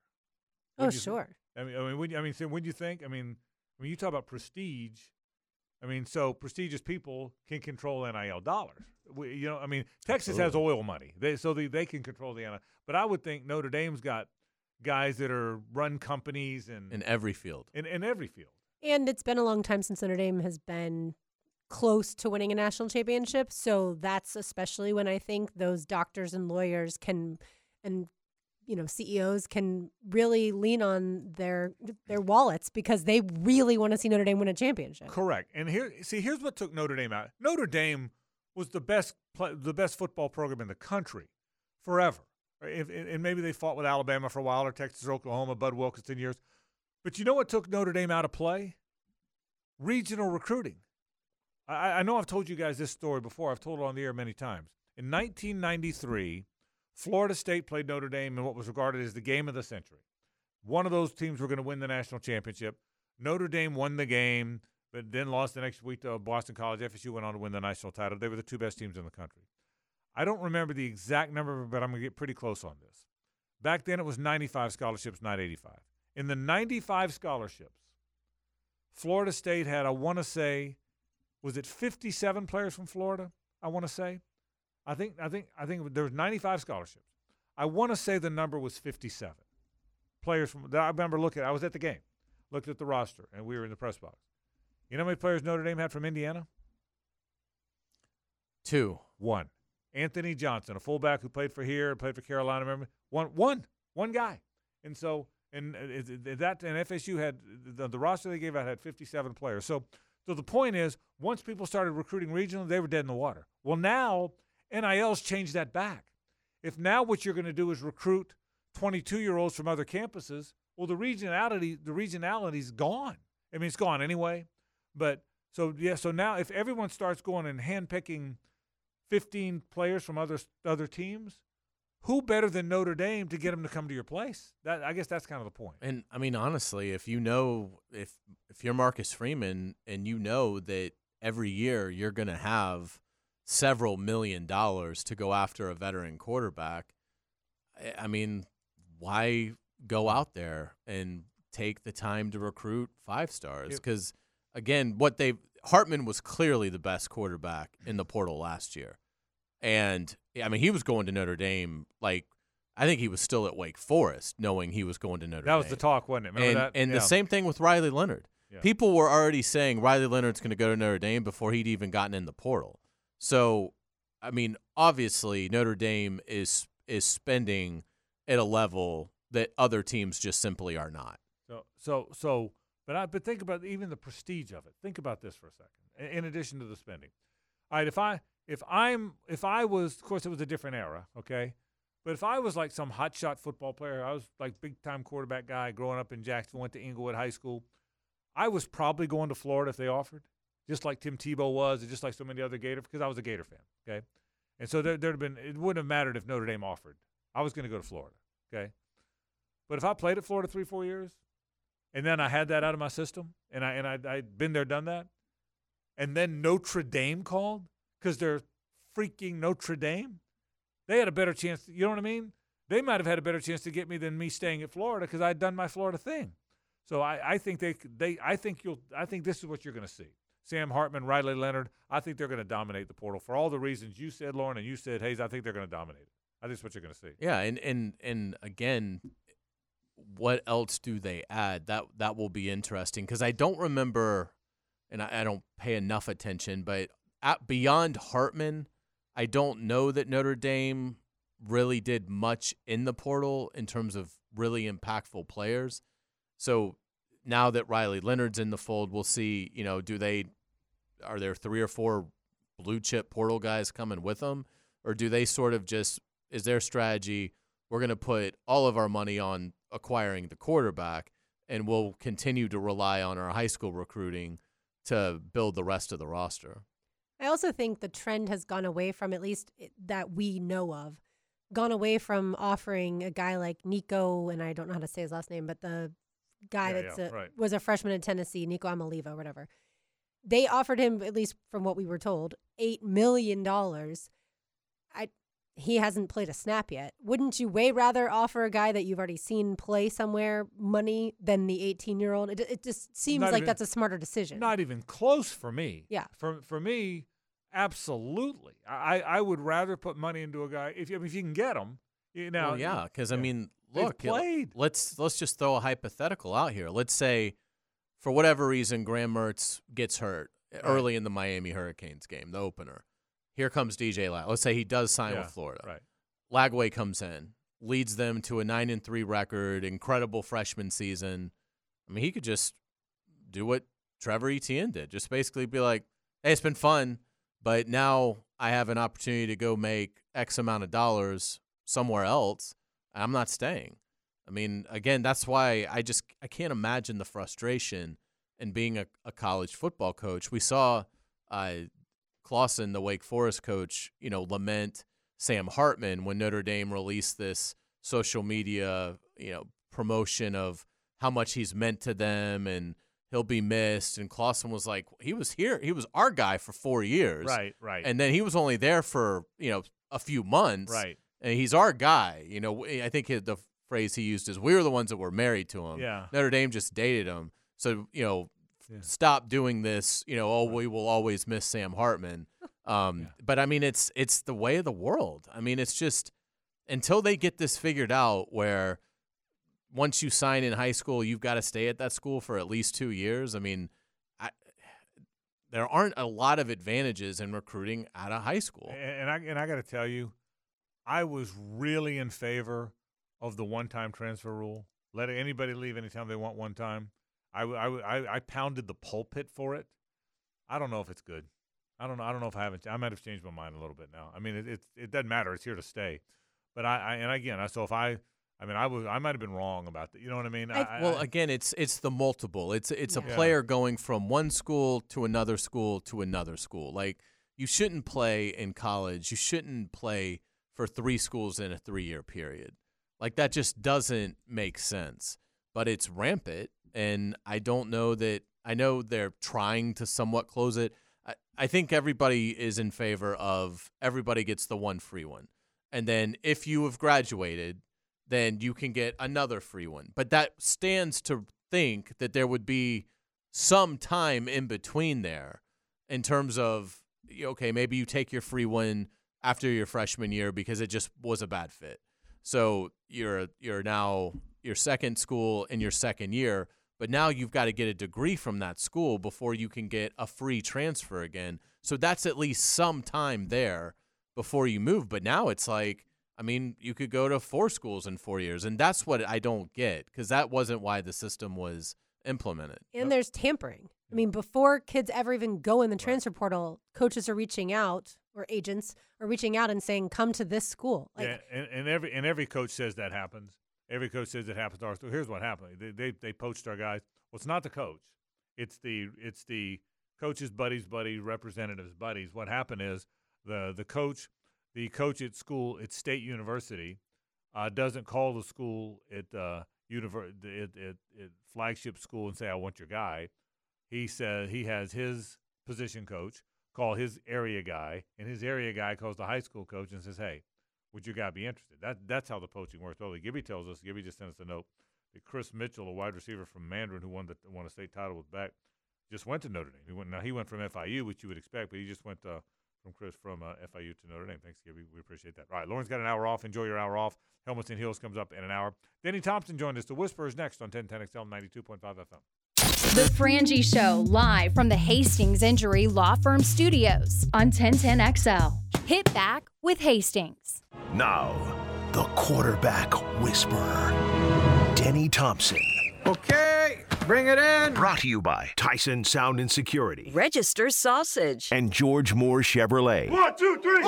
Oh, sure. I mean, I mean, when, I mean, so when you think, I mean, when you talk about prestige, I mean, so prestigious people can control NIL dollars. We, you know, I mean, Texas Absolutely. has oil money, they, so they, they can control the NIL. But I would think Notre Dame's got guys that are run companies and in every field. In in every field. And it's been a long time since Notre Dame has been close to winning a national championship. So that's especially when I think those doctors and lawyers can and you know CEOs can really lean on their their wallets because they really want to see Notre Dame win a championship. Correct. And here, see, here's what took Notre Dame out. Notre Dame was the best the best football program in the country forever. If, and maybe they fought with Alabama for a while or Texas or Oklahoma, Bud Wilkinson years. But you know what took Notre Dame out of play? Regional recruiting. I, I know I've told you guys this story before. I've told it on the air many times. In 1993, Florida State played Notre Dame in what was regarded as the game of the century. One of those teams were going to win the national championship. Notre Dame won the game, but then lost the next week to uh, Boston College. FSU went on to win the national title. They were the two best teams in the country. I don't remember the exact number, but I'm going to get pretty close on this. Back then, it was 95 scholarships, not 85. In the 95 scholarships, Florida State had, I want to say, was it 57 players from Florida? I want to say. I think I think I think there was 95 scholarships. I want to say the number was 57 players from. I remember looking. I was at the game, looked at the roster, and we were in the press box. You know how many players Notre Dame had from Indiana? Two. One. Anthony Johnson, a fullback who played for here, played for Carolina. Remember, one, one, one guy. And so, and uh, that and FSU had the, the roster they gave out had 57 players. So, so the point is, once people started recruiting regionally, they were dead in the water. Well, now NIL's changed that back. If now what you're going to do is recruit 22 year olds from other campuses, well, the regionality the regionality's gone. I mean, it's gone anyway. But so yeah, so now if everyone starts going and handpicking 15 players from other other teams, who better than Notre Dame to get them to come to your place? That I guess that's kind of the point. And I mean, honestly, if you know if if you're Marcus Freeman and you know that every year you're going to have several million dollars to go after a veteran quarterback, I mean, why go out there and take the time to recruit five stars? Because again, what they Hartman was clearly the best quarterback in the portal last year, and I mean, he was going to Notre Dame like. I think he was still at Wake Forest, knowing he was going to Notre that Dame. That was the talk, wasn't it? Remember and, that? And yeah. the same thing with Riley Leonard. Yeah. People were already saying Riley Leonard's going to go to Notre Dame before he'd even gotten in the portal. So, I mean, obviously Notre Dame is is spending at a level that other teams just simply are not. So, so, so, but I but think about even the prestige of it. Think about this for a second. In addition to the spending, all right. If I if I'm if I was, of course, it was a different era. Okay. But if I was like some hotshot football player, I was like big time quarterback guy growing up in Jacksonville, went to Englewood High School. I was probably going to Florida if they offered just like Tim Tebow was, and just like so many other Gator, because I was a Gator fan. Okay, and so there, there'd have been it wouldn't have mattered if Notre Dame offered. I was going to go to Florida. Okay, but if I played at Florida three, four years, and then I had that out of my system, and I and I, I'd been there, done that, and then Notre Dame called because they're freaking Notre Dame. They had a better chance. You know what I mean? They might have had a better chance to get me than me staying at Florida because I'd done my Florida thing. So I, I think they they I think you'll I think this is what you're going to see. Sam Hartman, Riley Leonard, I think they're going to dominate the portal for all the reasons you said, Lauren, and you said, Hayes. I think they're going to dominate it. I think that's what you're going to see. Yeah, and and and again, what else do they add? That that will be interesting because I don't remember, and I, I don't pay enough attention. But at, beyond Hartman, I don't know that Notre Dame really did much in the portal in terms of really impactful players. So now that Riley Leonard's in the fold, we'll see. You know, do they are there three or four blue chip portal guys coming with them, or do they sort of just is their strategy? We're going to put all of our money on acquiring the quarterback, and we'll continue to rely on our high school recruiting to build the rest of the roster. I also think the trend has gone away from, at least that we know of, gone away from offering a guy like Nico, and I don't know how to say his last name, but the guy Yeah, that's yeah, a, right. was a freshman in Tennessee, Nico Iamaleava, whatever. They offered him, at least from what we were told, eight million dollars. I he hasn't played a snap yet. Wouldn't you way rather offer a guy that you've already seen play somewhere money than the eighteen year old? It, it just seems Not like even- that's a smarter decision. Not even close for me. Yeah. For for me, absolutely. I I would rather put money into a guy if you, I mean, if you can get him. You know. Well, yeah, because I mean, look, it- played. let's let's just throw a hypothetical out here. Let's say, for whatever reason, Graham Mertz gets hurt early in the Miami Hurricanes game, the opener. Here comes DJ Lag. Let's say he does sign Yeah, with Florida. Right. Lagway comes in, leads them to a nine and three record, incredible freshman season. I mean, he could just do what Trevor Etienne did, just basically be like, "Hey, it's been fun, but now I have an opportunity to go make X amount of dollars somewhere else. and I'm not staying." I mean, again, that's why I just I can't imagine the frustration in being a, a college football coach. We saw uh, Clawson, the Wake Forest coach, you know, lament Sam Hartman when Notre Dame released this social media, you know, promotion of how much he's meant to them and he'll be missed. And Clawson was like, he was here, he was our guy for four years, Right. Right. and then he was only there for you know a few months, right. and he's our guy. You know, I think the phrase he used is, "We were the ones that were married to him." Yeah. Notre Dame just dated him. So you know, Yeah. stop doing this. You know, oh, we will always miss Sam Hartman. Um, Yeah. But I mean, it's it's the way of the world. I mean, it's just until they get this figured out, where once you sign in high school, you've got to stay at that school for at least two years. I mean, I, there aren't a lot of advantages in recruiting out of high school. And, and I and I got to tell you, I was really in favor of the one-time transfer rule. Let anybody leave anytime they want one time. I, I, I pounded the pulpit for it. I don't know if it's good. I don't know. I don't know if I haven't. I might have changed my mind a little bit now. I mean, it it, it doesn't matter. It's here to stay. But I, I and again, I so if I, I mean, I was I might have been wrong about that. You know what I mean? I- Well, again, it's it's the multiple. It's it's a player going from one school to another school to another school. Like you shouldn't play in college. You shouldn't play for three schools in a three year period. Like that just doesn't make sense. But it's rampant, and I don't know that. I know they're trying to somewhat close it. I, I think everybody is in favor of everybody gets the one free one, and then if you have graduated, then you can get another free one. But that stands to think that there would be some time in between there in terms of okay, maybe you take your free one after your freshman year because it just was a bad fit. So you're you're now your second school in your second year, but now you've got to get a degree from that school before you can get a free transfer again. So that's at least some time there before you move. But now it's like, I mean, you could go to four schools in four years, and that's what I don't get because that wasn't why the system was implemented. And there's tampering. I mean, before kids ever even go in the transfer portal, coaches are reaching out or agents are reaching out and saying, "Come to this school." Like, yeah, and, and every and every coach says that happens. Every coach says it happens to our school. Here's what happened: they, they they poached our guys. Well, it's not the coach. It's the it's the coach's buddies, buddies, representatives, buddies. What happened is the the coach, the coach at school at State University, uh, doesn't call the school at uh, univer- at, at, flagship school and say, "I want your guy." He says he has his position coach call his area guy, and his area guy calls the high school coach and says, "Hey, would your guy be interested?" That that's how the poaching works. Totally. Gibby tells us. Gibby just sent us a note that Kris Mitchell, a wide receiver from Mandarin who won the won a state title with back, just went to Notre Dame. He went now he went from FIU, which you would expect, but he just went to from Chris from uh, FIU to Notre Dame. Thanks, Gibby. We appreciate that. All right, Lauren's got an hour off. Enjoy your hour off. Helmets and Heels comes up in an hour. Denny Thompson joined us. The Whispers next on 1010XL 92.5 FM. The Frangie Show, live from the Hastings Injury Law Firm Studios on 1010XL. Hit back with Hastings. Now, the quarterback whisperer, Denny Thompson. Okay, bring it in. Brought to you by Tyson Sound and Security Register sausage. and George Moore Chevrolet. One, two, three.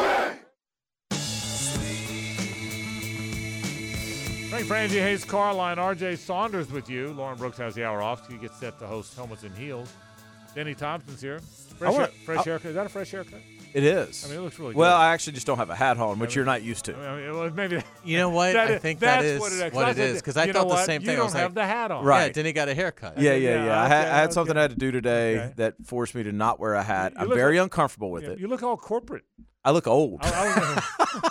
Frank Frangie, Hayes Carlin, RJ Saunders with you. Lauren Brooks has the hour off. She gets set to host Helmets and Heels. Denny Thompson's here. Fresh, wanna- hair- fresh I- haircut. Is that a fresh haircut? It is. I mean, it looks really good. well, good. I actually just don't have a hat on, which you're not used to. I mean, well, maybe You know what? That I is- think that's what it is. what I it said, is because I thought the same You thing. I don't was have like, the hat on. Right. Yeah, then he got a haircut. Yeah, yeah, Yeah, yeah. I, had, okay, I had something. I had to do today Okay. that forced me to not wear a hat. You I'm look very like- uncomfortable with Yeah, it. You look all corporate. I look old. I, I was,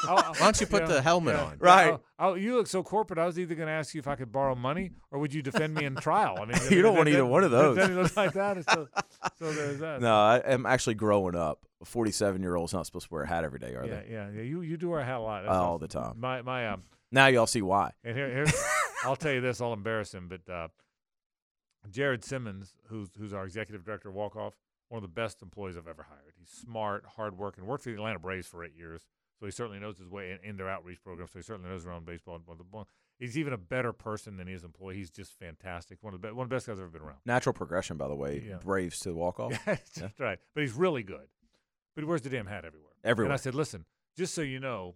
I, Why don't you put the helmet on? Right. I, I, you look so corporate. I was either going to ask you if I could borrow money or would you defend me in trial. I mean, You don't then- want either one of those. Then looks like that. So, so there's that. no, I am actually growing up. A 47 year old's not supposed to wear a hat every day, are Yeah, they? yeah, yeah. You you do wear a hat a lot. That's All awesome. the time. My my um. Now y'all see why. And here, here's, I'll tell you this, I'll embarrass him, but uh, Jared Simmons, who's who's our executive director of Walk Off, one of the best employees I've ever hired. He's smart, hardworking, worked for the Atlanta Braves for eight years, so he certainly knows his way in, in their outreach program. So he certainly knows around baseball. and the ball. He's even a better person than his employee. He's just fantastic. One of the be- one of the best guys I've ever been around. Natural progression, by the way. Yeah. Braves to walk off. Yeah, that's right. But he's really good. But he wears the damn hat everywhere. Everywhere. And I said, listen, just so you know,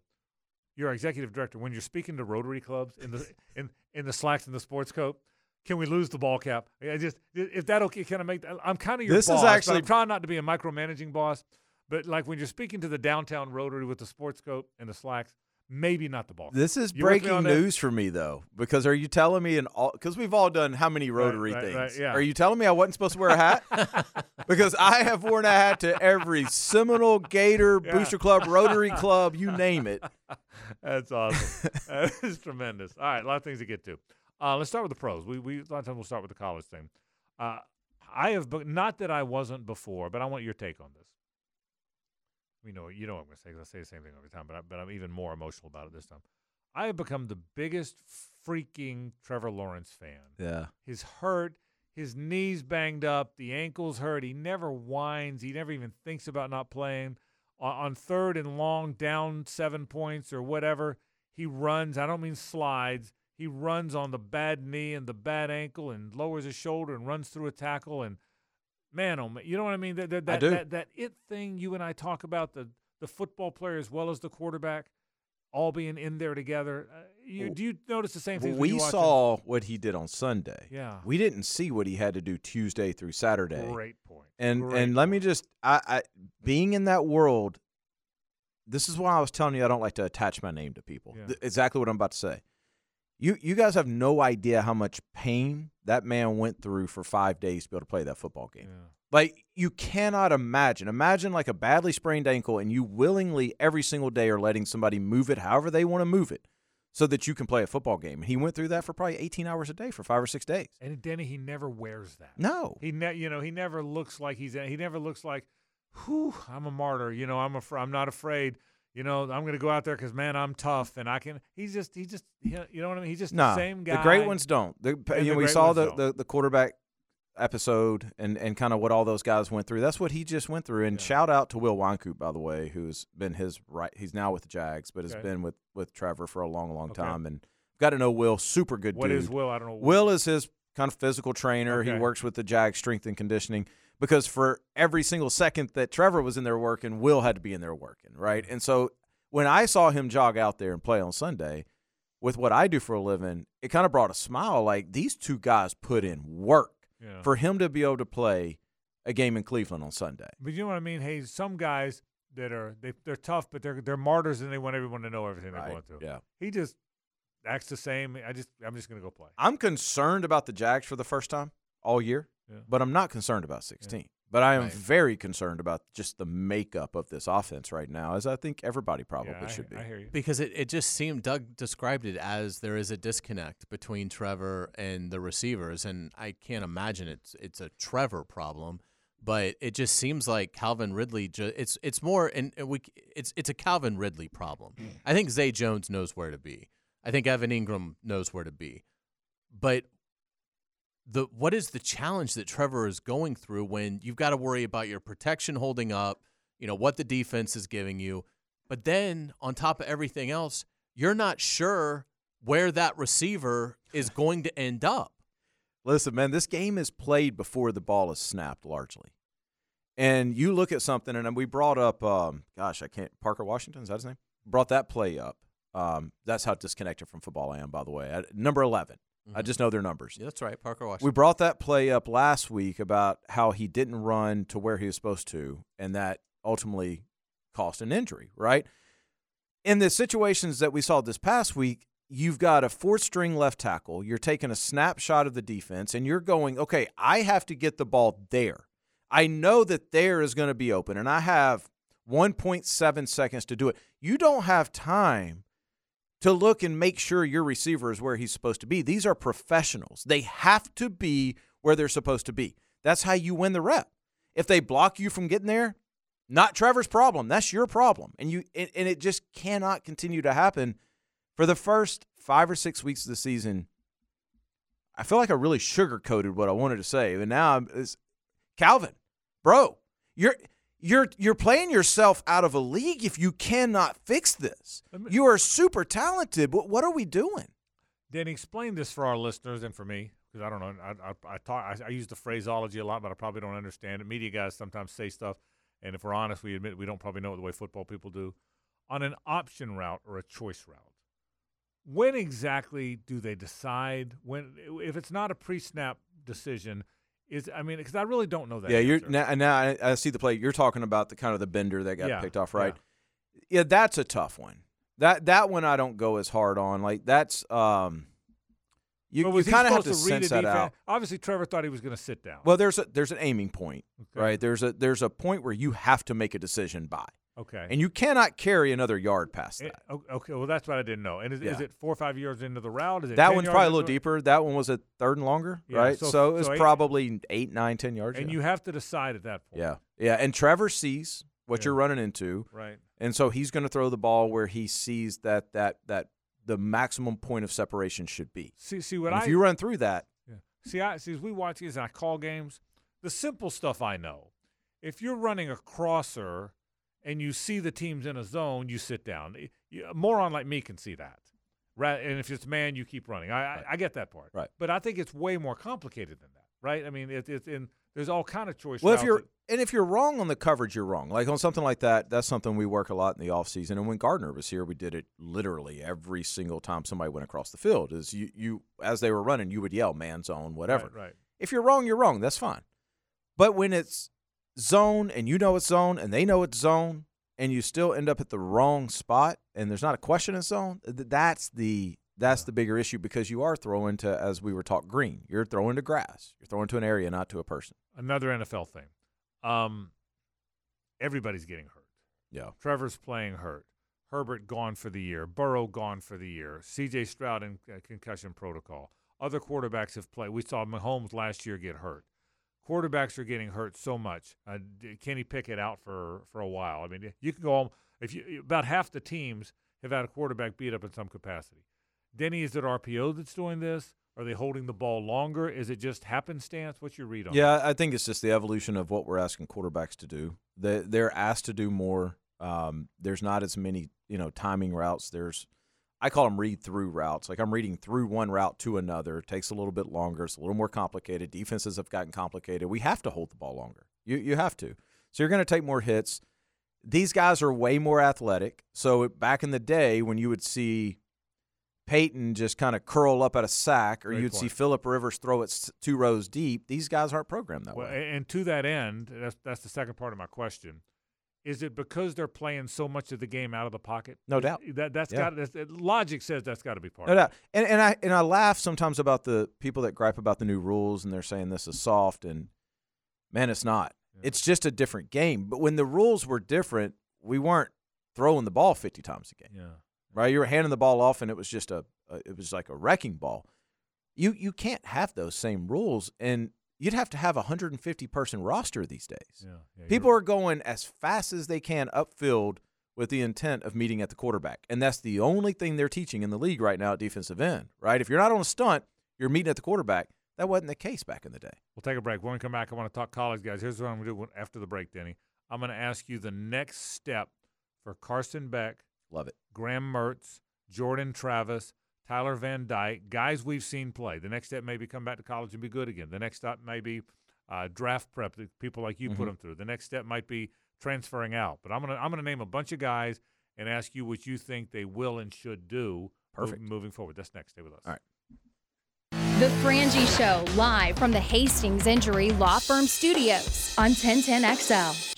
you're executive director. When you're speaking to Rotary clubs in the in in the slacks and the sports coat, can we lose the ball cap? I just if that okay, can I make that? I'm kind of your This is boss. but actually- I'm trying not to be a micromanaging boss. But like when you're speaking to the downtown Rotary with the sports coat and the slacks, maybe not the ball. cap. This is You breaking news for me, though, because are you telling me in all? Because we've all done how many Rotary right, things? right, yeah. Are you telling me I wasn't supposed to wear a hat? because I have worn a hat to every Seminole, Gator, Yeah. Booster Club, Rotary Club, you name it. That's awesome. that is tremendous. All right, a lot of things to get to. Uh, let's start with the pros. We, we a lot of times we'll start with the college thing. Uh, I have, be- not that I wasn't before, but I want your take on this. You know, you know what I'm going to say 'cause I say the same thing every time, but I, but I'm even more emotional about it this time. I have become the biggest freaking Trevor Lawrence fan. Yeah. He's hurt. His knees banged up. The ankle's hurt. He never whines. He never even thinks about not playing. On, on third and long, down seven points or whatever, he runs. I don't mean slides. He runs on the bad knee and the bad ankle and lowers his shoulder and runs through a tackle. And man, oh man, you know what I mean? That, that, I that, do. that, that it thing you and I talk about the the football player as well as the quarterback all being in there together. Uh, you, do you notice the same thing? we saw what he did on Sunday. Yeah. We didn't see what he had to do Tuesday through Saturday. Great point. And Great and let me just I, I being in that world, this is why I was telling you I don't like to attach my name to people. Yeah. Th- exactly what I'm about to say. You you guys have no idea how much pain that man went through for five days to be able to play that football game. Yeah. Like you cannot imagine. Imagine like a badly sprained ankle, and you willingly every single day are letting somebody move it however they want to move it, so that you can play a football game. And he went through that for probably 18 hours a day for five or six days. And Denny, he never wears that. No, He ne- you know, he never looks like he's he never looks like, whew, I'm a martyr. You know, I'm a I'm not afraid. You know, I'm going to go out there because man, I'm tough and I can. He's just he just you know what I mean. He's just no, the same guy. the great ones don't. The, you know, we saw the, the the quarterback episode and and kind of what all those guys went through. That's what he just went through. And Yeah. shout out to Will Weinkoop, by the way, who's been his right. He's now with the Jags, but has Okay. been with with Trevor for a long, long Okay. time. And got to know Will. Super good What dude. is Will? I don't know. Will is his kind of physical trainer. Okay. He works with the Jag strength and conditioning because for every single second that Trevor was in there working, Will had to be in there working, right? And so when I saw him jog out there and play on Sunday with what I do for a living, it kind of brought a smile like these two guys put in work Yeah. for him to be able to play a game in Cleveland on Sunday. But you know what I mean? Hey, some guys that are they they're tough, but they're they're martyrs and they want everyone to know everything they're Right, going through. yeah. He just acts the same. I just I'm just gonna go play. I'm concerned about the Jags for the first time all year, Yeah. but I'm not concerned about 16. But I am Right. very concerned about just the makeup of this offense right now, as I think everybody probably yeah, I, should be. I hear you. Because it, it just seemed Doug described it as there is a disconnect between Trevor and the receivers, and I can't imagine it's it's a Trevor problem, but it just seems like Calvin Ridley. Ju- it's it's more and and we it's it's a Calvin Ridley problem. Hmm. I think Zay Jones knows where to be. I think Evan Engram knows where to be, but the what is the challenge that Trevor is going through when you've got to worry about your protection holding up, you know what the defense is giving you, but then on top of everything else, you're not sure where that receiver is going to end up. Listen, man, this game is played before the ball is snapped largely. And you look at something, and we brought up, um, gosh, I can't, Parker Washington, is that his name? Brought that play up. Um, that's how disconnected from football I am, by the way. At number 11. I mm-hmm. just know their numbers. Yeah, that's right, Parker Washington. We brought that play up last week about how he didn't run to where he was supposed to, and that ultimately cost an injury, right? In the situations that we saw this past week, you've got a fourth string left tackle. You're taking a snapshot of the defense, and you're going, okay, I have to get the ball there. I know that there is going to be open, and I have 1.7 seconds to do it. You don't have time to look and make sure your receiver is where he's supposed to be. These are professionals. They have to be where they're supposed to be. That's how you win the rep. If they block you from getting there, not Trevor's problem. That's your problem. And you and, it just cannot continue to happen for the first 5 or 6 weeks of the season. I feel like I really sugarcoated what I wanted to say. And now I'm Calvin, bro, you're you're you're playing yourself out of a league if you cannot fix this. You are super talented, but what are we doing? Danny, explain this for our listeners and for me because I don't know. I I, I talk. I, I use the phraseology a lot, but I probably don't understand it. Media guys sometimes say stuff, and if we're honest, we admit we don't probably know it the way football people do. On an option route or a choice route, when exactly do they decide when? If it's not a pre-snap decision, is I mean, because I really don't know that. yeah, you're now, now I, I see the play. You're talking about the kind of the bender that got Yeah, picked off, right? Yeah. that's a tough one. That that one I don't go as hard on. Like that's um, you you kind of have to read sense that out. Obviously, Trevor thought he was going to sit down. Well, there's a there's an aiming point, Okay. right? There's a there's a point where you have to make a decision by, okay. and you cannot carry another yard past Eh, that. o- okay, well, that's what I didn't know. And is, is it four or five yards into the route? Is it That one's probably a little deeper. That one was a third and longer, Yeah, right? so- So, it was so probably eight, nine, ten yards. And yeah. you have to decide at that point. yeah, yeah. And Trevor sees what Yeah. you're running into, Right. and so he's going to throw the ball where he sees that that that the maximum point of separation should be. See, see what And I if you run through that, Yeah. See, I see as we watch these and I call games, the simple stuff I know. If you're running a crosser and you see the team's in a zone, you sit down. A moron like me can see that. Right, and if it's man, you keep running. I, I, I get that part. Right. But I think it's way more complicated than that. Right. I mean, it, it's in there's all kind of choices. Well, if you're and if you're wrong on the coverage, you're wrong. Like on something like that, that's something we work a lot in the off season. And when Gardner was here, we did it literally every single time somebody went across the field. Is you you as they were running, you would yell man zone, whatever. Right, right. If you're wrong, you're wrong. That's fine. But when it's zone and you know it's zone and they know it's zone and you still end up at the wrong spot and there's not a question in zone, th- that's the that's the bigger issue because you are throwing to as we were taught green. You're throwing to grass. You're throwing to an area, not to a person. Another NFL thing. Um, everybody's getting hurt. Yeah. Trevor's playing hurt. Herbert gone for the year. Burrow gone for the year. C.J. Stroud in uh, concussion protocol. Other quarterbacks have played. We saw Mahomes last year get hurt. Quarterbacks are getting hurt so much. Uh, Kenny Pickett out for for a while. I mean, you can go all, if you about half the teams have had a quarterback beat up in some capacity. Denny, is it RPO that's doing this? Are they holding the ball longer? Is it just happenstance? What's your read on? Yeah, I think it's just the evolution of what we're asking quarterbacks to do. They they're asked to do more. Um, there's not as many you know timing routes. There's I call them read through routes. Like I'm reading through one route to another. It takes a little bit longer. It's a little more complicated. Defenses have gotten complicated. We have to hold the ball longer. You you have to. So you're going to take more hits. These guys are way more athletic. So back in the day when you would see Peyton just kind of curl up at a sack, or Great you'd see point. Philip Rivers throw it two rows deep. These guys aren't programmed that Well, way. and to that end, that's that's the second part of my question. Is it because they're playing so much of the game out of the pocket? No doubt. That that's Yeah. got that's, logic says that's got to be part. No of it. doubt. And and I and I laugh sometimes about the people that gripe about the new rules and they're saying this is soft and man, it's not. It's just a different game. But when the rules were different, we weren't throwing the ball fifty times a game. Yeah. Right? You were handing the ball off and it was just a, a it was like a wrecking ball. You you can't have those same rules and you'd have to have a 150 person roster these days. Yeah, yeah, People are going as fast as they can upfield with the intent of meeting at the quarterback. And that's the only thing they're teaching in the league right now at defensive end, right? If you're not on a stunt, you're meeting at the quarterback. That wasn't the case back in the day. We'll take a break. When we come back, I want to talk college guys. Here's what I'm going to do after the break, Denny. I'm going to ask you the next step for Carson Beck, Love it. Graham Mertz, Jordan Travis, Tyler Van Dyke, guys we've seen play. The next step may be come back to college and be good again. The next step may be uh, draft prep that people like you put Mhm. them through. The next step might be transferring out. But I'm gonna I'm gonna name a bunch of guys and ask you what you think they will and should do mov- Perfect. moving forward. That's next. Stay with us. All right. The Frangie Show, live from the Hastings Injury Law Firm Studios on 1010XL.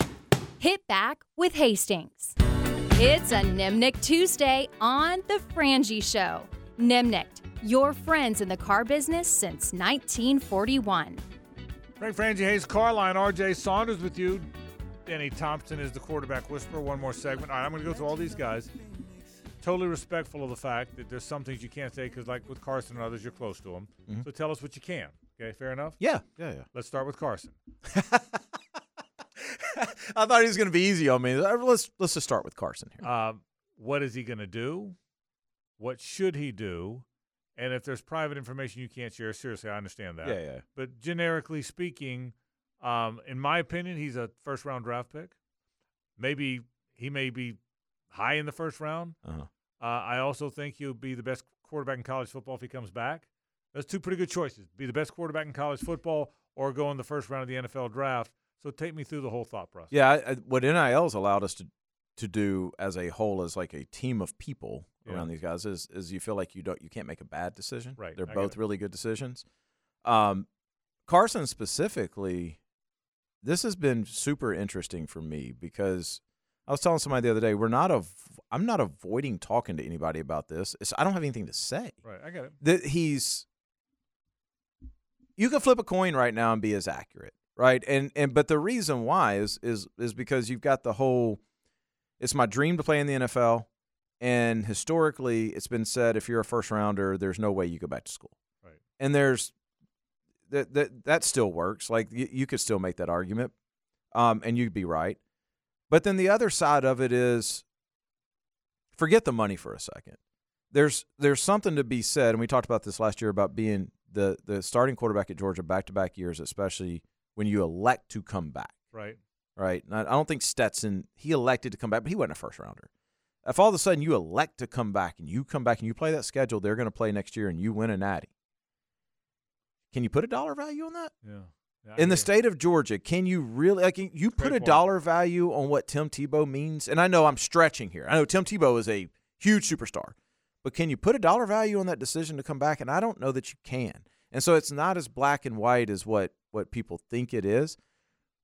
Hit back with Hastings. It's a Nimnicht Tuesday on The Frangie Show. Nimnicht, your friends in the car business since 1941. Frank Frangie Hayes, Carlin, RJ Saunders with you. Danny Thompson is the quarterback whisperer. One more segment. All right, I'm going to go through all these guys. Totally respectful of the fact that there's some things you can't say because, like with Carson and others, you're close to them. Mhm. So tell us what you can. Okay, fair enough? Yeah, yeah, yeah. Let's start with Carson. I thought he was going to be easy on me. Uh, Let's let's just start with Carson here. Um, what is he going to do? What should he do? And if there's private information you can't share, seriously, I understand that. yeah, yeah. But generically speaking, um, in my opinion, he's a first round draft pick. Maybe he may be high in the first round. Uh-huh. Uh, I also think he'll be the best quarterback in college football if he comes back. That's two pretty good choices: be the best quarterback in college football, or go in the first round of the NFL draft. So take me through the whole thought process. Yeah, I, I, what NIL's allowed us to to do as a whole, as like a team of people Yeah. around these guys, is is you feel like you don't you can't make a bad decision. Right, They're I both really good decisions. Um, Carson specifically, this has been super interesting for me because I was telling somebody the other day we're not av- I'm not avoiding talking to anybody about this. It's, I don't have anything to say. Right, I get it. that he's you can flip a coin right now and be as accurate right and and but the reason why is is is because you've got the whole it's my dream to play in the NFL and historically it's been said if you're a first rounder there's no way you go back to school Right. and there's that that that still works like you, you could still make that argument um and you'd be right but then the other side of it is forget the money for a second there's there's something to be said, and we talked about this last year about being the the starting quarterback at Georgia back to back years, especially when you elect to come back. Right. Right? And I I don't think Stetson he elected to come back, but he wasn't a first rounder. If all of a sudden you elect to come back and you come back and you play that schedule they're going to play next year and you win a natty, can you put a dollar value on that? Yeah. Yeah, In the state of Georgia, can you really like you put a dollar value on what Tim Tebow means? And I know I'm stretching here. I know Tim Tebow is a huge superstar, but can you put a dollar value on that decision to come back? And I don't know that you can. And so it's not as black and white as what what people think it is.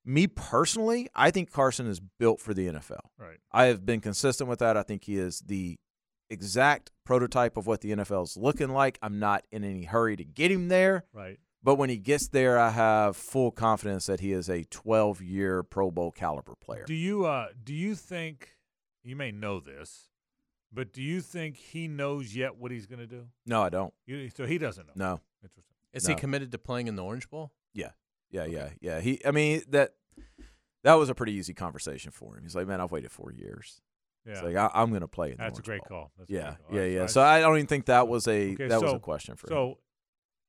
Me personally, I think Carson is built for the NFL. Right. I have been consistent with that. I think he is the exact prototype of what the NFL is looking like. I'm not in any hurry to get him there. Right. But when he gets there, I have full confidence that he is a 12 year Pro Bowl caliber player. Do you uh do you think you may know this, but do you think he knows yet what he's going to do? No, I don't. You, so he doesn't know. No. Interesting. Is No. he committed to playing in the Orange Bowl? Yeah. Yeah. Yeah. Yeah. He, I mean, that that was a pretty easy conversation for him. He's like, man, I've waited four years. Yeah. It's like, I, I'm going to play in the That's a great call. That's a Yeah. great call. Yeah. Yeah. So I don't even think that was a Okay, that was a question for him. So,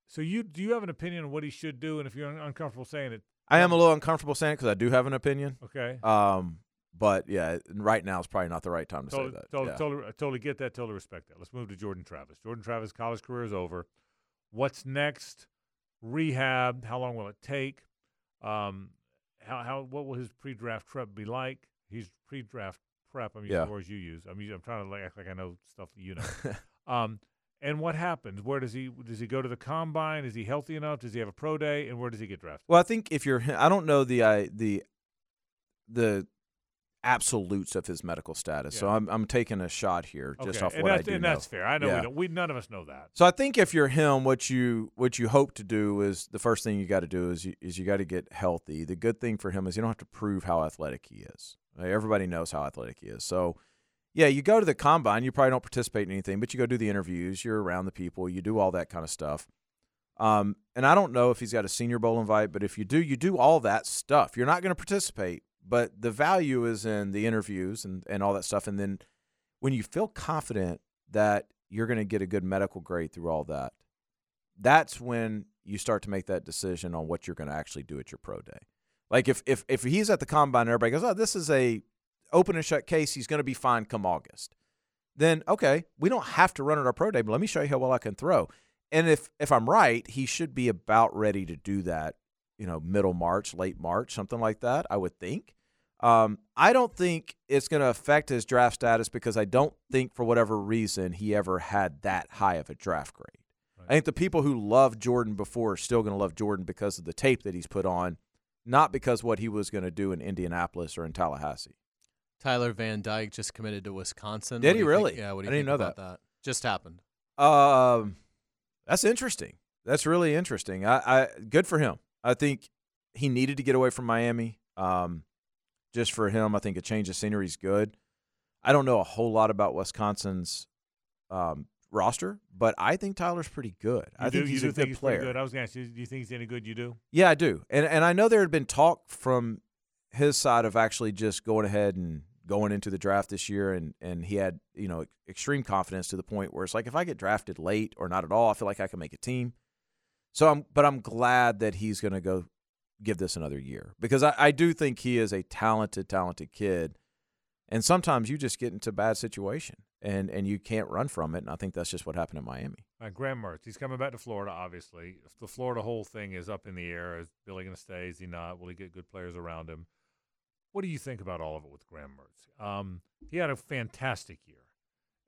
so you do you have an opinion on what he should do? And if you're uncomfortable saying it, I am a little uncomfortable saying it because I do have an opinion. okay. Um, but yeah, right now is probably not the right time to Totally, say that. totally, yeah. totally, I totally get that. Totally respect that. Let's move to Jordan Travis. Jordan Travis' college career is over. What's next? Rehab. How long will it take? Um, how how what will his pre-draft prep be like? He's pre-draft prep. I'm using Yeah. the words you use. I'm I'm trying to like, act like I know stuff that you know. um, and what happens? Where does he does he go to the combine? Is he healthy enough? Does he have a pro day? And where does he get drafted? Well, I think if you're, I don't know the I the the absolutes of his medical status, so I'm I'm taking a shot here just okay. off and what I do and know. that's fair. I know Yeah. we don't. We none of us know that. So I think if you're him, what you what you hope to do is the first thing you got to do is you, is you got to get healthy. The good thing for him is you don't have to prove how athletic he is. Everybody knows how athletic he is. So yeah, you go to the combine. You probably don't participate in anything, but you go do the interviews. You're around the people. You do all that kind of stuff. Um, and I don't know if he's got a Senior Bowl invite, but if you do, you do all that stuff. You're not going to participate, but the value is in the interviews and, and all that stuff. And then when you feel confident that you're going to get a good medical grade through all that, that's when you start to make that decision on what you're going to actually do at your pro day. Like if if if he's at the combine and everybody goes, "Oh, this is a open and shut case. He's going to be fine come August." Then okay, we don't have to run at our pro day, but let me show you how well I can throw. And if if I'm right, he should be about ready to do that. You know, middle March, late March, something like that. I would think. Um, I don't think it's going to affect his draft status because I don't think, for whatever reason, he ever had that high of a draft grade. Right. I think the people who loved Jordan before are still going to love Jordan because of the tape that he's put on, not because what he was going to do in Indianapolis or in Tallahassee. Tyler Van Dyke just committed to Wisconsin. Did he really? Think? Yeah. What do you I didn't know that. that. Just happened. Um, that's interesting. That's really interesting. I, I good for him. I think he needed to get away from Miami. Um, just for him, I think a change of scenery is good. I don't know a whole lot about Wisconsin's um, roster, but I think Tyler's pretty good. You I do, think he's a good player. Good. I was going to ask you, do you think he's any good? You do? Yeah, I do. And and I know there had been talk from his side of actually just going ahead and going into the draft this year and and he had, you know, extreme confidence to the point where it's like if I get drafted late or not at all, I feel like I can make a team. So I'm but I'm glad that he's going to go give this another year because I, I do think he is a talented, talented kid. And sometimes you just get into a bad situation and, and you can't run from it. And I think that's just what happened in Miami. Uh, Graham Mertz, he's coming back to Florida, obviously. The Florida whole thing is up in the air. Is Billy going to stay? Is he not? Will he get good players around him? What do you think about all of it with Graham Mertz? Um, he had a fantastic year.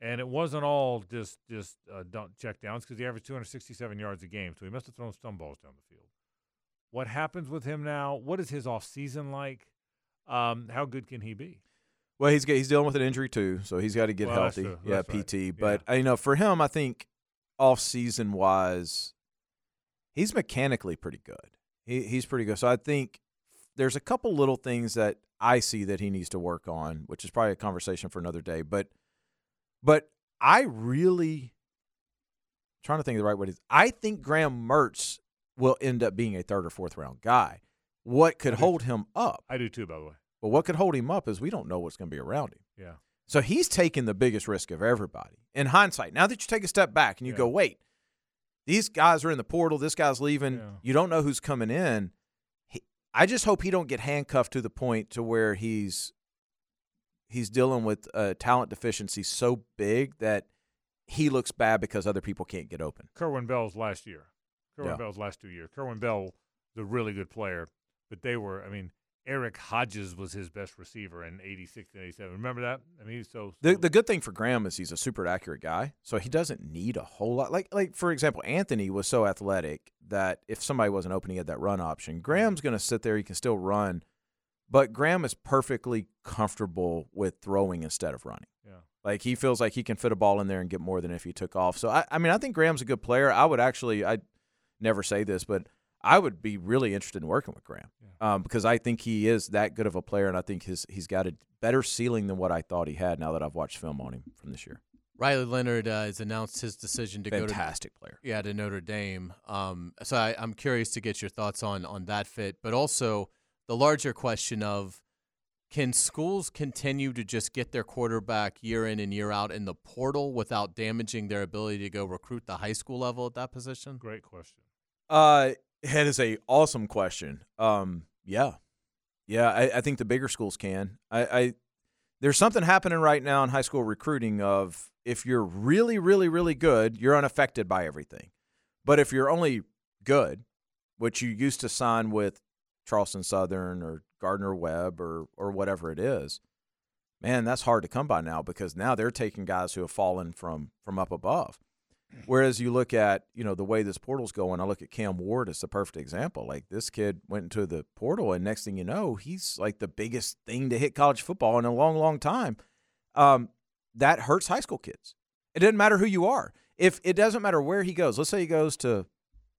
And it wasn't all just just uh, check downs because he averaged 267 yards a game, so he must have thrown some balls down the field. What happens with him now? What is his off season like? Um, how good can he be? Well, he's he's dealing with an injury too, so he's got to get well, healthy. That's yeah, PT. Right. But yeah. uh, you know, for him, I think off season wise, he's mechanically pretty good. He he's pretty good. So I think there's a couple little things that I see that he needs to work on, which is probably a conversation for another day. But but I really trying to think of the right way to. I think Graham Mertz will end up being a third or fourth round guy. What could hold him up? I do too, by the way. But what could hold him up is we don't know what's going to be around him. Yeah. So he's taking the biggest risk of everybody. In hindsight, now that you take a step back and you Yeah. go, wait, these guys are in the portal, this guy's leaving, Yeah. you don't know who's coming in. He, I just hope he don't get handcuffed to the point to where he's he's dealing with a talent deficiency so big that he looks bad because other people can't get open. Kerwin Bell's last year. Kerwin Yeah. Bell's last two years. Kerwin Bell is a really good player, but they were, I mean, Eric Hodges was his best receiver in 86 and 87. Remember that? I mean, he's so. The so- the good thing for Graham is he's a super accurate guy, so he doesn't need a whole lot. Like like for example, Anthony was so athletic that if somebody wasn't open, he had that run option. Graham's mm-hmm. going to sit there; he can still run, but Graham is perfectly comfortable with throwing instead of running. yeah. Like he feels like he can fit a ball in there and get more than if he took off. So I, I mean, I think Graham's a good player. I would actually, I never say this, but I would be really interested in working with Graham um, because I think he is that good of a player, and I think his he's got a better ceiling than what I thought he had. Now that I've watched film on him from this year, Riley Leonard uh, has announced his decision to go to fantastic player. yeah to Notre Dame. Um, so I, I'm curious to get your thoughts on on that fit, but also the larger question of can schools continue to just get their quarterback year in and year out in the portal without damaging their ability to go recruit the high school level at that position? Great question. Uh, that is a awesome question. Um, yeah, yeah. I, I think the bigger schools can. I, I there's something happening right now in high school recruiting of if you're really, really, really good, you're unaffected by everything. But if you're only good, which you used to sign with Charleston Southern or Gardner Webb or or whatever it is, man, that's hard to come by now because now they're taking guys who have fallen from from up above. Whereas you look at, you know, the way this portal's going, I look at Cam Ward as the perfect example. Like this kid went into the portal and next thing you know, he's like the biggest thing to hit college football in a long, long time. Um, that hurts high school kids. It doesn't matter who you are. If it doesn't matter where he goes, let's say he goes to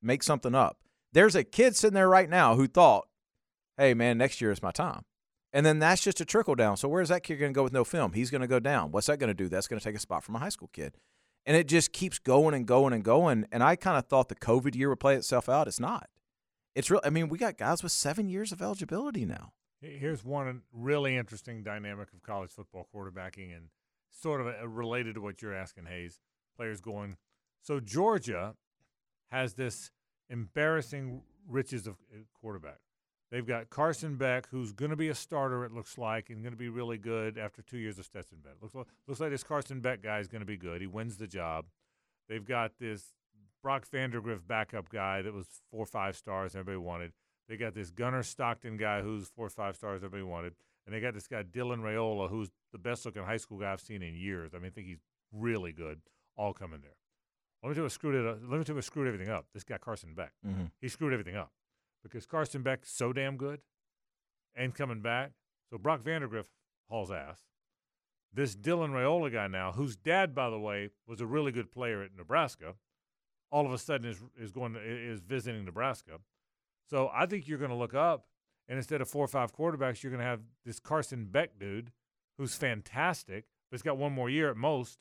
make something up. There's a kid sitting there right now who thought, hey man, next year is my time. And then that's just a trickle down. So where's that kid going to go with no film? He's going to go down. What's that going to do? That's going to take a spot from a high school kid. and it just keeps going and going and going. And I kind of thought the COVID year would play itself out. It's not. It's real. I mean, we got guys with seven years of eligibility now. Here's one really interesting dynamic of college football quarterbacking, and sort of a, related to what you're asking, Hayes. Players going. So Georgia has this embarrassing riches of uh, quarterback. They've got Carson Beck, who's going to be a starter, it looks like, and going to be really good after two years of Stetson Bennett. Looks like, looks like this Carson Beck guy is going to be good. He wins the job. They've got this Brock Vandagriff backup guy that was four or five stars everybody wanted. They got this Gunnar Stockton guy who's four or five stars everybody wanted. And they got this guy Dylan Raiola, who's the best looking high school guy I've seen in years. I mean, I think he's really good. All coming there. Let me tell you what screwed it. Up. Let me tell you what screwed everything up. This guy Carson Beck. Mm-hmm. He screwed everything up because Carson Beck's so damn good and coming back. So Brock Vandagriff hauls ass. This Dylan Raiola guy now, whose dad, by the way, was a really good player at Nebraska, all of a sudden is is going to, is visiting Nebraska. So I think you're going to look up, and instead of four or five quarterbacks, you're going to have this Carson Beck dude, who's fantastic, but he's got one more year at most,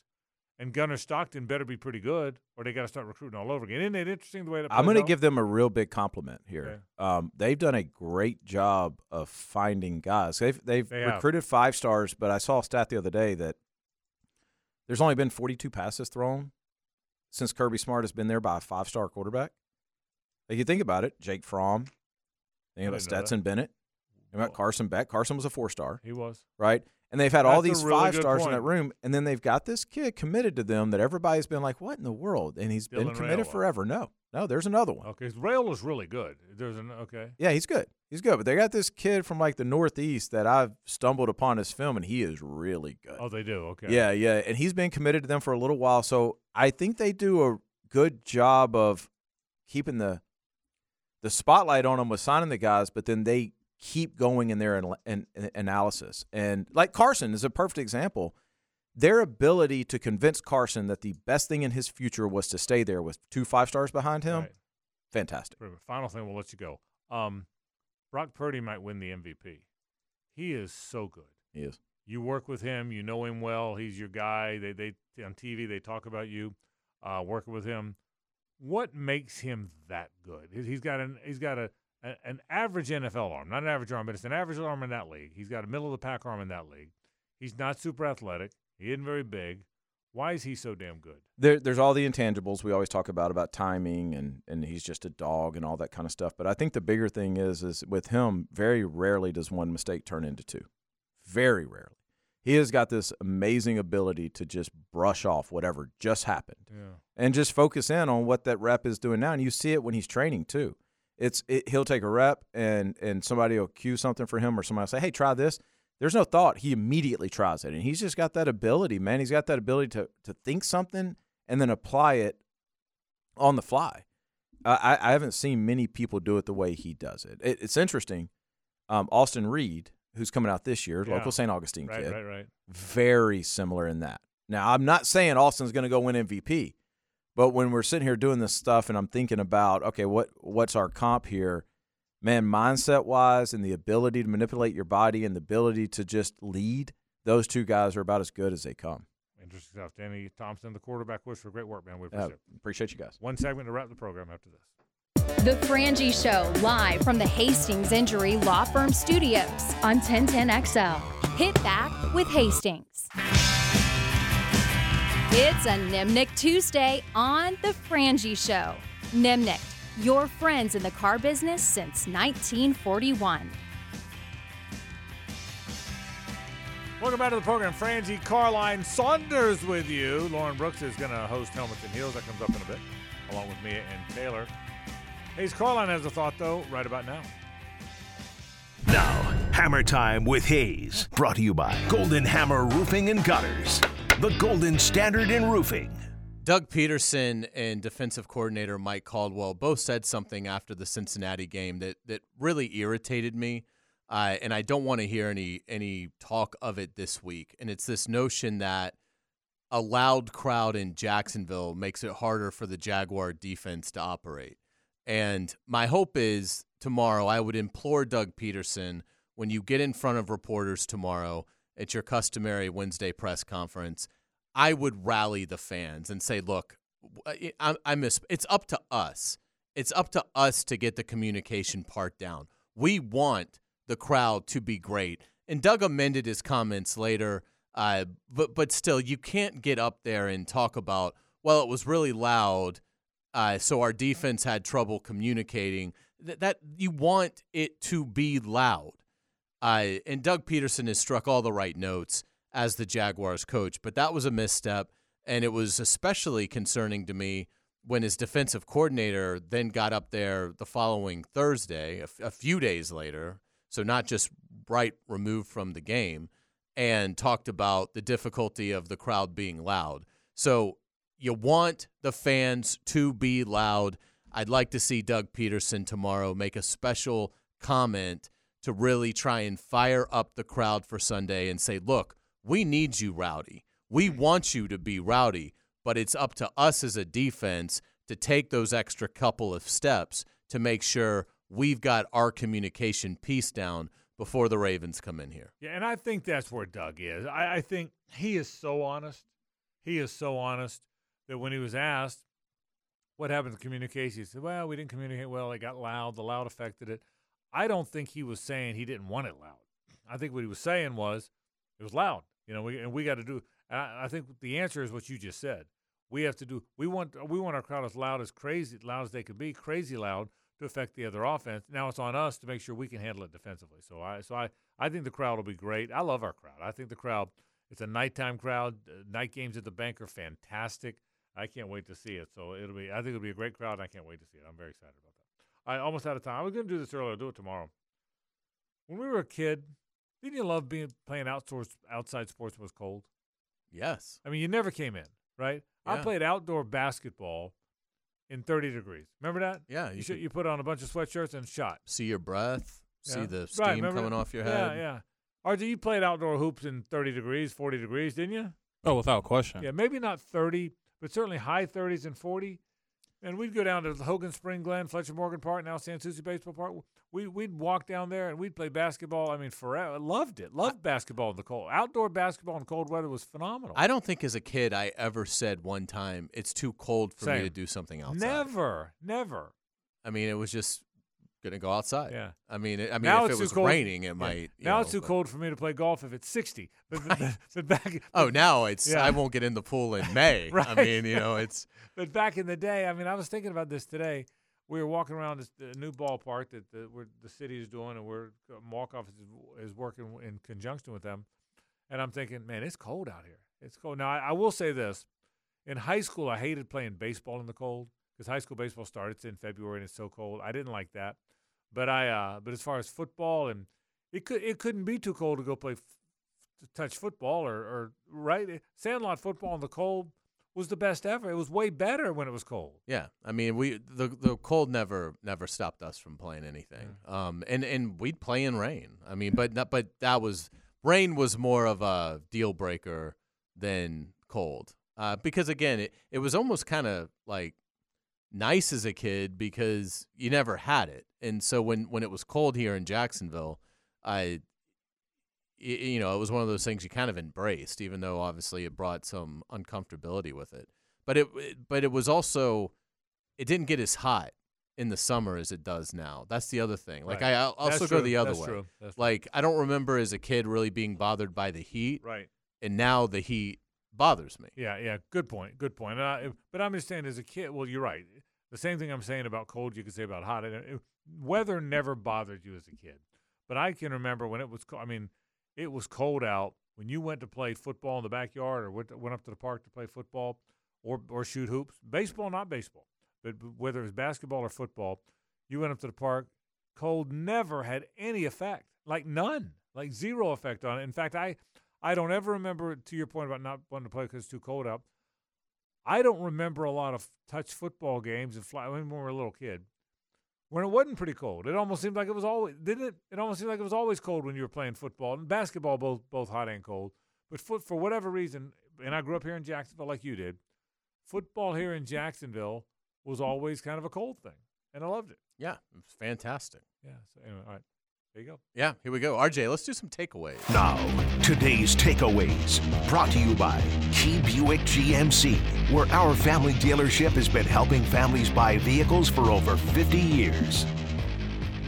and Gunnar Stockton better be pretty good, or they got to start recruiting all over again. Isn't it interesting the way that I'm going to give them a real big compliment here. Okay. Um, they've done a great job of finding guys. They've they've They have. recruited five stars, but I saw a stat the other day that there's only been 42 passes thrown since Kirby Smart has been there by a five star quarterback. Like you think about it, Jake Fromm, think about didn't know that. Stetson Bennett, think about Carson Beck. Carson was a four star, He was. right? And they've had all That's a these really five stars in that room, and then they've got this kid committed to them that everybody's been like, "What in the world?" And he's been committed Raiola. forever. No, no, there's another one. Okay, Rail is really good. There's an okay. Yeah, he's good. He's good. But they got this kid from like the Northeast that I've stumbled upon his film, and he is really good. Oh, they do. Okay. Yeah, yeah. And he's been committed to them for a little while. So I think they do a good job of keeping the the spotlight on them with signing the guys, but then they keep going in their an, an, an analysis. And like Carson is a perfect example. Their ability to convince Carson that the best thing in his future was to stay there with two five stars behind him, Right. fantastic. Final thing, we'll let you go. Um, Brock Purdy might win the MVP. He is so good. He is. You work with him. You know him well. He's your guy. They they on TV they talk about you. Uh, working with him. What makes him that good? He's got an he's got a, a an average NFL arm, not an average arm, but it's an average arm in that league. He's got a middle of the pack arm in that league. He's not super athletic. He isn't very big. Why is he so damn good? there, there's all the intangibles we always talk about about timing and and he's just a dog and all that kind of stuff. But I think the bigger thing is is with him, very rarely does one mistake turn into two. Very rarely. He has got this amazing ability to just brush off whatever just happened Yeah. and just focus in on what that rep is doing now. And you see it when he's training too. It's it, he'll take a rep and and somebody will cue something for him or somebody will say, "Hey, try this." There's no thought. He immediately tries it, and he's just got that ability, man. He's got that ability to to think something and then apply it on the fly. Uh, I I haven't seen many people do it the way he does it. it it's interesting. Um, Austin Reed, who's coming out this year, Yeah. local St. Augustine Right, kid, right, right. very similar in that. Now, I'm not saying Austin's going to go win MVP, but when we're sitting here doing this stuff and I'm thinking about, okay, what what's our comp here? Man, mindset wise and the ability to manipulate your body and the ability to just lead, those two guys are about as good as they come. Interesting stuff. Danny Thompson, the quarterback, wish for great work, man. We appreciate it. appreciate you guys. One segment to wrap the program after this. The Frangie Show, live from the Hastings Injury Law Firm Studios on 1010XL. Hit back with Hastings. It's a Nimnicht Tuesday on The Frangie Show. Nimnicht, your friends in the car business since 1941. Welcome back to the program. Frangie Carlin Saunders with you. Lauren Brooks is going to host Helmets and Heels. That comes up in a bit, along with Mia and Taylor. Hayes Carlin has a thought, though, right about now. Now, Hammer Time with Hayes. Brought to you by Golden Hammer Roofing and Gutters. The Golden Standard in Roofing. Doug Pederson and defensive coordinator Mike Caldwell both said something after the Cincinnati game that that really irritated me, uh, and I don't want to hear any any talk of it this week. And it's this notion that a loud crowd in Jacksonville makes it harder for the Jaguar defense to operate. And my hope is tomorrow, I would implore Doug Pederson when you get in front of reporters tomorrow at your customary Wednesday press conference, I would rally the fans and say, look, I, I, miss. It's up to us. It's up to us to get the communication part down. We want the crowd to be great. And Doug amended his comments later, uh, but but still, you can't get up there and talk about well, it was really loud, uh, so our defense had trouble communicating. That, that you want it to be loud. Uh, and Doug Pederson has struck all the right notes as the Jaguars coach, but that was a misstep. And it was especially concerning to me when his defensive coordinator then got up there the following Thursday, a, f- a few days later, so not just right removed from the game, and talked about the difficulty of the crowd being loud. So you want the fans to be loud. I'd like to see Doug Pederson tomorrow make a special comment to really try and fire up the crowd for Sunday and say, look, we need you rowdy. We mm. want you to be rowdy, but it's up to us as a defense to take those extra couple of steps to make sure we've got our communication piece down before the Ravens come in here. Yeah, and I think that's where Doug is. I, I think he is so honest. He is so honest that when he was asked what happened to communication, he said, Well, we didn't communicate well. It got loud. The loud affected it. I don't think he was saying he didn't want it loud. I think what he was saying was it was loud. You know, we, and we got to do. I, I think the answer is what you just said. We have to do. We want we want our crowd as loud as crazy, loud as they can be, crazy loud to affect the other offense. Now it's on us to make sure we can handle it defensively. So I so I I think the crowd will be great. I love our crowd. I think the crowd. It's a nighttime crowd. Uh, night games at the bank are fantastic. I can't wait to see it. So it'll be. I think it'll be a great crowd. I can't wait to see it. I'm very excited about that. I almost out of time. I was going to do this earlier. I'll do it tomorrow. When we were a kid, didn't you love being playing outdoors outside sports when it was cold? Yes. I mean, you never came in, right? Yeah. I played outdoor basketball in 30 degrees. Remember that? Yeah. You, You, should, you put on a bunch of sweatshirts and shot. see your breath, see the steam remember coming that? off your head. Yeah, head. yeah. RJ, you played outdoor hoops in 30 degrees, 40 degrees, didn't you? Oh, without question. Yeah, maybe not 30, but certainly high 30s and 40. And we'd go down to the Hogan Spring Glen, Fletcher Morgan Park, now San Souci Baseball Park. We, we'd walk down there and we'd play basketball. I mean, forever. Loved it. Loved basketball in the cold. Outdoor basketball in cold weather was phenomenal. I don't think as a kid I ever said one time it's too cold for me to do something outside. never, never. I mean, it was just gonna go outside. Yeah. I mean, it, I mean, Now if it was cold- raining, it Yeah. might. Now know, it's too but- cold for me to play golf if it's 60. But, but, but back, Oh, now it's. Yeah. I won't get in the pool in May. I mean, you know, it's. But back in the day, I mean, I was thinking about this today. We were walking around this the new ballpark that the, the city is doing, and we're uh, walk office is, is working in conjunction with them. And I'm thinking, man, it's cold out here. It's cold. Now, I, I will say this: in high school, I hated playing baseball in the cold because high school baseball starts in February and it's so cold. I didn't like that. But I, uh, but as far as football and it could it couldn't be too cold to go play f- to touch football or, or right sandlot football in the cold was the best ever. It was way better when it was cold. Yeah, I mean, we the the cold never never stopped us from playing anything. Um, and and we'd play in rain. I mean, but not, but that was rain was more of a deal breaker than cold. Uh, because again, it it was almost kind of like nice as a kid because you never had it, and so when when it was cold here in Jacksonville, I You know, it was one of those things you kind of embraced, even though obviously it brought some uncomfortability with it but it but it was also it didn't get as hot in the summer as it does now. That's the other thing. Like Right. I I'll also go the other That's way. true. That's true. Like I don't remember as a kid really being bothered by the heat, right. and now the heat bothers me. Yeah, yeah. Good point. Good point. And I, but I'm just saying, as a kid, well, you're right. The same thing I'm saying about cold, you could say about hot. Weather never bothered you as a kid, but I can remember when it was. I mean, it was cold out when you went to play football in the backyard or went, went up to the park to play football or or shoot hoops. Baseball, not baseball, but whether it was basketball or football, you went up to the park. Cold never had any effect, like none, like zero effect on it. In fact, I I don't ever remember, to your point about not wanting to play because it's too cold out. I don't remember a lot of touch football games and fly when we were a little kid when it wasn't pretty cold. It almost seemed like it was always didn't it? It almost seemed like it was always cold when you were playing football and basketball, both both hot and cold. But foot for whatever reason, and I grew up here in Jacksonville like you did. Football here in Jacksonville was always kind of a cold thing, and I loved it. Yeah, it was fantastic. Yeah. So anyway, all right. There you go. Yeah, here we go. RJ, let's do some takeaways. Now, today's takeaways brought to you by Key Buick GMC, where our family dealership has been helping families buy vehicles for over 50 years.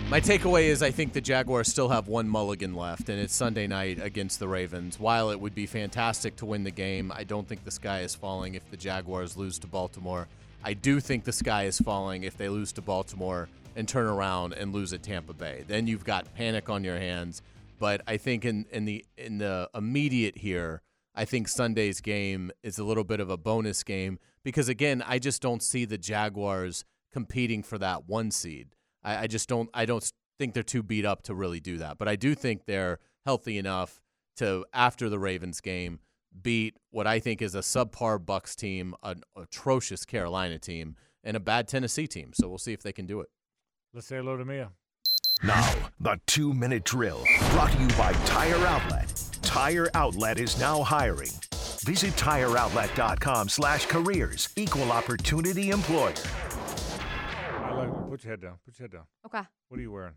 My takeaway is I think the Jaguars still have one mulligan left, and it's Sunday night against the Ravens. While it would be fantastic to win the game, I don't think the sky is falling if the Jaguars lose to Baltimore. I do think the sky is falling if they lose to Baltimore and turn around and lose at Tampa Bay. Then you've got panic on your hands. But I think in, in the in the immediate here, I think Sunday's game is a little bit of a bonus game because again, I just don't see the Jaguars competing for that one seed. I, I just don't I don't think they're too beat up to really do that. But I do think they're healthy enough to after the Ravens game beat what I think is a subpar Bucs team, an atrocious Carolina team, and a bad Tennessee team. So we'll see if they can do it. Let's say hello to Mia. Now, the two minute drill brought to you by Tire Outlet. Tire Outlet is now hiring. Visit tireoutlet.com slash careers. Equal opportunity employer. I like, put your head down. Put your head down. Okay. What are you wearing?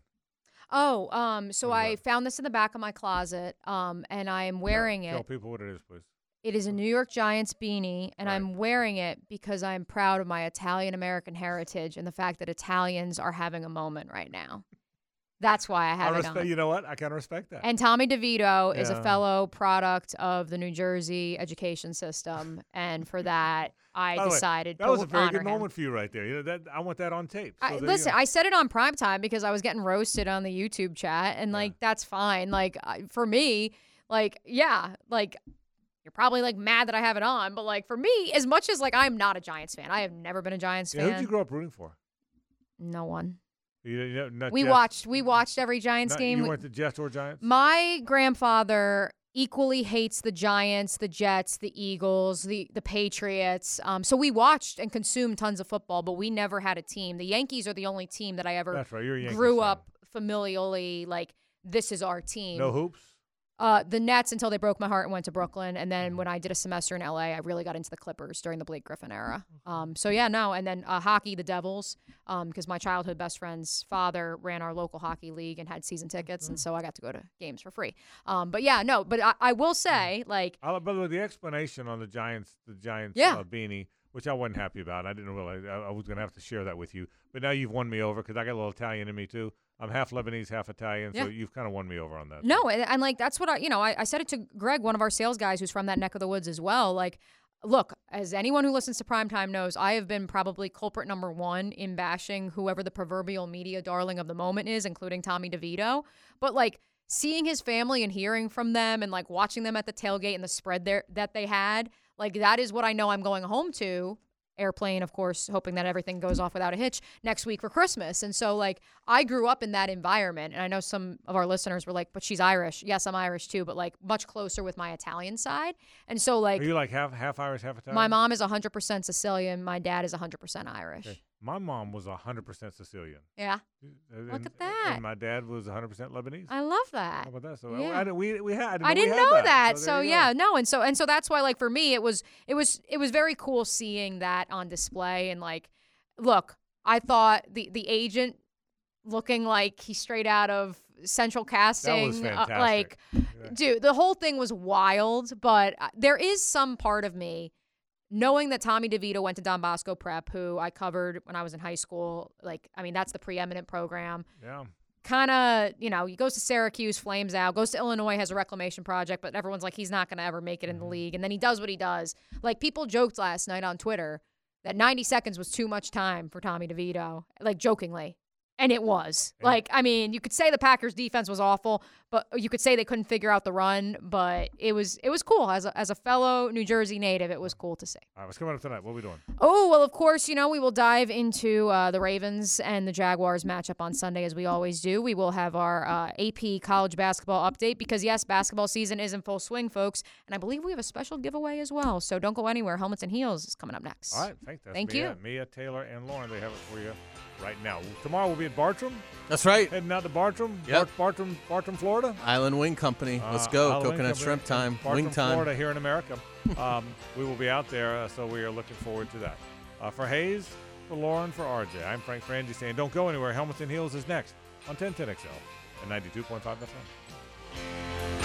Oh, um, so What is I that? found this in the back of my closet, um, and I am wearing it. Tell it. people what it is, please. It is a New York Giants beanie, and Right. I'm wearing it because I'm proud of my Italian American heritage and the fact that Italians are having a moment right now. That's why I have I it on. You know what? I kind of respect that. And Tommy DeVito is a fellow product of the New Jersey education system, and for that, I By the way, decided that was a very good him. moment for you right there. You know that I want that on tape. So I, listen. I said it on prime time because I was getting roasted on the YouTube chat, and Yeah. like that's fine. Like for me, like yeah, like you're probably like mad that I have it on, but like for me, as much as like I'm not a Giants fan, I have never been a Giants yeah, who'd you grow up rooting for? no one. You, you know, not We Jets? watched. We watched every Giants Not- game. You weren't the Jets or Giants. My grandfather equally hates the Giants, the Jets, the Eagles, the the Patriots. Um, so we watched and consumed tons of football, but we never had a team. The Yankees are the only team that I ever right. Grew fan. up familially like this is our team. No hoops. Uh, the Nets until they broke my heart and went to Brooklyn, and Mm-hmm. then when I did a semester in LA, I really got into the Clippers during the Blake Griffin era. Um, so yeah, no, and then uh, hockey, the Devils, because my childhood best friend's father ran our local hockey league and had season tickets, Mm-hmm. and so I got to go to games for free. Um, but yeah, no, but I, I will say, like, I, by the way, the explanation on the Giants, the Giants Yeah. uh, beanie, which I wasn't happy about. I didn't realize I, I was going to have to share that with you. But now you've won me over because I got a little Italian in me too. I'm half Lebanese, half Italian, so you've kind of won me over on that. No, and, and like that's what I, you know, I, I said it to Greg, one of our sales guys who's from that neck of the woods as well. Like, look, as anyone who listens to Primetime knows, I have been probably culprit number one in bashing whoever the proverbial media darling of the moment is, including Tommy DeVito. But like seeing his family and hearing from them and like watching them at the tailgate and the spread there that they had, like that is what I know I'm going home to. Airplane, of course, hoping that everything goes off without a hitch next week for Christmas. And so, like, I grew up in that environment. And I know some of our listeners were like, but she's Irish. Yes, I'm Irish too, but like much closer with my Italian side. And so, like, Are you like half half Irish, half Italian? my mom is 100% Sicilian. My dad is 100% Irish. Okay. My mom was 100% Sicilian. Yeah. And, Look at that. And my dad was 100% Lebanese. I love that. How about that? So Yeah. I, I, we we had. I didn't had know that. So, So, go. yeah, no, and so and so that's why like for me it was it was it was very cool seeing that on display and like look, I thought the the agent looking like he's straight out of central casting uh, fantastic. like Yeah. dude, the whole thing was wild, but uh, there is some part of me knowing that Tommy DeVito went to Don Bosco Prep, who I covered when I was in high school. Like, I mean, that's the preeminent program Yeah. kind of, you know, he goes to Syracuse, flames out, goes to Illinois, has a reclamation project, but everyone's like, he's not going to ever make it in the Mm-hmm. league. And then he does what he does. Like, people joked last night on Twitter that 90 seconds was too much time for Tommy DeVito, like jokingly. And it was. And- Like, I mean, you could say the Packers defense was awful, but you could say they couldn't figure out the run, but it was it was cool. As a, as a fellow New Jersey native, it was cool to see. All right, what's coming up tonight? What are we doing? Oh, well, of course, you know, we will dive into uh, the Ravens and the Jaguars matchup on Sunday as we always do. We will have our uh, AP college basketball update because, yes, basketball season is in full swing, folks. And I believe we have a special giveaway as well. So don't go anywhere. Helmets and Heels is coming up next. All right, thank, Thank Mia, you. Mia, Taylor, and Lauren. They have it for you right now. Tomorrow we'll be in Bartram, That's right. heading out to Bartram, Yep. Bart- Bartram, Bartram, Florida. Island Wing Company. Let's Uh, go. Island Coconut Company shrimp time. Bartram, Wing time. Florida, here in America. um, we will be out there, uh, so we are looking forward to that. Uh, for Hayes, for Lauren, for RJ, I'm Frank Frangie saying don't go anywhere. Helmets and Heels is next on 1010XL. and 92.5 FM.